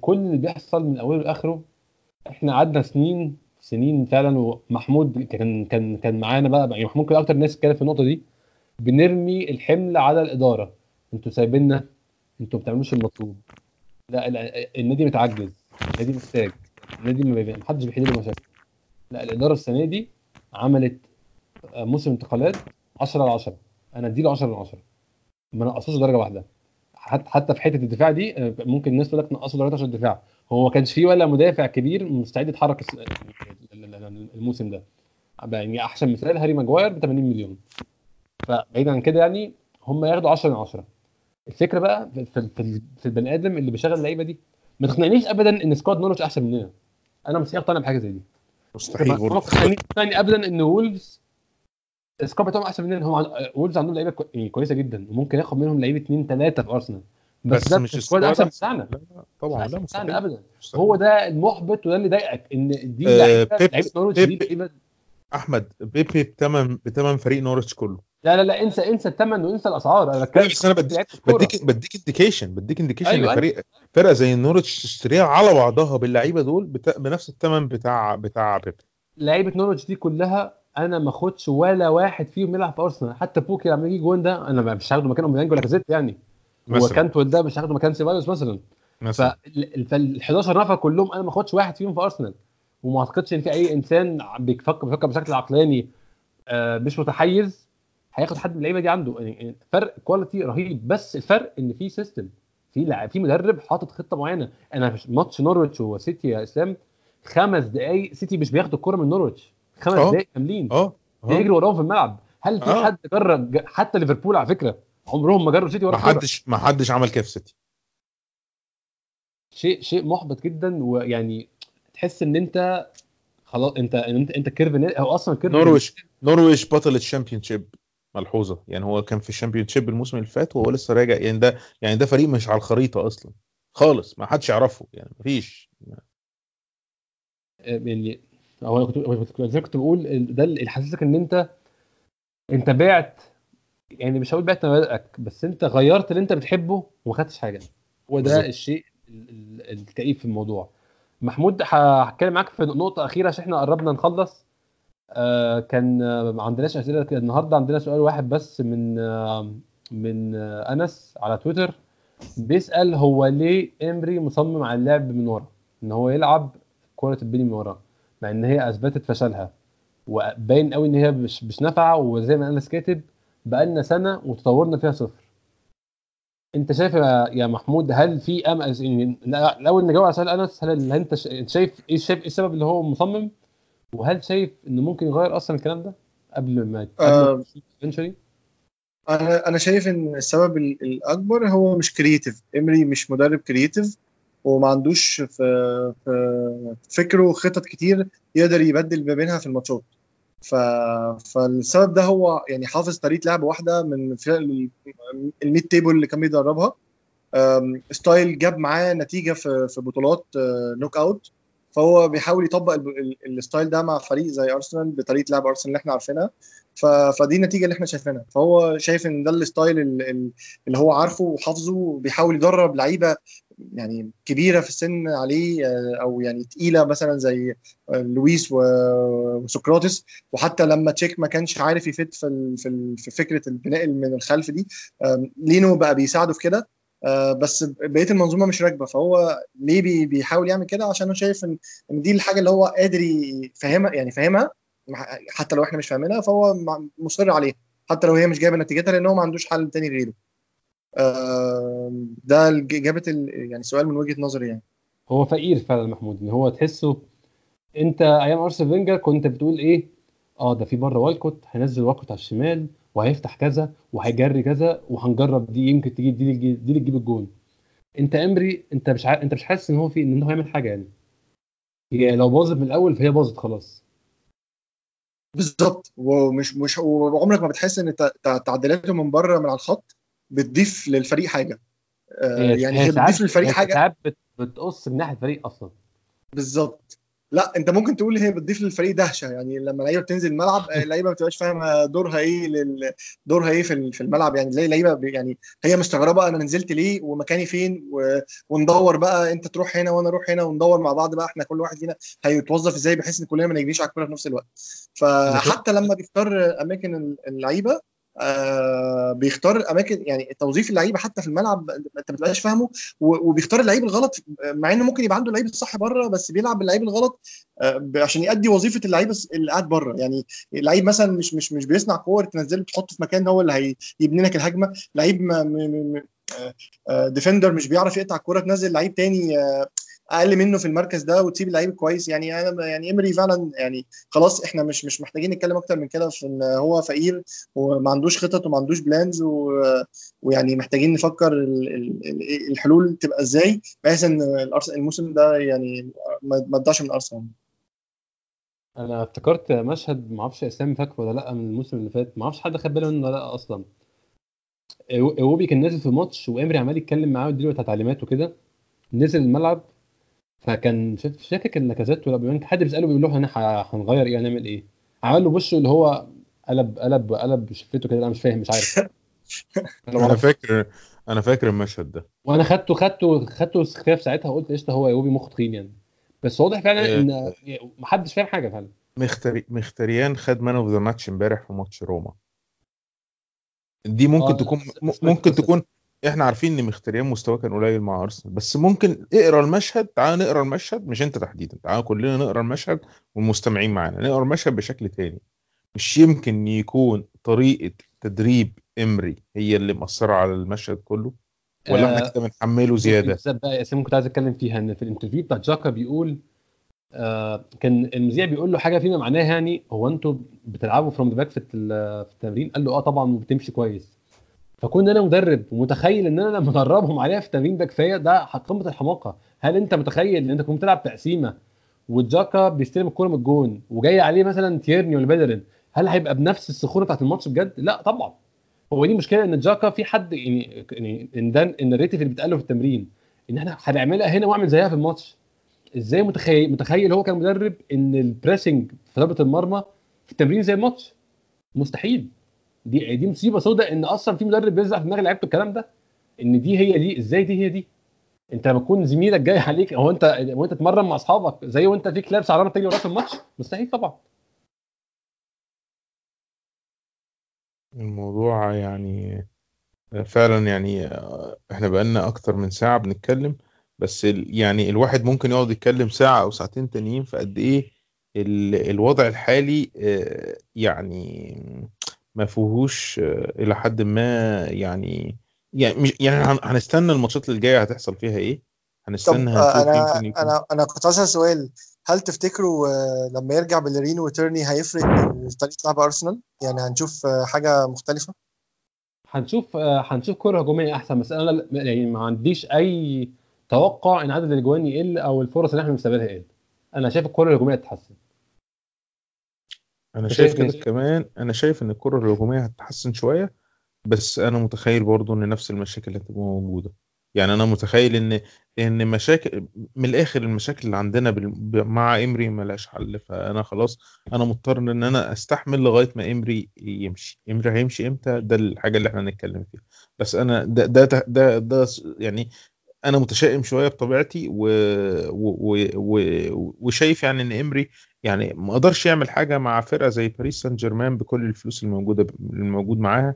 كل اللي بيحصل من أوله لآخره إحنا قعدنا سنين سنين فعلا ومحمود كان كان كان معانا بقى يعني محمود كان أكتر الناس اتكلم في النقطة دي. بنرمي الحمل على الإدارة. أنتوا سايبيننا أنتوا ما بتعملوش المطلوب. لا ال- النادي متعجز. النادي محتاج. النادي ما بي- محدش بيحل له مشاكل. لا الإدارة السنة دي عملت آه، موسم انتقالات 10 على 10 أنا أديله 10 من 10 ما نقصوش درجة واحدة. حتى في حتة الدفاع دي آه، ممكن الناس تقول لك نقصوا درجات عشان الدفاع. هو ما كانش فيه ولا مدافع كبير مستعد يتحرك الموسم ده. يعني أحسن مثال هاري ماجواير ب 80 مليون. فبعيد عن كده يعني هم ياخدوا 10 من 10 الفكرة بقى في البني آدم اللي بيشغل اللعيبة دي ما تقنعنيش ابدا إن squad نورويتش أحسن مننا. أنا مستحيل أقتنع بحاجة زي دي. مستحيل برضه ثاني ابدا إن وولفز ال squad بتاعهم أحسن مننا. هم وولفز عندهم لعيبة يعني كويسة جدا وممكن ياخد منهم لعيبه اثنين ثلاثة في أرسنال. بس, بس ده مش ال squad ال squad أحسن. بتاعنا. طبعا لا مستحيل. ابدا. مستحيل. هو ده المحبط وده اللي ضايقك إن دي آه، لعيبه لعيبة نورويتش دي أحمد بيبي بتمن بتمن فريق نورتش كله. لا لا لا انسى انسى الثمن وانسى الأسعار. أنا بتكلم بس أنا بديك. بديك بديك indication بديك indication أيوة، ان فريق فرقة زي نورتش تشتريها على بعضها باللعيبة دول بتا... بنفس الثمن بتاع بتاع بيبي. لعيبة نورتش دي كلها أنا ما أخدش ولا واحد فيهم يلعب في أرسنال. حتى بوكي لما يجي جون ده أنا مش هاخده مكانه ميلانجو ولا كازيت يعني. كانتويل ده مش هاخده مكان سيبايوس مثلا. مثلا. فال 11 نفر كلهم أنا ما أخدش واحد فيهم في أرسنال. وما أعتقدش إن في أي إنسان بيفكر بيفكر بشكل عقلاني آه، مش متحيز. هياخد حد من اللعيبة دي عنده. يعني فرق quality رهيب بس الفرق إن في system في لاعب في مدرب حاطط خطة معينة. أنا ماتش نورويتش وسيتي يا إسلام خمس دقائق سيتي مش بياخد الكره من نورويتش. خمس. دقائق كاملين أه. يجري وراهم في الملعب. هل في آه. حد جرب حتى ليفربول على فكرة عمرهم ما جروا سيتي ما ورا الكرة. حدش ما حدش عمل كده في سيتي. شيء شيء محبط جدا ويعني تحس إن أنت خلاص أنت أنت أنت كيرف هو أصلا كيرف نورويتش نورويتش بطل ال Championship ملحوظة. يعني هو كان في ال Championship الموسم اللي فات وهو لسه راجع يعني ده يعني ده فريق مش على الخريطة أصلا. خالص ما حدش يعرفه يعني مفيش يعني هو أنا كنت كنت- زي ما كنت بقول ده اللي يحسسك إن أنت أنت بعت يعني مش هقول بعت مبادئك بس أنت غيرت اللي أنت بتحبه وما خدتش حاجة. هو ده. الشيء ال- ال- الكئيب في الموضوع. محمود هتكلم معاك في نقطة أخيرة عشان إحنا قربنا نخلص. آه كان آه، ما عندناش أسئلة كده. النهارده عندنا سؤال واحد بس من آه من أنس على تويتر. بيسأل هو ليه إمري مصمم على اللعب من ورا؟ إن هو يلعب كرة البني من ورا مع إن هي أثبتت فشلها. وباين قوي إن هي مش مش نافعة. وزي ما أنس كاتب بقالنا سنة وتطورنا فيها صفر. أنت شايف يا محمود هل في امل يعني لا- الأول نجاوب على سؤال أنس هل أنت شايف إيه شايف إيه السبب اللي هو مصمم؟ وهل شايف إنه ممكن يغير أصلا الكلام ده قبل ما آه. أنا أنا شايف إن السبب ال- الأكبر هو مش creative امري مش مدرب creative وما عندوش في في فكره خطط كتير يقدر يبدل ما بينها في الماتشات. ف... فالسبب ده هو يعني حافظ طريقة لعب واحدة من فرق ال- ال mid table اللي كان بيدربها. style جاب معاه نتيجة في في بطولات آه، knock out فهو بيحاول يطبق ال- ال- ال style ده مع فريق زي أرسنال بطريقة لعب أرسنال اللي إحنا عارفينها. فدي النتيجة اللي إحنا شايفينها. فهو شايف إن ده ال style ال- ال- اللي هو عارفه وحافظه وبيحاول يدرب لعيبة يعني كبيرة في السن عليه آه، أو يعني تقيلة مثلا زي آه، لويس وسقراطيس. وحتى لما تشيك ما كانش عارف يفت في في فكرة البناء من الخلف دي لينو بقى بيساعده في كده. بس بقية المنظومة مش راكبة فهو ليه بي- بيحاول يعمل كده؟ عشان هو شايف إن دي الحاجة اللي هو قادر يفهمها يعني فاهمها حتى لو إحنا مش فاهمينها فهو مصر عليها حتى لو هي مش جايبة نتيجتها لأن هو ما عندوش حل تاني غيره. ده إجابة يعني سؤال من وجهة نظري يعني. هو فقير فعلا محمود إن هو تحسه أنت أيام أرسنال فينجر كنت بتقول إيه؟ آه ده في بره والكوت هينزل والكوت على الشمال وهيفتح كذا وهيجري كذا وهنجرب دي يمكن تجيب دي دي, دي اللي تجيب الجون. انت امري انت مش ع... انت مش حاسس ان هو في إن هو هيعمل حاجة يعني. هي لو باظت من الأول فهي باظت خلاص. بالظبط. ومش مش وعمرك ما بتحس إن تعديلاته من بره من على الخط بتضيف للفريق حاجة. آه، يعني هي بتضيف للفريق حاجة. ساعات بت... بتقص من ناحية الفريق أصلا. بالظبط. لا انت ممكن تقول هي بتضيف للفريق دهشة يعني لما اللعيبه بتنزل الملعب اللعيبة ما بتبقاش فاهمة دورها إيه لل... دورها إيه في ال- في الملعب. يعني تلاقي اللعيبة ب- يعني هي مستغربة أنا نزلت ليه ومكاني فين و... وندور بقى أنت تروح هنا وأنا أروح هنا وندور مع بعض بقى إحنا كل واحد فينا هيتوظف إزاي بحيث إن كلنا ما نجريش على الكورة في نفس الوقت. فحتى لما بيختار أماكن اللعيبة آه بيختار اماكن يعني توظيف اللعيبة حتى في الملعب أنت ما بتبقاش فاهمه وبيختار اللعيب الغلط مع إنه ممكن يبقى عنده اللعيب الصح بره بس بيلعب باللعيب الغلط آه، عشان يؤدي وظيفة اللعيب اللي قاعد بره. يعني اللعيب مثلا مش مش مش بيصنع كور تنزله تحطه في مكان هو اللي هيبني لك الهجمة لعيب م- آه، آه، defender مش بيعرف يقطع الكورة تنزل لعيب تاني آه، أقل منه في المركز ده وتسيب اللعيب كويس. يعني أنا يعني امري فعلا يعني خلاص إحنا مش مش محتاجين نتكلم أكتر من كده في إن هو فقير وما عندوش خطط وما عندوش plans و... ويعني محتاجين نفكر ال- الحلول تبقى إزاي بحيث إن الموسم ده يعني ما ما تضيعش من أرسنال. أنا افتكرت مشهد ما أعرفش أسامي فاكره ولا لأ من الموسم اللي فات. ما أعرفش حد خد باله منه ولا لأ أصلا. اوبي كان نازل في ماتش وامري عمال يتكلم معاه ويديله تعليمات وكده. نزل الملعب فكان مش فاكر كان لاكازيت ولا بيبي حد بيسأله بيقول له إحنا هنغير إيه؟ هنعمل إيه؟ عمل له وشه اللي هو قلب قلب قلب شفته كده أنا مش فاهم مش عارف. أنا. فاكر أنا فاكر المشهد ده. وأنا خدته خدته خدته استخفاف ساعتها وقلت قشطة هو اوبي مخ تخين يعني. بس واضح فعلا إيه. إن محدش فاهم حاجة فعلا. مختري... مختريان خد man of the match امبارح في ماتش روما. دي ممكن آه، تكون ممكن تكون إحنا عارفين إن مختريان مستواه كان قليل مع أرسنال بس ممكن اقرا المشهد تعال نقرأ المشهد مش أنت تحديدا تعال كلنا نقرأ المشهد والمستمعين معانا نقرأ المشهد بشكل تاني. مش يمكن يكون طريقة تدريب إمري هي اللي مأثرة على المشهد كله؟ ولا إحنا آه، كده بنحمله زيادة؟ بالذات بقى ياسين كنت عايز أتكلم فيها إن في ال interview بتاع تشاكا بيقول آه كان المذيع بيقول له حاجة فيما معناها يعني هو أنتوا بتلعبوا from the back في الت- في التمرين؟ قال له آه طبعا بتمشي كويس. فكون أنا مدرب ومتخيل إن أنا لما أدربهم عليها في التمرين ده كفاية ده قمة الحماقة. هل أنت متخيل إن أنت كنت بتلعب تقسيمه وتشاكا بيستلم الكورة من الجون وجاي عليه مثلا تيرني ولا بيليرين هل هيبقى بنفس السخونه بتاعت الماتش بجد؟ لا طبعا. هو دي مشكلة إن تشاكا في حد يعني يعني إن ده ال narrative اللي بيتقال له في التمرين إن إحنا هنعملها هنا وأعمل زيها في الماتش. إزاي متخيل متخيل هو كان مدرب ان ال pressing في ضربة المرمى في التمرين زي الماتش؟ مستحيل. دي دي مصيبة سوداء إن أصلا في مدرب بيزرع في دماغ لعيبته الكلام ده إن دي هي دي إزاي دي هي دي؟ أنت لما تكون زميلك جاي عليك هو أنت وانت تتمرن مع أصحابك زي وأنت فيك لابس علامه تجري وراك الماتش؟ مستحيل طبعا. الموضوع يعني فعلا يعني إحنا بقالنا أكتر من ساعة بنتكلم بس يعني الواحد ممكن يقعد يتكلم ساعة أو ساعتين تانيين في قد إيه ال- الوضع الحالي آه، يعني ما فيهوش آه، إلى حد ما يعني يعني مش يعني هن- هنستنى الماتشات اللي جاية هتحصل فيها إيه؟ هنستنى آه، أنا أنا أنا كنت عايز أسأل سؤال. هل تفتكروا آه، لما يرجع بلرين وتيرني هيفرق من طريقة لعب أرسنال؟ يعني هنشوف حاجة مختلفة؟ هنشوف هنشوف كرة هجومية أحسن بس أنا لا- يعني ما عنديش أي توقع إن عدد الأجوان يقل أو الفرص اللي إحنا بنستقبلها يقل أنا شايف الكرة الهجومية تتحسن. أنا شايف كده؟ كمان أنا شايف إن الكرة الهجومية هتتحسن شوية بس أنا متخيل برضو إن نفس المشاكل هتبقى موجودة. يعني أنا متخيل إن إن مشاكل من الآخر المشاكل اللي عندنا بال- مع إمري ملهاش حل. فأنا خلاص أنا مضطر إن أنا أستحمل لغاية ما إمري يمشي. إمري هيمشي إمتى؟ ده الحاجة اللي إحنا هنتكلم فيها. بس أنا ده ده ده, ده, ده يعني أنا متشائم شوية بطبيعتي و... و... و... و... وشايف يعني إن إمري يعني ما قدرش يعمل حاجة مع فرقة زي باريس سان جيرمان بكل الفلوس الموجودة الموجود معاها.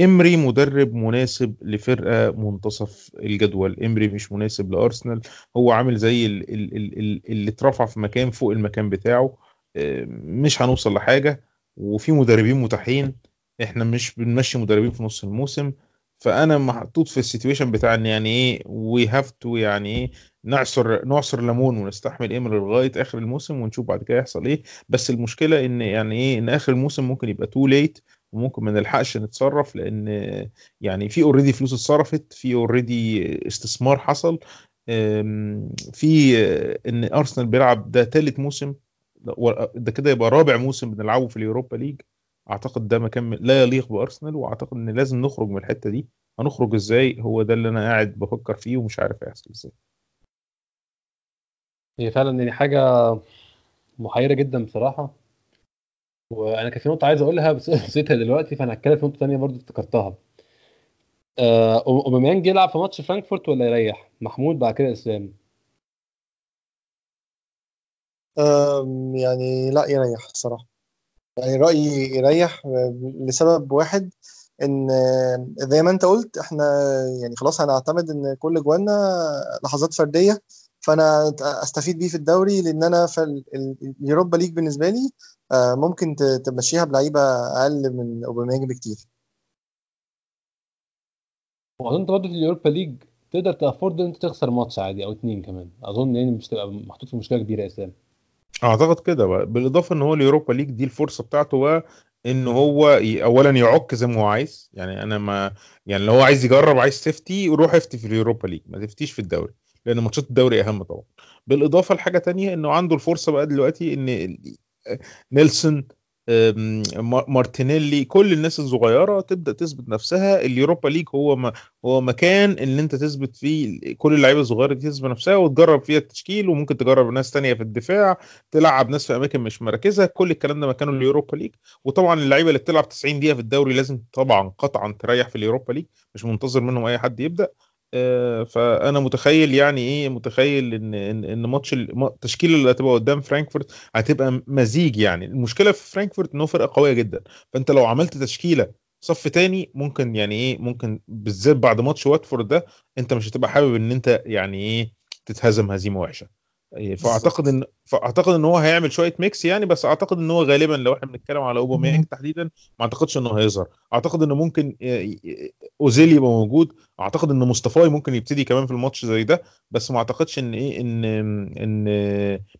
إمري مدرب مناسب لفرقة منتصف الجدول. إمري مش مناسب لأرسنال. هو عامل زي ال- ال- ال- ال- اللي اترفع في مكان فوق المكان بتاعه. آه، مش هنوصل لحاجة. وفي مدربين متاحين. إحنا مش بنمشي مدربين في نص الموسم. فأنا محطوط في ال situation بتاع إن يعني إيه we have to يعني إيه نعصر نعصر ليمون ونستحمل إمري لغايه آخر الموسم ونشوف بعد كده يحصل إيه. بس المشكلة إن يعني إيه إن آخر الموسم ممكن يبقى too late وممكن ما نلحقش نتصرف لأن يعني في already فلوس اتصرفت في already استثمار حصل. في إن أرسنال بيلعب ده ثالث موسم ده كده يبقى رابع موسم بنلعبه في اليوروبا ليج. أعتقد ده مكان لا يليق بأرسنال وأعتقد إن لازم نخرج من الحتة دي. هنخرج إزاي؟ هو ده اللي أنا قاعد بفكر فيه ومش عارف هيحصل إزاي. هي فعلا يعني حاجة محيرة جدا بصراحة. وأنا كان في نقطة عايز أقولها بس نسيتها دلوقتي فأنا هتكلم في نقطة ثانية برضو افتكرتها. آه، أوباميانج يلعب في ماتش فرانكفورت ولا يريح؟ محمود بعد كده إسلام. يعني لا يريح صراحة يعني رأيي يريح آه، لسبب واحد إن آه، زي ما أنت قلت إحنا يعني خلاص هنعتمد إن كل جوانا لحظات فردية فأنا أستفيد بيه في الدوري لأن أنا في ال- ال- اليوروبا ليج بالنسبة لي آه، ممكن تمشيها بلعيبة أقل من أوباميانج بكتير. وأظن أنت برضه في اليوروبا ليج تقدر ت afford إن أنت تخسر ماتش عادي أو اتنين كمان. أظن يعني مش تبقى محطوط في مشكلة كبيرة يا اسلام أعتقد كده بقى بالاضافه إن هو اليوروبا ليج دي الفرصة بتاعته بقى إن هو اولا يعك زي ما هو عايز يعني أنا ما يعني لو هو عايز يجرب عايز تفتي روح افتي في اليوروبا ليج ما تفتيش في الدوري لأن ماتشات الدوري أهم طبعا. بالإضافة لحاجة تانية إنه عنده الفرصة بقى دلوقتي إن نيلسون أم، ما- مارتينيلي كل الناس الصغيرة تبدأ تثبت نفسها. اليوروبا ليج هو ما هو مكان اللي انت تثبت فيه كل اللعيبة الصغيرة دي تثبت نفسها وتجرب فيها التشكيل. وممكن تجرب ناس تانية في الدفاع تلعب ناس في أماكن مش مراكزها كل الكلام ده مكانه اليوروبا ليج. وطبعا اللعيبة اللي بتلعب 90 دقيقة في الدوري لازم طبعا قطعا تريح في اليوروبا ليج. مش منتظر منهم أي حد يبدأ. فأنا متخيل يعني إيه متخيل إن إن إن ماتش ال- التشكيله اللي هتبقى قدام فرانكفورت هتبقى مزيج يعني. المشكلة في فرانكفورت إن هو فرقة قوية جدا. فأنت لو عملت تشكيلة صف تاني ممكن يعني إيه ممكن بالذات بعد ماتش واتفورد ده أنت مش هتبقى حابب إن أنت يعني إيه تتهزم هزيمة وحشة. فأعتقد ان فأعتقد إن هو هيعمل شوية mix يعني بس أعتقد إن هو غالبا لو إحنا بنتكلم على اوباميانج تحديدا ما أعتقدش إنه هيظهر. أعتقد إنه ممكن ي- ي- أوزيل يبقى موجود. أعتقد إن مصطفى ممكن يبتدي كمان في الماتش زي ده بس ما أعتقدش إن إيه إن إن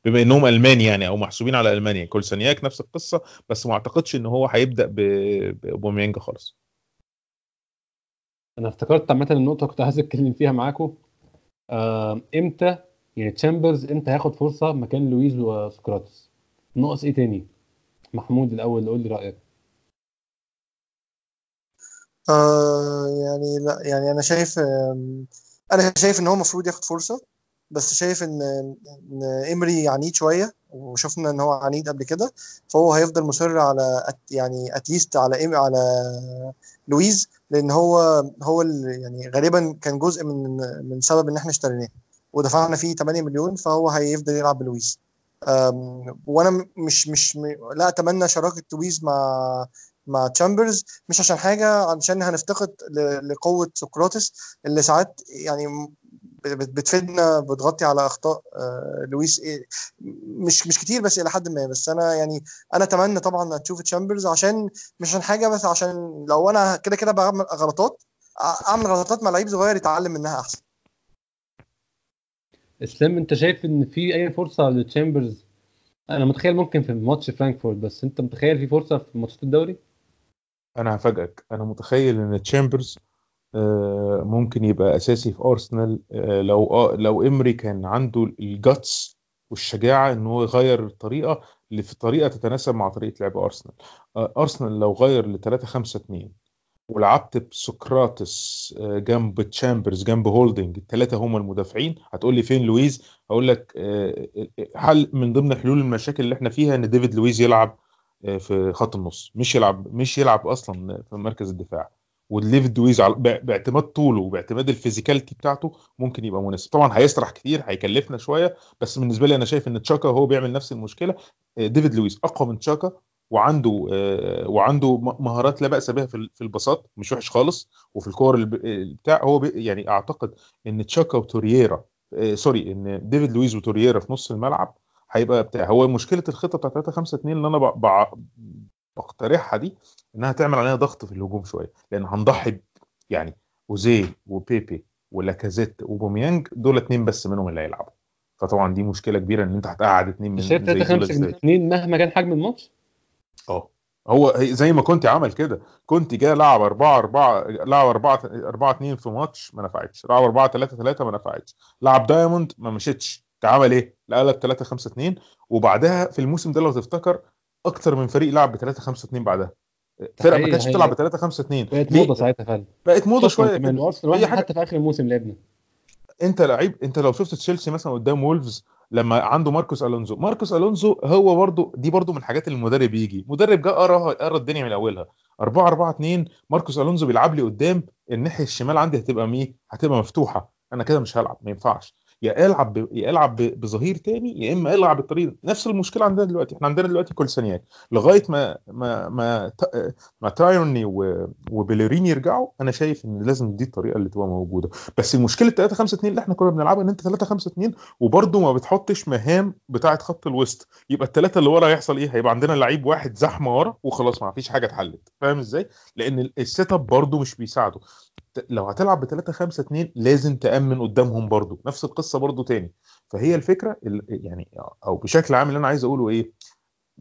بما إنهم ألمان يعني أو محسوبين على ألمانيا. كولسانياك نفس القصة بس ما أعتقدش إن هو هيبدأ ب- باوباميانج خالص. أنا افتكرت عامة النقطة كنت عايز أتكلم فيها معاكم آه، إمتى يعني تشامبرز إمتى هياخد فرصة؟ مكان لويز وسقراطس. ناقص إيه تاني؟ محمود الأول قول لي رأيك. آه يعني لا يعني أنا شايف أنا شايف إن هو المفروض ياخد فرصة بس شايف إن إن إمري عنيد شوية وشفنا إن هو عنيد قبل كده فهو هيفضل مصر على يعني at least على إمري على لويز لأن هو هو يعني غالبا كان جزء من من سبب إن إحنا اشتريناه. ودفعنا فيه 8 مليون فهو هيفضل يلعب بلويز. أم، وأنا مش مش م- لا أتمنى شراكة لويز مع مع تشامبرز. مش عشان حاجة عشان هنفتقد ل- لقوة سقراطس اللي ساعات يعني بتفيدنا بتغطي على أخطاء آه، لويز إيه، مش مش كتير بس إلى حد ما. بس أنا يعني أنا أتمنى طبعا تشوف تشامبرز عشان مش عشان حاجة بس عشان لو أنا كده كده بعمل غلطات أعمل غلطات مع لعيب صغير يتعلم منها أحسن. اسلام انت شايف إن في أي فرصة لتشامبرز؟ أنا متخيل ممكن في ماتش فرانكفورت بس أنت متخيل في فرصة في ماتشات الدوري؟ أنا هفاجئك. أنا متخيل إن تشامبرز آه، ممكن يبقى أساسي في أرسنال آه، لو آه، لو إمري كان عنده ال guts والشجاعة إن هو يغير الطريقة اللي في طريقة تتناسب مع طريقة لعب أرسنال. أرسنال لو غير ل 3 5 2 ولعبت بسقراطس آه، جنب تشامبرز جنب هولدنج الثلاثه هم المدافعين. هتقول لي فين لويز؟ هقول لك آه، حل من ضمن حلول المشاكل اللي إحنا فيها إن ديفيد لويز يلعب آه، في خط النص مش يلعب مش يلعب أصلا في مركز الدفاع. وديفيد لويز باعتماد طوله وباعتماد ال physicality بتاعته ممكن يبقى مناسب. طبعا هيسرح كتير هيكلفنا شوية بس بالنسبة لي أنا شايف إن تشاكا هو بيعمل نفس المشكلة آه، ديفيد لويز أقوى من تشاكا وعنده آه، وعنده مهارات لا بأس بها في ال- في ال passات مش وحش خالص. وفي الكور بتاع هو يعني أعتقد إن تشاكا وتورييرا آه، sorry إن ديفيد لويز وتورييرا في نص الملعب هيبقى بتاع. هو مشكلة الخطة بتاعت 3 5 2 اللي أنا بقترحها دي إنها تعمل علينا ضغط في الهجوم شوية. لأن هنضحي يعني اوزيل وبيبي ولاكازيت وأوباميانج دول اتنين بس منهم اللي هيلعبوا. فطبعا دي مشكلة كبيرة إن أنت هتقعد اتنين من زي 3 دول 5 إزاي؟ 2 مهما كان حجم الماتش؟ آه. هو زي ما كنت عمل كده. كنت جاي لعب 4 4 لعب 4 4 2 في ماتش ما نفعتش. لعب 4 3 3 ما نفعتش. لعب diamond ما مشيتش. عمل إيه؟ قلب 3 5 2 وبعدها في الموسم ده لو تفتكر أكتر من فريق لعب ب 3 5 2 بعدها فرق ما كانتش بتلعب ب 3 5 2 بقت؟ موضة ساعتها فعلا. بقت موضة شوية كمان وإحنا حاجة. حتى في آخر الموسم لعبنا أنت لعيب أنت لو شفت تشيلسي مثلا قدام وولفز لما عنده ماركوس ألونزو. ماركوس ألونزو هو برضو دي برضو من الحاجات اللي المدرب يجي مدرب جه قرا قرا الدنيا من أولها. 4 4 2 ماركوس ألونزو بيلعب لي قدام الناحية الشمال عندي هتبقى مين هتبقى مفتوحة. أنا كده مش هلعب ما ينفعش. يا العب. يا العب. بظهير تاني يا إما العب بالطريقة نفس المشكلة عندنا دلوقتي إحنا عندنا دلوقتي كولسانياك لغاية ما ما ما. ما تيرني و... وبيليرين يرجعوا أنا شايف إن لازم دي الطريقة اللي تبقى موجودة بس المشكلة 3 5 2 اللي إحنا كنا بنلعبها إن أنت 3 5 2 وبرده ما بتحطش مهام بتاعة خط الوسط يبقى الثلاثه اللي ورا هيحصل إيه هيبقى عندنا لعيب واحد زحمة ورا وخلاص ما فيش حاجة اتحلت فاهم إزاي لأن ال setup برده مش بيساعده لو هتلعب ب 3 5 2 لازم تأمن قدامهم برضو. نفس القصة برضو تاني. فهي الفكرة ال- يعني أو بشكل عام اللي أنا عايز أقوله إيه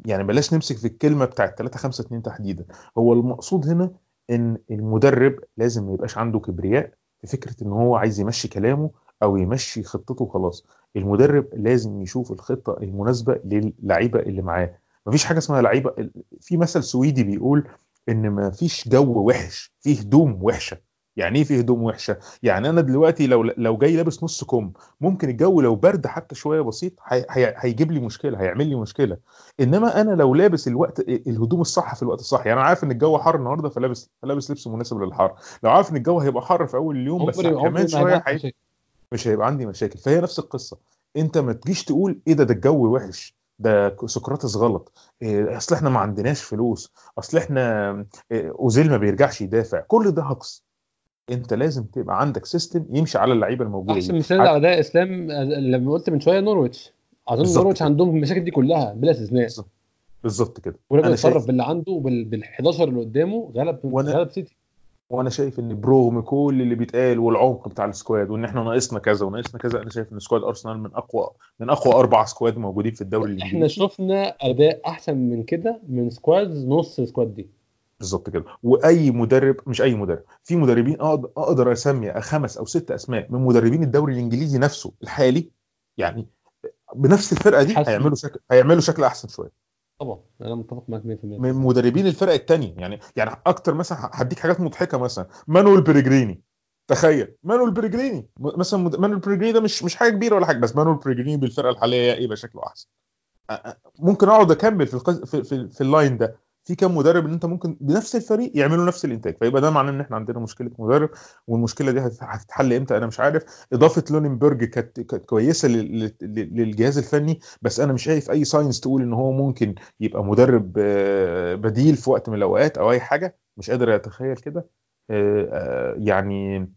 يعني بلاش نمسك في الكلمة بتاعت 3 5 2 تحديدا. هو المقصود هنا إن المدرب لازم ما يبقاش عنده كبرياء في فكرة إن هو عايز يمشي كلامه أو يمشي خطته وخلاص. المدرب لازم يشوف الخطة المناسبة للعيبة اللي معاه. مفيش حاجة اسمها لعيبة في مثل سويدي بيقول إن مفيش جو وحش في هدوم وحشة. يعني إيه في هدوم وحشة؟ يعني أنا دلوقتي لو لو جاي لابس نص كم ممكن الجو لو برد حتى شوية بسيط هي- هي- هيجيب لي مشكلة هيعمل لي مشكلة. إنما أنا لو لابس الوقت الهدوم الصح في الوقت الصح يعني أنا عارف إن الجو حر النهارده فلابس لابس لبس مناسب للحر. لو عارف إن الجو هيبقى حر في أول اليوم بس كمان ما شوية مشاكل. مش هيبقى عندي مشاكل. فهي نفس القصة. أنت ما تجيش تقول إيه ده ده الجو وحش ده سقراطس غلط. إيه، أصل إحنا ما عندناش فلوس أصل إحنا إيه، أوزيل ما بيرجعش يدافع. كل ده هجص انت لازم تبقى عندك system يمشي على اللعيبة الموجودة أحسن مثال على ده إسلام لما قلت من شوية نورويتش. أظن نورويتش. عندهم المشاكل دي كلها بلا استثناء. بالظبط. كده. اتصرف شايف باللي عنده وبال بال 11 اللي قدامه غلب وأنا- غلب سيتي. وأنا شايف إن برغم كل اللي بيتقال والعمق بتاع ال squad وإن إحنا ناقصنا كذا وناقصنا كذا أنا شايف إن squad أرسنال من اقوى من أقوى أربع squad موجودين في الدوري إحنا شفنا أداء أحسن من كده من squad نص squad دي. بالظبط كده. وأي مدرب مش أي مدرب في مدربين أقدر أسمي خمس أو ست أسماء من مدربين الدوري الإنجليزي نفسه الحالي يعني بنفس الفرقة دي. هيعملوا شكل هيعملوا شكل أحسن شوية. طبعا أنا متفق معاك 100% من مدربين الفرق الثانية يعني يعني أكتر مثلا هديك حاجات مضحكة مثلا مانويل بيليجريني تخيل مانويل بيليجريني م- مثلا مانويل بيليجريني ده مش مش حاجة كبيرة ولا حاجة بس مانويل بيليجريني بالفرقة الحالية يبقى شكله أحسن. ممكن أقعد أكمل في القز... في, في, في ال line ده. في كام مدرب ان انت ممكن بنفس الفريق يعملوا نفس الإنتاج. فيبقى ده معناه إن إحنا عندنا مشكلة مدرب والمشكلة دي هت- هتتحل إمتى؟ أنا مش عارف. إضافة ليونبرج كانت كويسة لل- لل- للجهاز الفني بس أنا مش شايف أي signs تقول إن هو ممكن يبقى مدرب آه، بديل في وقت من الأوقات أو أي حاجة. مش قادر أتخيل كده. آه، آه، يعني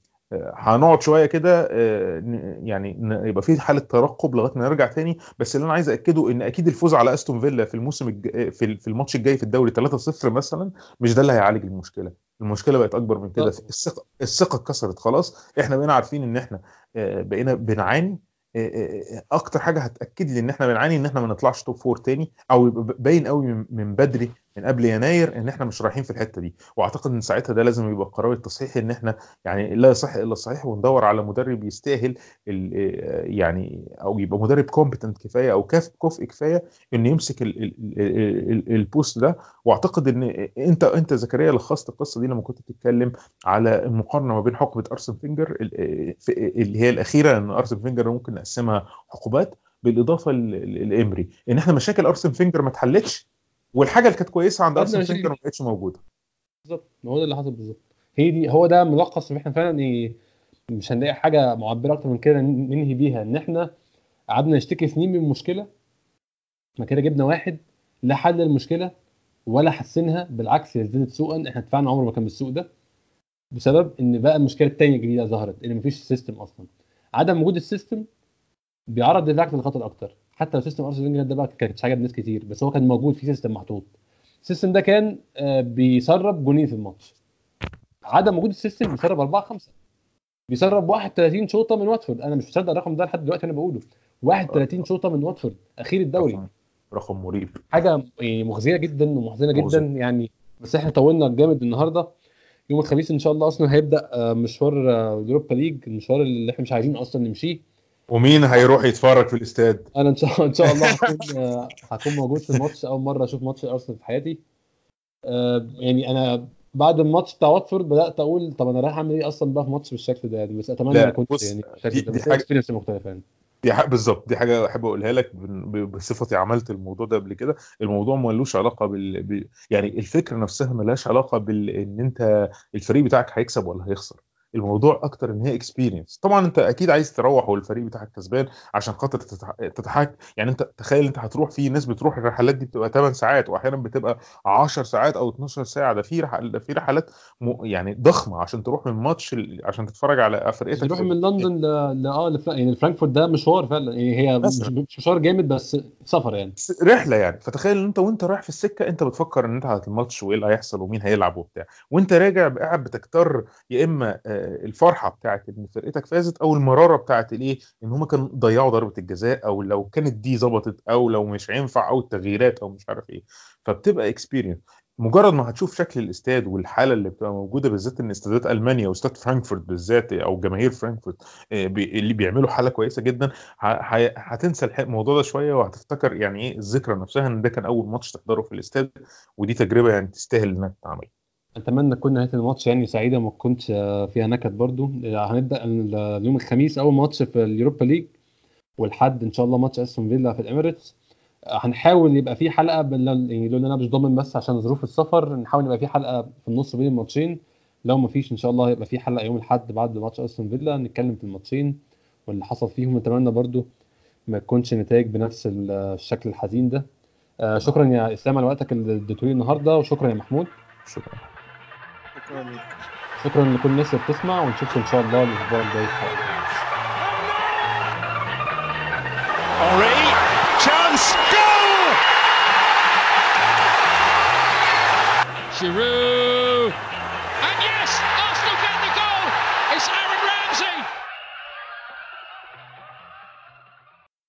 هنقعد شوية كده آه، يعني يبقى في حالة ترقب لغاية ما نرجع تاني. بس اللي أنا عايز اكده إن أكيد الفوز على أستون فيلا في الموسم الج... في ال- في الماتش الجاي في الدوري 3-0 مثلا مش ده اللي هيعالج المشكلة. المشكلة بقت أكبر من كده. آه. الثقة الثقة اتكسرت خلاص. إحنا بقينا عارفين إن إحنا آه، بقينا بنعاني آه، آه، آه، أكتر حاجة هتأكد لي إن إحنا بنعاني إن إحنا ما نطلعش top four تاني أو باين قوي من بدري من قبل يناير إن إحنا مش رايحين في الحتة دي. وأعتقد إن ساعتها ده لازم يبقى القرار التصحيحي إن إحنا يعني لا يصح الا الصحيح وندور على مدرب يستاهل آه، يعني أو يبقى مدرب competent كفاية أو كاف كفء كفاية إنه يمسك ال- ال- ال- ال- ال post ده. وأعتقد إن أنت أنت زكريا لخصت القصة دي لما كنت بتتكلم على المقارنة ما بين حقبة أرسين فينجر ال- في- اللي هي الأخيرة إن أرسين فينجر ممكن نقسمها حقبات بالإضافة لإيمري إن إحنا مشاكل أرسين فينجر ما اتحلتش والحاجة اللي كانت كويسة عند خدنا ارسين مشاكل فينجر ما بقتش موجودة. بالظبط. ما هو ده اللي حصل بالظبط. هي دي هو ده ملخص إن إحنا فعلا إيه مش هنلاقي حاجة معبرة أكتر من كده ننهي بيها. إن إحنا قعدنا نشتكي سنين من مشكله إحنا كده جبنا واحد لا حل المشكلة ولا حسنها بالعكس هي ازدادت سوءا. إحنا دفعنا عمره ما كان بالسوء ده بسبب إن بقى المشكلة الثانية الجديدة ظهرت إن مفيش system أصلا. عدم وجود ال system بيعرض دفاعك للخطر أكتر. حتى لو system ارسين فينجر ده بقى كانت عجب ناس كتير بس هو كان موجود في system محطوط. ال system ده كان آه، بيسرب جونين في الماتش. عدم وجود ال system بيسرب 4 5 بيسرب 31 شوطة من واتفورد. أنا مش مصدق الرقم ده لحد دلوقتي أنا بقوله. 31 شوطة من واتفورد أخير الدوري. رقم- مريب. حاجة يعني مخزيه جدا ومحزنة جدا. يعني بس إحنا طولنا جامد النهارده. يوم الخميس إن شاء الله أصلا هيبدأ آه، مشوار آه، Europa League المشوار اللي إحنا مش عايزين أصلا نمشيه. ومين هيروح يتفرج في الاستاد؟ أنا إن شاء إن شاء الله هكون هكون موجود في الماتش أول مرة أشوف ماتش أرسنال في حياتي. آه، يعني أنا بعد الماتش بتاع واتفورد بدأت أقول طب أنا رايح أعمل إيه أصلا بقى في ماتش بالشكل ده؟ يعني بس أتمنى كنتش بص، يعني دي- دي experience مختلفة يعني. دي حاجة بالظبط دي حاجة أحب أقولها لك بصفتي عملت الموضوع ده قبل كده. الموضوع ملوش علاقة بال... ب... يعني الفكرة نفسها ملهاش علاقة بال إن أنت الفريق بتاعك هيكسب ولا هيخسر. الموضوع أكتر إن هي experience طبعا أنت أكيد عايز تروح والفريق بتاعك كسبان عشان خاطر تتح- تتحك يعني أنت تخيل أنت هتروح في ناس بتروح الرحلات دي بتبقى 8 ساعات واحيانا بتبقى 10 ساعات أو 12 ساعة. ده في رح... ده في رحلات م... يعني ضخمة عشان تروح من ماتش ال... عشان تتفرج على فرقتك بيروح من لندن ل آه لفرانك يعني فرانكفورت ده مشوار فعلا. يعني هي مش مشوار جامد بس سفر يعني. رحلة يعني. فتخيل إن أنت وأنت رايح في السكة أنت بتفكر إن أنت على الماتش وإيه اللي هيحصل ومين هيلعب وبتاع. وأنت راجع قاعد بتكتر يا إما آه، الفرحة بتاعت إن فرقتك فازت أو المرارة بتاعت الإيه؟ إن هم كانوا ضيعوا ضربة الجزاء أو لو كانت دي ظبطت أو لو مش هينفع أو التغييرات أو مش عارف إيه. فبتبقى experience مجرد ما هتشوف شكل الاستاد والحالة اللي بتبقى موجودة بالذات إن استادات ألمانيا واستاد فرانكفورت بالذات أو جماهير فرانكفورت آه، اللي بيعملوا حالة كويسة جدا هتنسى الموضوع ده شوية وهتفتكر يعني إيه الذكرى نفسها إن ده كان أول ماتش تحضره في الاستاد ودي تجربة يعني تستاهل إنها تتعمل. أتمنى تكون نهاية الماتش يعني سعيدة وما تكونش آه، فيها نكد برضو. آه، هنبدأ ال- اليوم الخميس أول ماتش في ال Europa League والحد إن شاء الله ماتش أستون فيلا في الإميريتس. آه، هنحاول يبقى في حلقة بال- يعني لو أنا مش ضامن بس عشان ظروف السفر نحاول يبقى في حلقة في النص بين الماتشين. لو ما فيش إن شاء الله هيبقى في حلقة يوم الأحد بعد ماتش أستون فيلا نتكلم في الماتشين واللي حصل فيهم. نتمنى برضو ما تكونش نتائج بنفس ال- الشكل الحزين ده. شكرا يا إسلام على وقتك اللي اديته النهارده وشكرا يا محمود. شكرا. شكرا لكل الناس اللي بتسمع ونشوفكم إن شاء الله الأسبوع الجاي في حلقه Giroud